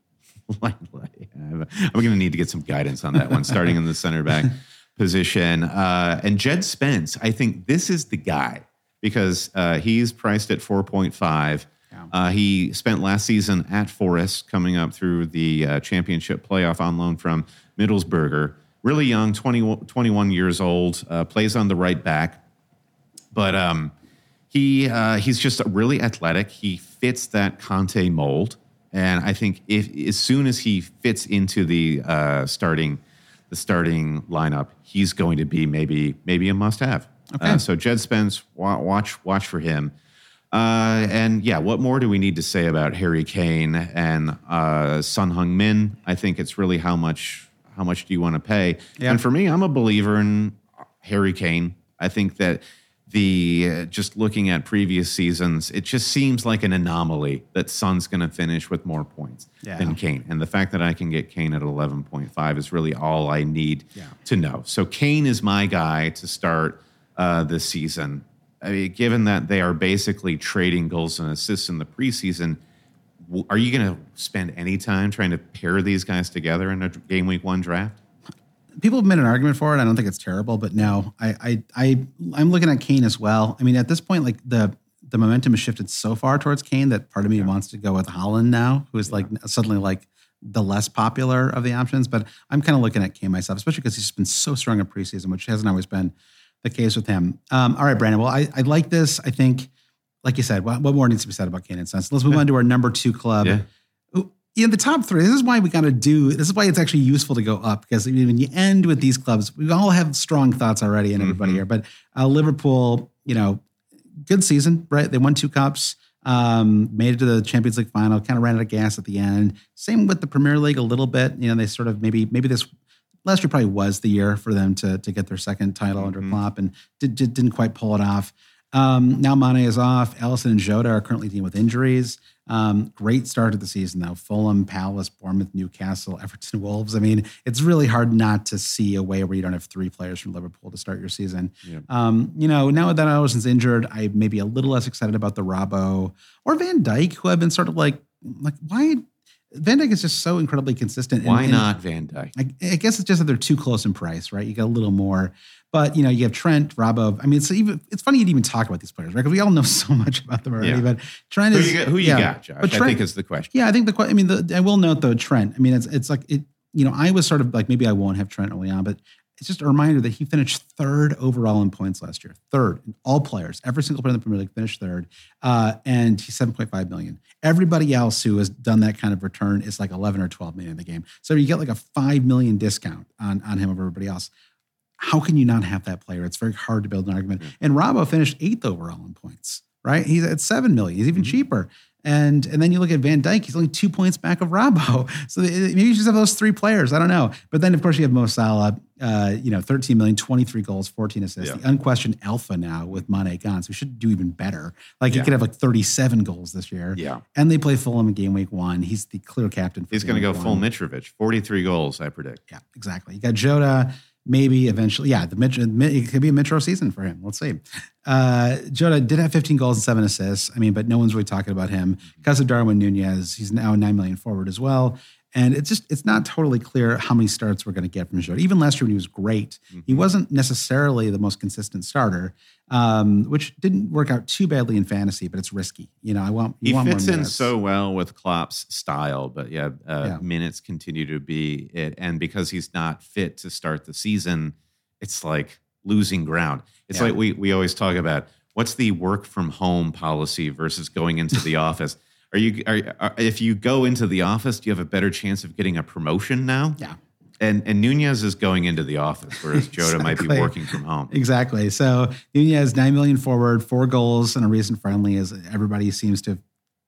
<laughs> Lenglet. I'm going to need to get some guidance on that one, starting in the center back <laughs> position. Uh, and Jed Spence, I think this is the guy because uh, he's priced at 4.5. Uh, he spent last season at Forest, coming up through the uh, championship playoff on loan from Middlesbrough. Really young, 20, 21 years old, uh, plays on the right back. But um, he uh, he's just really athletic. He fits that Conte mold, and I think if as soon as he fits into the uh, starting the starting lineup, he's going to be maybe maybe a must have. Okay. Uh, so Jed Spence, wa- watch watch for him. Uh, and yeah, what more do we need to say about Harry Kane and uh, Son Heung Min? I think it's really how much how much do you want to pay? Yeah. And for me, I'm a believer in Harry Kane. I think that the uh, just looking at previous seasons, it just seems like an anomaly that Son's going to finish with more points Yeah. than Kane. And the fact that I can get Kane at 11.5 is really all I need Yeah. to know. So Kane is my guy to start uh, this season. I mean, given that they are basically trading goals and assists in the preseason, are you going to spend any time trying to pair these guys together in a game week one draft? people have made an argument for it. I don't think it's terrible, but no, I, I, I, I'm looking at Kane as well. I mean, at this point, like the the momentum has shifted so far towards Kane that part of me wants to go with Haaland now, who is like suddenly like the less popular of the options. But I'm kind of looking at Kane myself, especially because he's just been so strong in preseason, which hasn't always been the case with him. Um, all right, Brandon. Well, I, I like this. I think, like you said, what, what more needs to be said about Kane Sense? Let's move on to our number two club. Yeah. In the top three, this is why we got to do. This is why it's actually useful to go up because when you end with these clubs, we all have strong thoughts already, and everybody Mhm. here. But uh, Liverpool, you know, good season, right? They won two cups, um, made it to the Champions League final, kind of ran out of gas at the end. Same with the Premier League a little bit. You know, they sort of maybe maybe this last year probably was the year for them to to get their second title under Mhm. Klopp and did, did, didn't quite pull it off. Um, now Mane is off. Alisson and Jota are currently dealing with injuries. Um, great start to the season though. Fulham, Palace, Bournemouth, Newcastle, Everton, Wolves. I mean, it's really hard not to see a way where you don't have three players from Liverpool to start your season. Yeah. Um, you know, now that Alisson's injured, I may be a little less excited about the Robbo or Van Dijk, who I've been sort of like, like why? Van Dijk is just so incredibly consistent. Why and- not Van Dijk? I, I guess it's just that they're too close in price, right? You get a little more, but you know, you have Trent, Robbo. I mean, it's even it's funny to even talk about these players, right? Because we all know <laughs> so much about them already. Yeah. But Trent Who is you got, who you yeah. got Josh? But I think is the question. Yeah, I think the I mean, the, I will note though, Trent. I mean, it's it's like it. You know, I was sort of like maybe I won't have Trent early on, but it's just a reminder that he finished third overall in points last year. Third, all players, every single player in the Premier League finished third, uh, and he's seven point five million. Everybody else who has done that kind of return is like eleven or twelve million in the game. So you get like a five million discount on on him over everybody else. How can you not have that player? It's very hard to build an argument. And Robbo finished eighth overall in points, right? He's at seven million. He's even cheaper. And and then you look at Van Dijk, he's only two points back of Robbo. <laughs> So maybe you just have those three players. I don't know. But then, of course, you have Mo Salah, uh, you know, 13 million, 23 goals, 14 assists. Yeah. The unquestioned alpha now with Mane Gans, So he should do even better. Like he could have like 37 goals this year. Yeah. And they play Fulham in game week one. He's the clear captain. For He's going to go week full. Mitrovic. 43 goals, I predict. Yeah, exactly. You got Jota, maybe eventually. Yeah, the Mitch, it could be a Mitro season for him. Let's see. Uh, Jota did have 15 goals and seven assists. I mean, but no one's really talking about him because of Darwin Nunez. He's now a nine million forward as well. And it's just it's not totally clear how many starts we're going to get from Jota. Even last year when he was great, he wasn't necessarily the most consistent starter, um, which didn't work out too badly in fantasy. But it's risky. You know, I want you He want fits in so well with Klopp's style, but yeah, uh, Yeah. minutes continue to be it. And because he's not fit to start the season, it's like losing ground. It's Yeah. like we, we always talk about what's the work from home policy versus going into the <laughs> office. Are you are, are, if you go into the office, do you have a better chance of getting a promotion now? Yeah. And and Nunez is going into the office, whereas <laughs> Jota might be working from home. Exactly. So Nunez, nine million forward, four goals, and a recent friendly, as everybody seems to have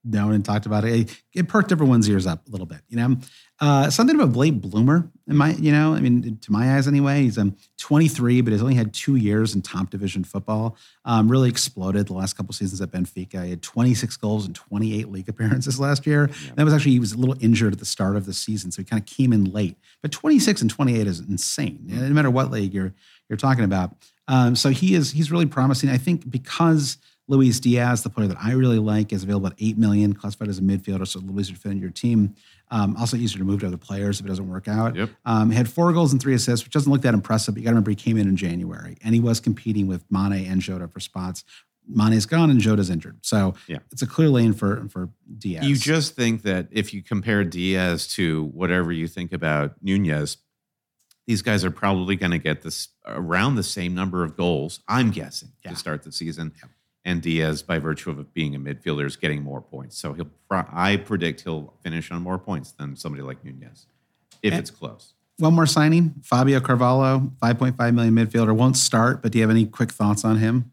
known and talked about it. It perked everyone's ears up a little bit, you know. Uh, something about Blake Bloomer, in my, you know, I mean, to my eyes anyway. He's um, 23, but he's only had two years in top division football. Um, really exploded the last couple seasons at Benfica. He had 26 goals and 28 league appearances last year. That was actually he was a little injured at the start of the season, so he kind of came in late. But 26 and 28 is insane. No matter what league you're you're talking about. Um, so he is he's really promising. I think because Luis Diaz, the player that I really like, is available at eight million, classified as a midfielder, so Luis would fit into your team. Um, also easier to move to other players if it doesn't work out. Yep. Um, he had four goals and three assists, which doesn't look that impressive. But you got to remember he came in in January and he was competing with Mane and Jota for spots. Mane's gone and Jota's injured, so Yeah. it's a clear lane for for Diaz. You just think that if you compare Diaz to whatever you think about Nunez, these guys are probably going to get this around the same number of goals. I'm guessing Yeah. to start the season. And Diaz, by virtue of being a midfielder, is getting more points. So he'll, I predict he'll finish on more points than somebody like Nunez, if And- it's close. one more signing, Fabio Carvalho, five point five million midfielder, won't start. But do you have any quick thoughts on him?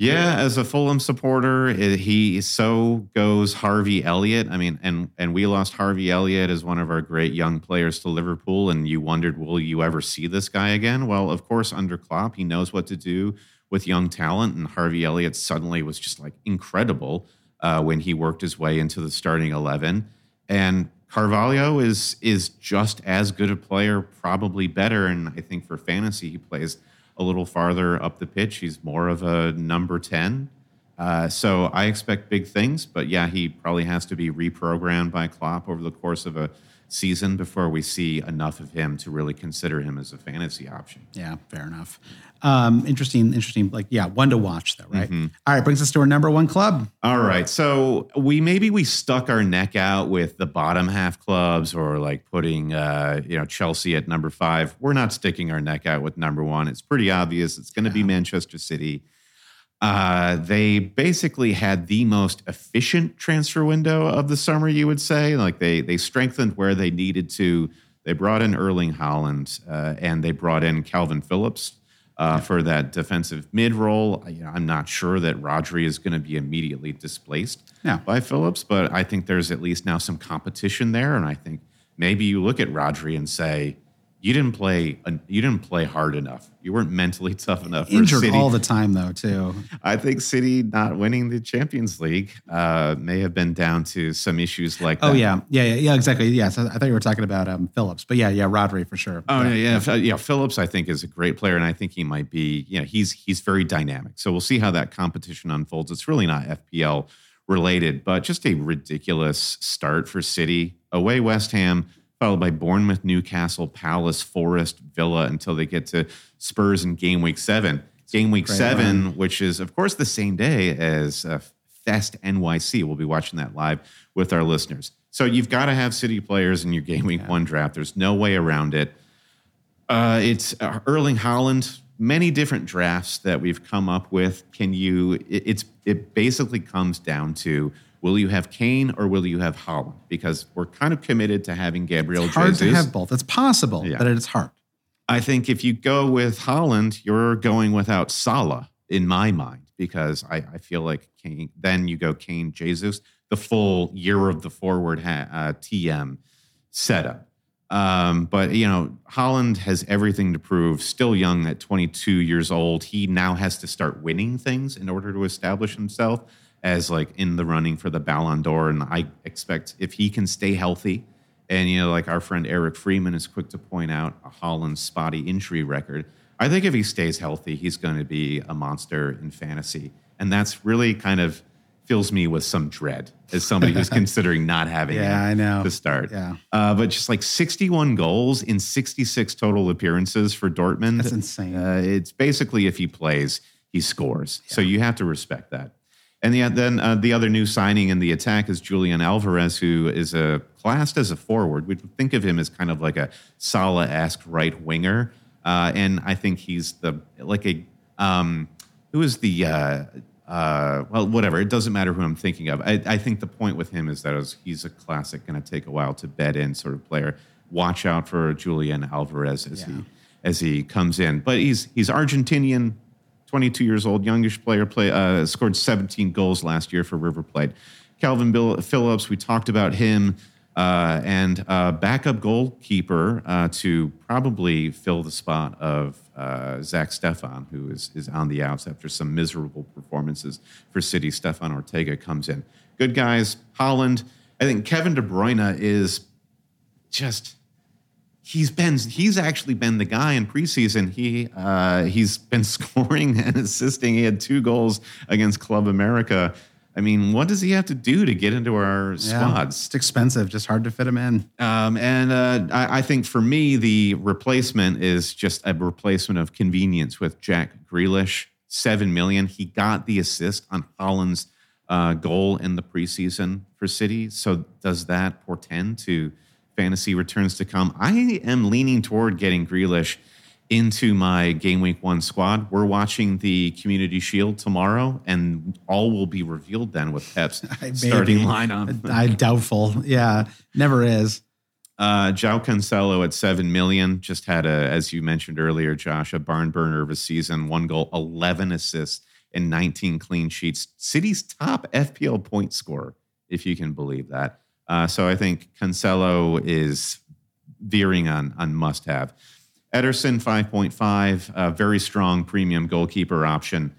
Yeah, as a Fulham supporter, it, he so goes Harvey Elliott. I mean, and and we lost Harvey Elliott as one of our great young players to Liverpool, and you wondered, will you ever see this guy again? Well, of course, under Klopp, he knows what to do with young talent, and Harvey Elliott suddenly was just like incredible uh, when he worked his way into the starting eleven. And Carvalho is is just as good a player, probably better. And I think for fantasy, he plays a little farther up the pitch. He's more of a number 10. Uh, so I expect big things, but yeah, he probably has to be reprogrammed by Klopp over the course of a season before we see enough of him to really consider him as a fantasy option. Yeah, fair enough. Um, interesting, interesting. Like, yeah, one to watch though, right? All right, brings us to our number one club. All right. So we maybe we stuck our neck out with the bottom half clubs or like putting uh, you know, Chelsea at number five. We're not sticking our neck out with number one. It's pretty obvious. It's gonna be Manchester City. Uh, they basically had the most efficient transfer window of the summer, you would say. Like they they strengthened where they needed to. They brought in Erling Haaland uh, and they brought in Kalvin Phillips uh, for that defensive mid role. You know, I'm not sure that Rodri is going to be immediately displaced No. by Phillips, but I think there's at least now some competition there, and I think maybe you look at Rodri and say. You didn't play. You didn't play hard enough. You weren't mentally <laughs> tough enough. for Injured City. all the time though, too. I think City not winning the Champions League uh, may have been down to some issues like that. Oh yeah, yeah, yeah, yeah, exactly. Yes, I, I thought you were talking about um, Phillips, but yeah, yeah, Rodri for sure. Oh yeah, yeah, yeah. yeah. Phillips, I think, is a great player, and I think he might be. You know, he's he's very dynamic. So we'll see how that competition unfolds. It's really not FPL related, but just a ridiculous start for City away West Ham, followed by Bournemouth, Newcastle, Palace, Forest, Villa, until they get to Spurs in game week seven. Game week seven, which is of course the same day as uh, Fest NYC. We'll be watching that live with our listeners. So you've got to have City players in your game week one draft. There's no way around it. Uh, it's uh, Erling Haaland. Many different drafts that we've come up with. Can you? It, it's it basically comes down to will you have Kane or will you have Haaland? Because we're kind of committed to having Gabriel It's hard Jesus. to have both. It's possible, Yeah. but it's hard. I think if you go with Haaland, you're going without Salah in my mind because I, I feel like Kane. Then you go Kane, Jesus, the full year of the forward ha- uh, TM setup. Um, but you know, Haaland has everything to prove. Still young at 22 years old, he now has to start winning things in order to establish himself as like in the running for the Ballon d'Or. And I expect if he can stay healthy, and you know, like our friend Eric Freeman is quick to point out, a Haaland's spotty injury record. I think if he stays healthy, he's going to be a monster in fantasy, and that's really kind of fills me with some dread as somebody who's <laughs> considering not having Yeah, him I know. to start. Yeah. Uh, but just like 61 goals in 66 total appearances for Dortmund. That's insane. Uh, it's basically if he plays, he scores. So you have to respect that. And the, then uh, the other new signing in the attack is Julian Alvarez, who is a classed as a forward. We'd think of him as kind of like a Salah-esque right winger, uh, and I think he's the like a um, who is the uh, uh, well, whatever. It doesn't matter who I'm thinking of. I, I think the point with him is that he's a classic, going to take a while to bed in sort of player. Watch out for Julian Alvarez as he as he comes in. But he's he's Argentinian, 22 years old, youngish player. Play uh, scored 17 goals last year for River Plate. Kalvin Bill, Phillips, we talked about him. Uh, and uh, backup goalkeeper uh, to probably fill the spot of uh, Zack Steffen, who is, is on the outs after some miserable performances for City. Stefan Ortega comes in. Good guys. Haaland. I think Kevin De Bruyne is just he's been he's actually been the guy in preseason. He uh, he's been <laughs> scoring and assisting. He had two goals against Club America. I mean, what does he have to do to get into our squads? It's expensive, just hard to fit him in. Um, and uh, I, I, think for me, the replacement is just a replacement of convenience with Jack Grealish. Seven million. He got the assist on Haaland's uh, goal in the preseason for City. So does that portend to fantasy returns to come? I am leaning toward getting Grealish into my game week one squad. We're watching the Community Shield tomorrow, and all will be revealed then with Pep's <laughs> starting lineup. <laughs> I doubtful. Yeah, never is. Uh, João Cancelo at seven million just had a, as you mentioned earlier, Josh, a barn burner of a season. One goal, eleven assists, and nineteen clean sheets. City's top FPL point scorer, if you can believe that. Uh, so I think Cancelo is veering on on must have. Ederson 5.5, a very strong premium goalkeeper option.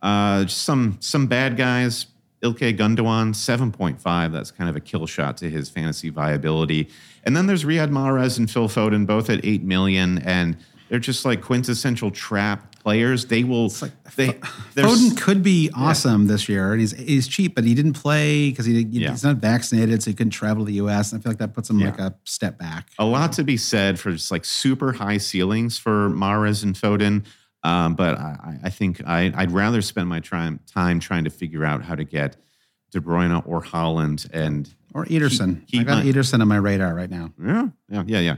Uh, some some bad guys. Ilkay Gundogan 7.5. That's kind of a kill shot to his fantasy viability. And then there's Riyad Mahrez and Phil Foden, both at eight million, and they're just like quintessential trap players. They will. Like, they, Foden could be awesome yeah. this year, and he's he's cheap, but he didn't play because he, he yeah. he's not vaccinated, so he couldn't travel to the U.S. And I feel like that puts him yeah. like a step back. A lot to be said for just like super high ceilings for Mahrez and Foden. Um, but I, I think I, would rather spend my time time trying to figure out how to get De Bruyne or Haaland and or Ederson. Keep, keep I got my, Ederson on my radar right now. Yeah, yeah, yeah, yeah.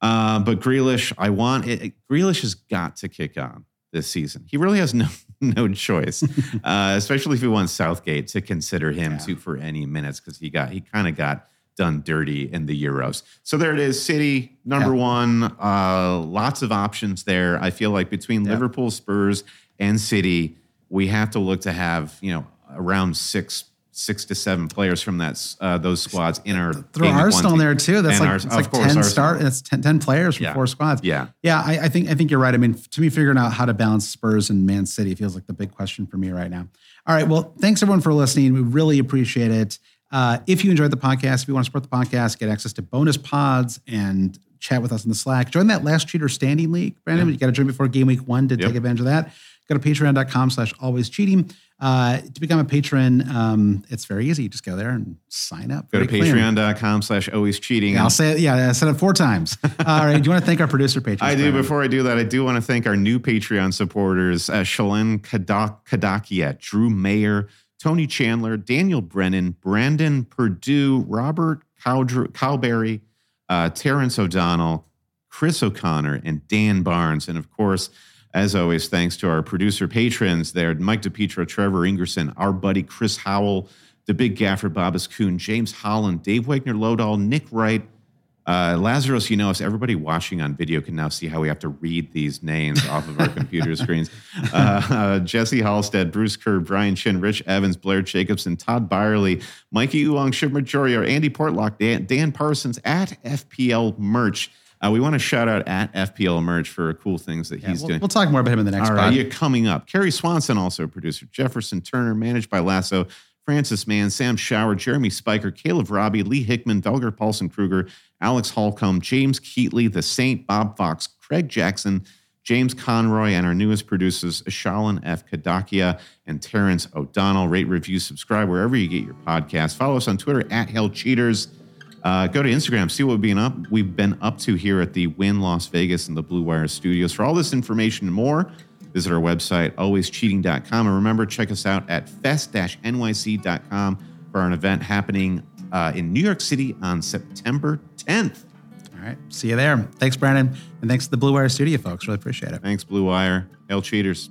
Uh, but Grealish, I want it. Grealish has got to kick on this season. He really has no <laughs> no choice, <laughs> uh, especially if he wants Southgate to consider him yeah. to for any minutes because he got he kind of got done dirty in the Euros. So there it is, City number yeah. one. Uh, lots of options there. I feel like between yeah. Liverpool, Spurs, and City, we have to look to have you know around six six to seven players from that uh, those squads in our throw Arsenal in there too. That's like, like course, ten Arsenal. start. That's 10, 10 players from yeah. four squads. Yeah, yeah. I, I, think I think you're right. I mean, to me, figuring out how to balance Spurs and Man City feels like the big question for me right now. All right. Well, thanks everyone for listening. We really appreciate it. Uh, if you enjoyed the podcast, if you want to support the podcast, get access to bonus pods and chat with us in the Slack. Join that last cheater standing league, Brandon. Yeah. You got to join before game week one to yep. take advantage of that. Go to patreon.com slash always cheating. Uh, to become a patron, um, it's very easy. You just go there and sign up. Go to patreon.com slash always cheating. I'll say it. Yeah, I said it four times. <laughs> All right. Do you want to thank our producer patrons? I do. Before I do that, I do want to thank our new Patreon supporters, uh, Shalen Kadak- Kadakia, Drew Mayer, Tony Chandler, Daniel Brennan, Brandon Purdue, Robert Cowberry, uh, Terrence O'Donnell, Chris O'Connor, and Dan Barnes. And of course, as always, thanks to our producer patrons there Mike DePietro, Trevor Ingerson, our buddy Chris Howell, the big gaffer Babas Kuhn, James Holland, Dave Wagner Lodahl, Nick Wright, uh, Lazarus, you know us. Everybody watching on video can now see how we have to read these names off of our <laughs> computer screens. Uh, uh, <laughs> Jesse Halstead, Bruce Kerr, Brian Chin, Rich Evans, Blair Jacobson, Todd Byerly, Mikey Uong, Shiv Majorio, Andy Portlock, Dan, Dan Parsons at FPL Merch. Uh, we want to shout out at FPL Merch for cool things that yeah, he's we'll, doing. We'll talk more about him in the next. All right, yeah, coming up. Kerry Swanson, also producer. Jefferson Turner, managed by Lasso. Francis Mann, Sam Shower, Jeremy Spiker, Caleb Robbie, Lee Hickman, Velger Paulson Kruger, Alex Holcomb, James Keatley, The Saint, Bob Fox, Craig Jackson, James Conroy, and our newest producers, Shalin F. Kadakia and Terrence O'Donnell. Rate, review, subscribe wherever you get your podcast. Follow us on Twitter at Hell Cheaters. Uh, go to Instagram, see what we've been up we've been up to here at the Wynn Las Vegas and the Blue Wire Studios. For all this information and more, visit our website alwayscheating.com and remember check us out at fest-nyc.com for an event happening uh, in New York City on September 10th. All right, see you there. Thanks, Brandon, and thanks to the Blue Wire Studio folks. Really appreciate it. Thanks, Blue Wire. Hail cheaters.